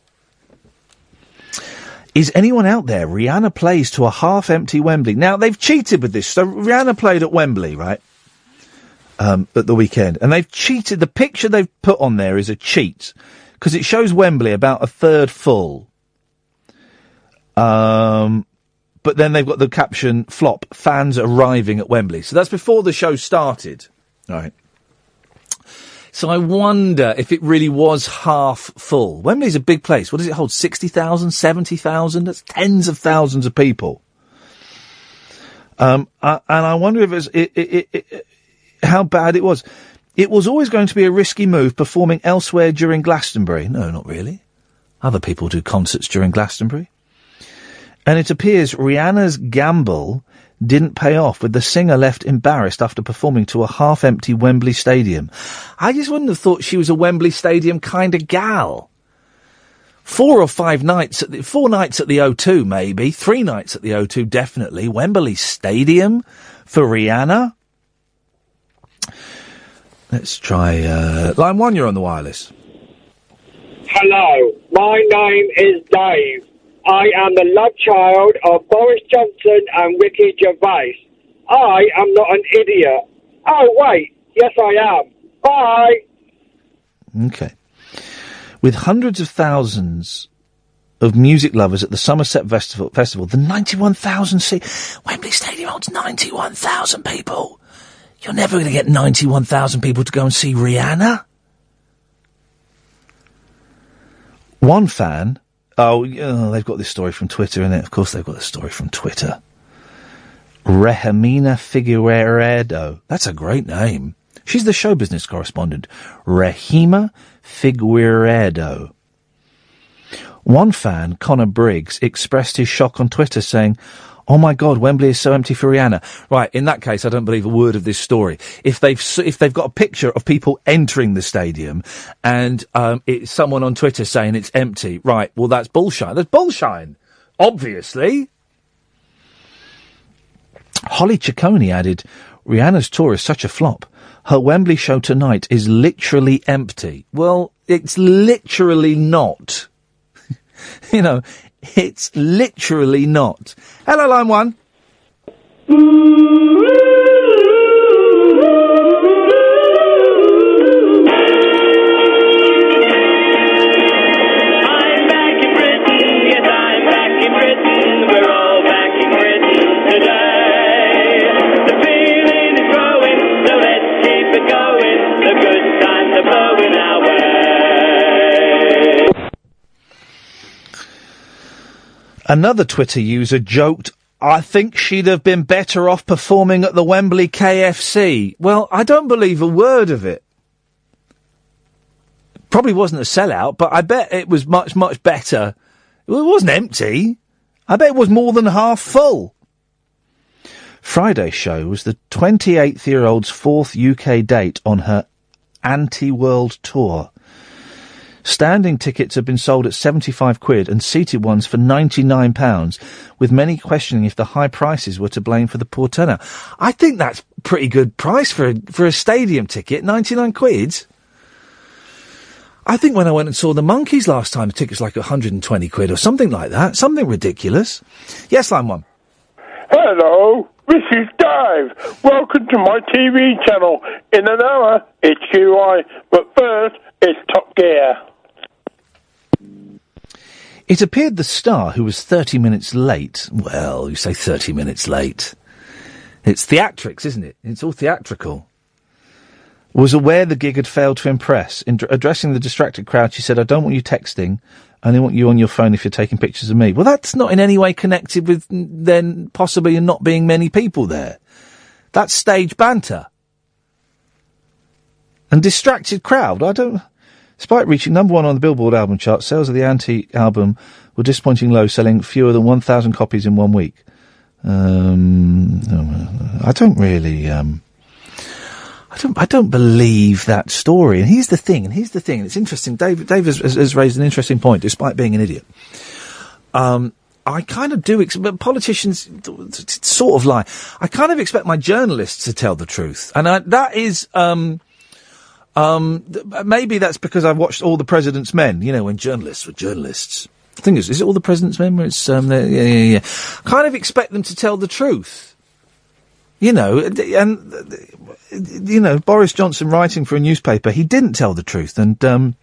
Is anyone out there? Rihanna plays to a half-empty Wembley. Now they've cheated with this. So Rihanna played at Wembley, right? Um, at the weekend, and they've cheated. The picture they've put on there is a cheat because it shows Wembley about a third full. Um, but then they've got the caption flop fans arriving at Wembley. So that's before the show started. Right. So I wonder if it really was half full. Wembley's a big place. What does it hold? 60,000, 70,000? That's tens of thousands of people. Um, and I wonder if it's, it, it, it, how bad it was. It was always going to be a risky move performing elsewhere during Glastonbury. No, not really. Other people do concerts during Glastonbury. And it appears Rihanna's gamble didn't pay off with the singer left embarrassed after performing to a half-empty Wembley Stadium. I just wouldn't have thought she was a Wembley Stadium kind of gal. Four or five nights at the, four nights at the O2 maybe, three nights at the O2 definitely. Wembley Stadium for Rihanna. Let's try, uh, line one, you're on the wireless. Hello, my name is Dave. I am the love child of Boris Johnson and Ricky Gervais. I am not an idiot. Oh, wait. Yes, I am. Bye. Okay. With hundreds of thousands of music lovers at the Somerset Festival, festival the 91,000 seat, Wembley Stadium holds 91,000 people. You're never going to get 91,000 people to go and see Rihanna. One fan, oh, yeah, they've got this story from Twitter, it. Of course, they've got this story from Twitter. Rehemina Figueiredo. That's a great name. She's the show business correspondent. Rehema Figueiredo. One fan, Connor Briggs, expressed his shock on Twitter saying, Oh my God, Wembley is so empty for Rihanna. Right, in that case, I don't believe a word of this story. If they've if they've got a picture of people entering the stadium and um, it's someone on Twitter saying it's empty, right? Well, that's bullshine. That's bullshine. Obviously. Holly Ciccone added, Rihanna's tour is such a flop. Her Wembley show tonight is literally empty. Well, it's literally not. you know, it's literally not. Hello, line one. Another Twitter user joked, I think she'd have been better off performing at the Wembley KFC. Well, I don't believe a word of it. Probably wasn't a sellout, but I bet it was much, much better. It wasn't empty. I bet it was more than half full. Friday's show was the 28th year old's fourth UK date on her anti world tour. Standing tickets have been sold at 75 quid and seated ones for 99 pounds, with many questioning if the high prices were to blame for the poor turnout. I think that's pretty good price for a, for a stadium ticket, 99 quid. I think when I went and saw the Monkees last time, the ticket's like 120 quid or something like that. Something ridiculous. Yes, line one. Hello, this is Dave. Welcome to my TV channel. In an hour, it's QI, but first, it's Top Gear. It appeared the star, who was 30 minutes late, well, you say 30 minutes late. It's theatrics, isn't it? It's all theatrical. Was aware the gig had failed to impress. In dr- addressing the distracted crowd, she said, I don't want you texting. I only want you on your phone if you're taking pictures of me. Well, that's not in any way connected with then possibly not being many people there. That's stage banter. And distracted crowd. I don't. Despite reaching number one on the Billboard album chart, sales of the Anti album were disappointing low, selling fewer than 1,000 copies in one week. Um, I don't really. Um, I don't. I don't believe that story. And here's the thing. And here's the thing. And it's interesting. Dave. Dave has, has, raised an interesting point, despite being an idiot. Um, I kind of do expect politicians t- t- sort of lie. I kind of expect my journalists to tell the truth, and I, that is. Um, um, th- maybe that's because I've watched all the President's Men. You know, when journalists were journalists. The thing is, is it all the President's Men? Where it's um, yeah, yeah, yeah. Kind of expect them to tell the truth. You know, and you know Boris Johnson writing for a newspaper, he didn't tell the truth, and um,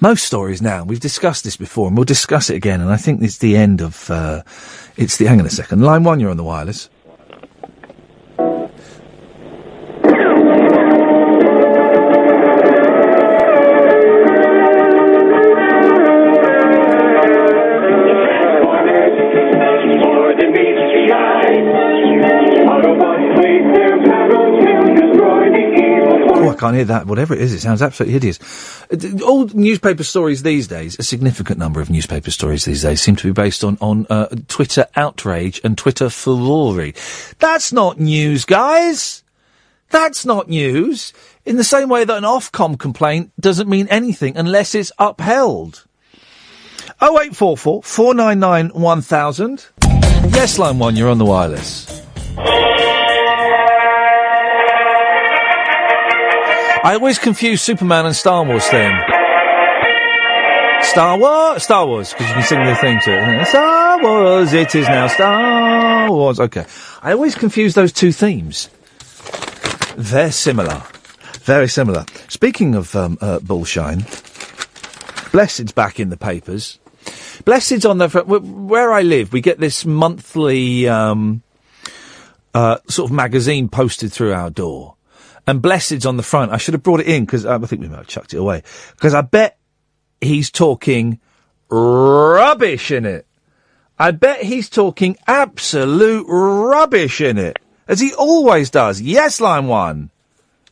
most stories now we've discussed this before, and we'll discuss it again. And I think it's the end of uh, it's the. Hang on a second, line one, you're on the wireless. Can't hear that. Whatever it is, it sounds absolutely hideous. Uh, All newspaper stories these days, a significant number of newspaper stories these days, seem to be based on on uh, Twitter outrage and Twitter furore. That's not news, guys. That's not news. In the same way that an Ofcom complaint doesn't mean anything unless it's upheld. 0844 499 1000. Yes, line one, you're on the wireless. I always confuse Superman and Star Wars theme. Star Wars, Star Wars, because you can sing the theme to it. Star Wars, it is now Star Wars. Okay, I always confuse those two themes. They're similar, very similar. Speaking of um, uh, bullshine, Blessed's back in the papers. Blessed's on the front. Where I live, we get this monthly um, uh, sort of magazine posted through our door. And Blessed's on the front. I should have brought it in because um, I think we might have chucked it away. Because I bet he's talking rubbish in it. I bet he's talking absolute rubbish in it. As he always does. Yes, line one.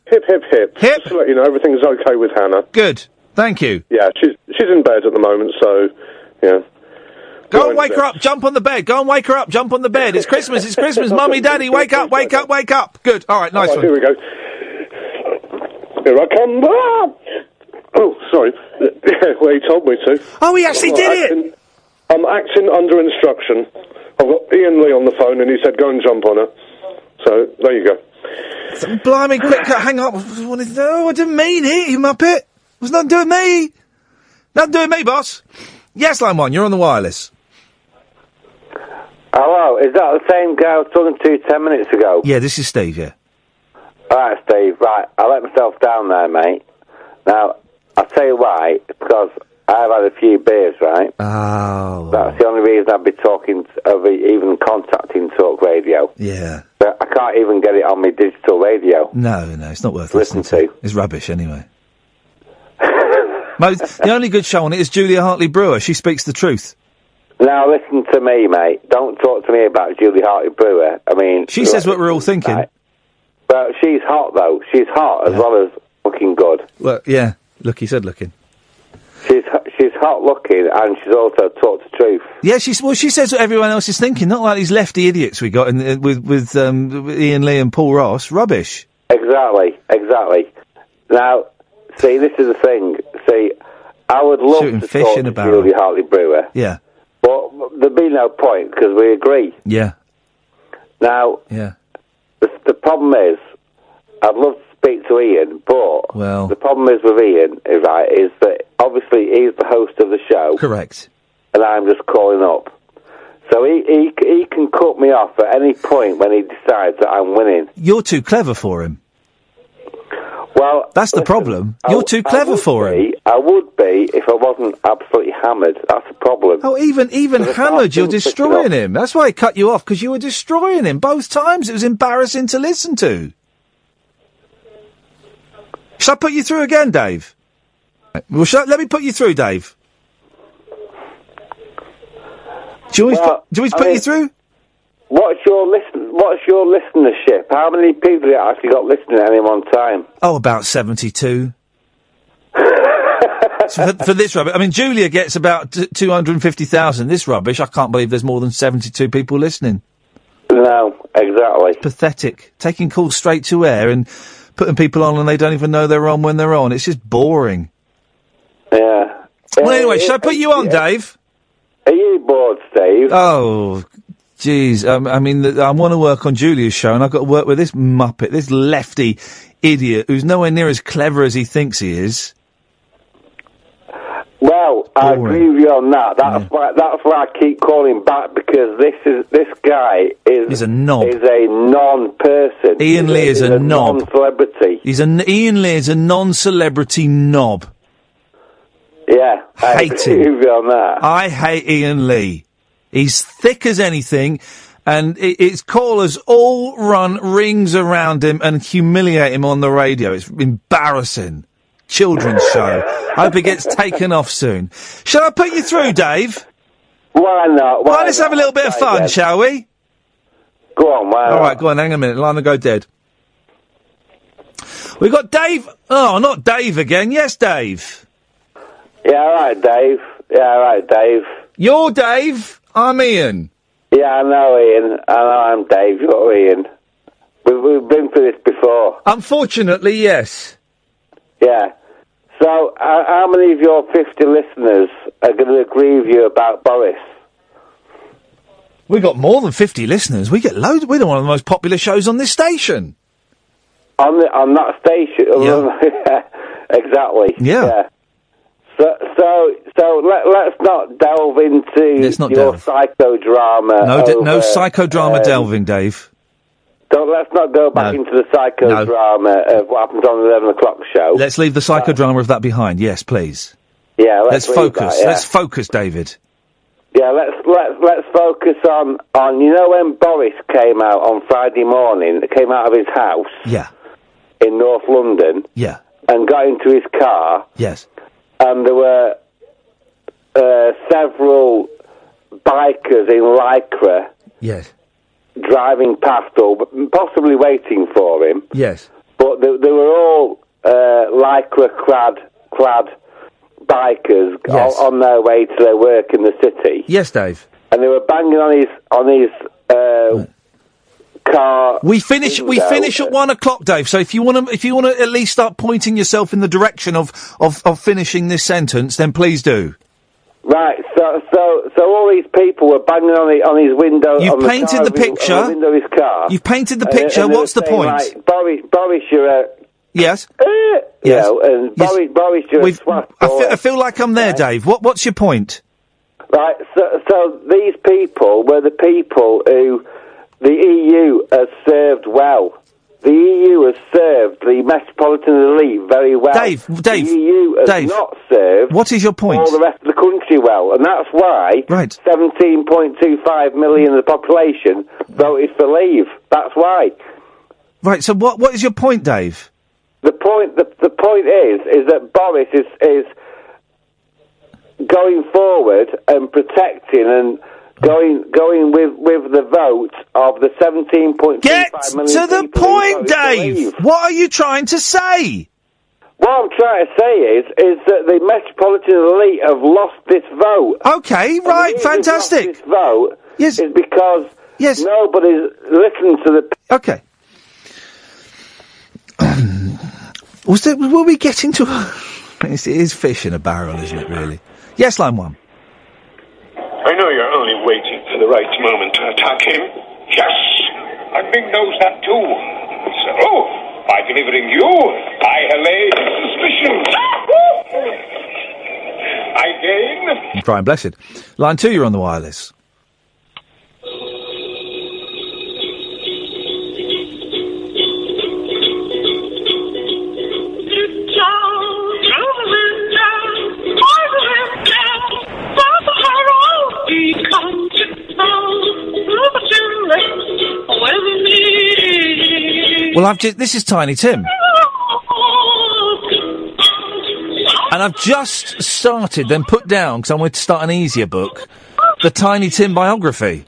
Hip, hip, hip. Hip. Just to let you know, everything's okay with Hannah. Good. Thank you. Yeah, she's she's in bed at the moment, so yeah. Go and wake her up. Jump on the bed. Go and wake her up. Jump on the bed. It's Christmas. It's Christmas. Mummy, Daddy, wake up, wake up, wake up. Good. All right. Nice All one. Here we go. Here I come. Ah! Oh, sorry. well, he told me to. Oh, he actually I'm did it! I'm acting under instruction. I've got Iain Lee on the phone, and he said go and jump on her. So there you go. Blimey, quick, hang up. What is- No, I didn't mean it, you muppet. It was nothing doing me. Nothing doing me, boss. Yes, line one, you're on the wireless. Hello, is that the same guy I was talking to ten minutes ago? Yeah, this is Steve, yeah. Alright, Steve, right, I let myself down there, mate. Now, I'll tell you why, it's because I've had a few beers, right? Oh. That's the only reason I'd be talking, of even contacting Talk Radio. Yeah. But I can't even get it on my digital radio. No, no, it's not worth listening to. It's rubbish anyway. Most, the only good show on it is Julia Hartley Brewer. She speaks the truth. Now, listen to me, mate. Don't talk to me about Julie Hartley Brewer. I mean... She says what we're all thinking. Right. But she's hot, though. She's hot as well as looking good. Well, yeah. Look, he said looking. She's she's hot looking and she's also talked the truth. Yeah, she's well. She says what everyone else is thinking, not like these lefty idiots we got in, uh, with with um, with Iain Lee and Paul Ross. Rubbish. Exactly, exactly. Now, see, this is the thing. See, I would love Shooting to fish talk in a to. Julie Hartley Brewer, Yeah, but there'd be no point because we agree. yeah, Now, yeah. The, the problem is, I'd love to speak to Iain, but Well, the problem is with Iain, is right, is that obviously he's the host of the show, correct. and I'm just calling up. So he, he he can cut me off at any point when he decides that I'm winning. You're too clever for him. Well, That's the problem. You're too clever for him. be, I would be if I wasn't absolutely hammered. That's the problem. Oh, even even hammered, you're destroying him. That's why I cut you off because you were destroying him both times. It was embarrassing to listen to. Shall I put you through again, Dave? Well, shall I, let me put you through, Dave. Do you to Well, put, do you to I put you through? What's your listen? What's your listenership? How many people have you actually got listening at any one time? Oh, about 72. So for, for this rubbish, I mean, Julia gets about t- 250,000. This rubbish, I can't believe there's more than 72 people listening. No, exactly. Pathetic. Taking calls straight to air and putting people on and they don't even know they're on when they're on. It's just boring. Yeah. Well, anyway, should I put you on, Dave? Are you bored, Steve? Oh, jeez. Um, I mean, th- I want to work on Julia's show and I've got to work with this muppet, this lefty idiot who's nowhere near as clever as he thinks he is. Well, I agree with you on that. That's why. That's why I keep calling back because this is this guy is He's a knob. Is a non-person. Iain Lee is he's a knob. Non-celebrity. He's an Iain Lee is a non-celebrity knob. Yeah, I Hate agree him. with you on that. I hate Iain Lee. He's thick as anything, and its callers all run rings around him and humiliate him on the radio. It's embarrassing. Children's show. I hope it gets taken off soon. Shall I put you through, Dave? Why not? Why let's have a little bit of fun, shall we? Go on, All right, go on. Hang a minute. Line will go dead. We've got Dave. Oh, not Dave again. Yes, Dave. Yeah, all right, Dave. Yeah, all right, Dave. You're Dave. I'm Iain. Yeah, I know, Iain. I know I'm Dave. You're Iain. We've, we've been through this before. Unfortunately, yes. Yeah. So, uh, how many of your 50 listeners are going to agree with you about Boris? We've got more than 50 listeners. We get loads. We're one of the most popular shows on this station. On the, on that station? Yeah. exactly. Yeah. Yeah. So, so, so let, let's not delve into Let's not your delve. psychodrama. No, de- no psychodrama um, delving, Dave. Don't, let's not go back into the psychodrama of what happens on the 11 o'clock show. Let's leave the psychodrama of that behind. Yes, please. yeah, Let's, let's, leave focus. that, yeah. Let's focus, David. Yeah, let's let's let's focus on on you know when Boris came out on Friday morning, came out of his house Yeah. in North London Yeah. and got into his car, Yes. And there were uh, several bikers in lycra Yes. driving past or possibly waiting for him, Yes. but they, they were all uh, lycra clad clad bikers Yes. on, on their way to their work in the city. Yes, Dave. and they were banging on his on his car. We finish. We finish at one o'clock, Dave. So if you want to, if you want to at least start pointing yourself in the direction of, of of finishing this sentence, then please do. Right, so so so all these people were banging on the, on his window. You've on the painted car the his- picture. On the window of his car. You've painted the picture. and they What's the saying, point? Like, Boris, Boris, you're a. Yes. Eh, you Yes. know, and Boris, Boris, you're We've- a swat. I feel, I feel like I'm there, Dave. What What's your point? Right, so, so these people were the people who the EU has served well. The EU has served the metropolitan elite very well. Dave, Dave, the EU has Dave, not served What is your point? all the rest of the country well, and that's why Right. 17.25 million of the population voted for Leave. That's why. Right. So what What is your point, Dave? The point, the, the point is, is that Boris is is going forward and protecting and going going with with the vote of the 17.25 Get million to the people who point, Dave. Leave. What are you trying to say? What I'm trying to say is, is that the metropolitan elite have lost this vote. Okay, And right, the reason lost fantastic. This vote yes. is because yes. nobody's listening to the. Okay. Was there? Were we getting to? It's, fish in a barrel, isn't it? Really? Yes, line one. I know you're attack him. Yes, and Big knows that too. So, oh, by delivering you, I allay his suspicions. I gain Brian Blessed. Line two, you're on the wireless. Well, I've just. This is Tiny Tim. And I've just started, then put down, because I wanted to start an easier book, the Tiny Tim biography.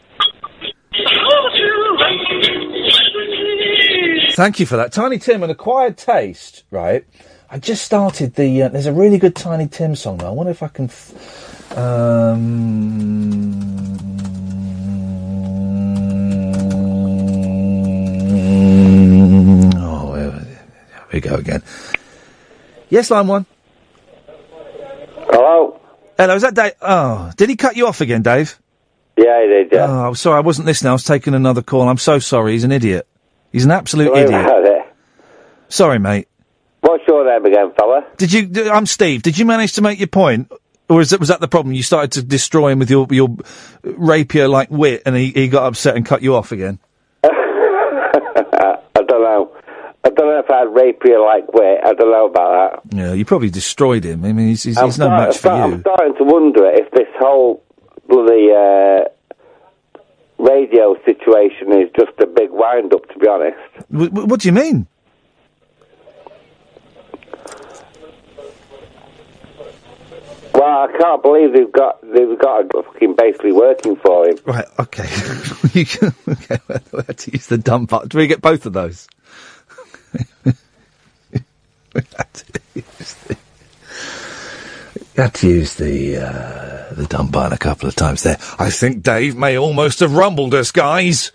Thank you for that. Tiny Tim, an acquired taste, right? I just started the. Uh, there's a really good Tiny Tim song, though. I wonder if I can. F- um. Oh, here here we go again. Yes, line one. Hello. Hello, is that Dave? Oh, did he cut you off again, Dave? Yeah, he did. Yeah. Oh, I'm sorry, I wasn't listening. I was taking another call. I'm so sorry. He's an idiot. He's an absolute idiot. Sorry, mate. What's your name again, fella? Did you? d- I'm Steve. Did you manage to make your point, or is that, was that the problem? You started to destroy him with your your rapier-like wit, and he, he got upset and cut you off again. I don't know. I don't know if I had rapier like wit. I don't know about that. Yeah, you probably destroyed him. I mean, he's, he's, he's no start- match for you. I'm starting to wonder if this whole bloody uh, radio situation is just a big wind up. To be honest, w- what do you mean? Well, I can't believe they've got they've got a fucking basically working for him. Right. Okay. You can- okay. We had to use the dump button. Do we get both of those? we Had to use the uh, the dumb button a couple of times there. I think Dave may almost have rumbled us, guys.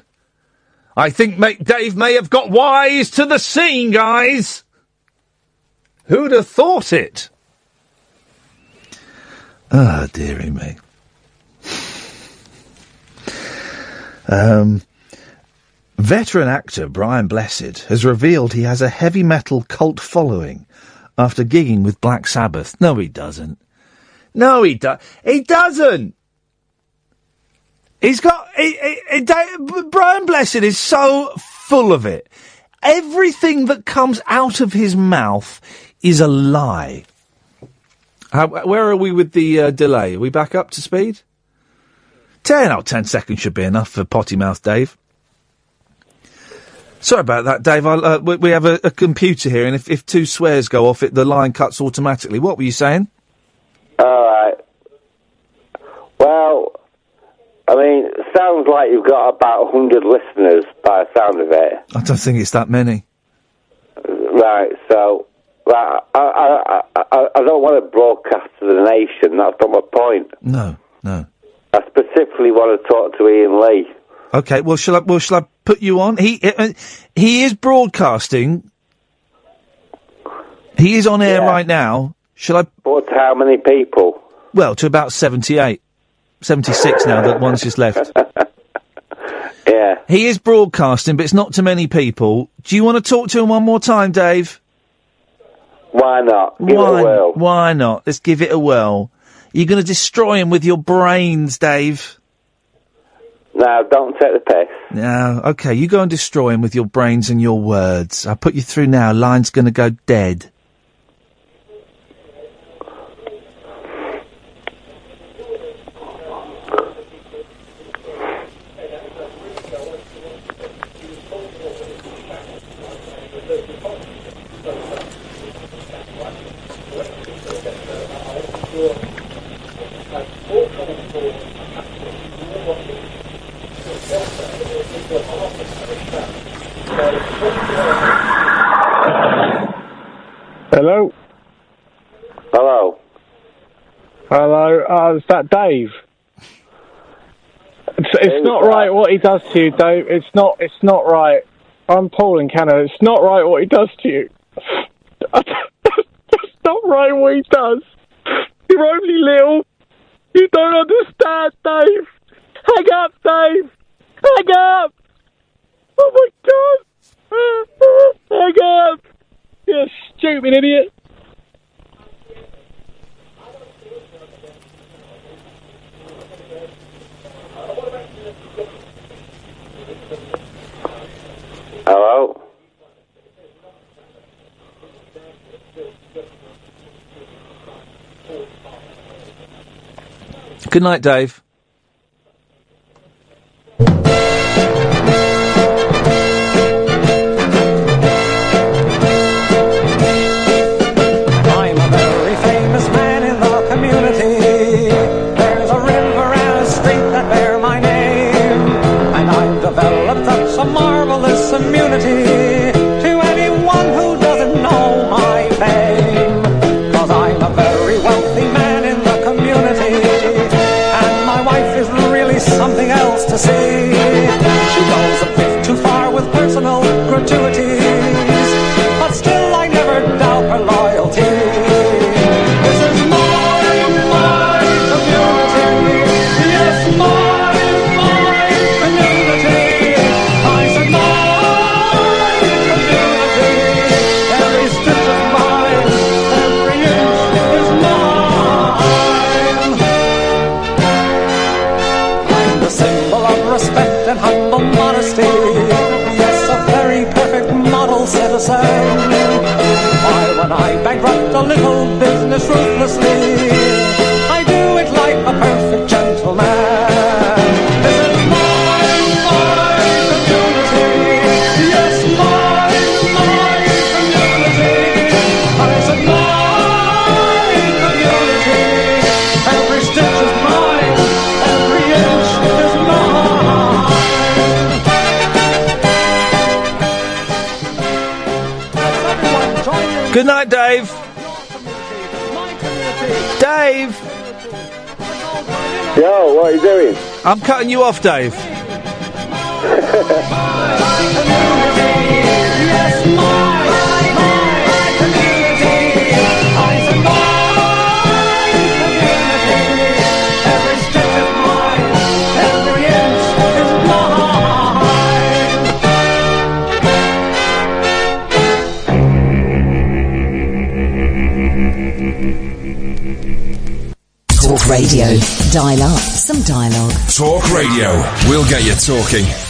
I think may, Dave may have got wise to the scene, guys. Who'd have thought it? Ah, dearie me. Um, veteran actor Brian Blessed has revealed he has a heavy metal cult following after gigging with Black Sabbath. No, he doesn't. No, he does. He doesn't. He's got. He, he, he, Brian Blessed is so full of it. Everything that comes out of his mouth is a lie. How, where are we with the uh, delay? Are we back up to speed? Ten, oh, 10 seconds should be enough for potty mouth Dave. Sorry about that, Dave. Uh, we, we have a, a computer here, and if, if two swears go off, it the line cuts automatically. What were you saying? All right. Well, I mean, it sounds like you've got about 100 listeners by the sound of it. I don't think it's that many. Right, so I, I, I, I, don't want to broadcast to the nation. That's not my point. No, no. I specifically want to talk to Iain Lee. Okay, well, shall I? Well, shall I put you on? He uh, he is broadcasting. He is on air right now. Shall I? But to how many people? Well, to about 78. 76 now, that one's just left. yeah. He is broadcasting, but it's not to many people. Do you want to talk to him one more time, Dave? Why not? Give it a why, whirl. why not? Let's give it a whirl. You're going to destroy him with your brains, Dave. No, don't take the piss. No, okay, you go and destroy him with your brains and your words. I'll put you through now. Line's going to go dead. Hello? Hello. Hello, uh, is that Dave? It's, it's not right what he does to you, Dave. It's not. It's not right. I'm Paul in Canada. It's not right what he does to you. it's not right what he does. You're only little. You don't understand, Dave. Hang up, Dave. Hang up. Oh my God. Hang up. You stupid idiot. Hello. Good night, Dave. You doing? I'm cutting you off, Dave. Talk Radio. Dial up some dialogue. Talk Radio. We'll get you talking.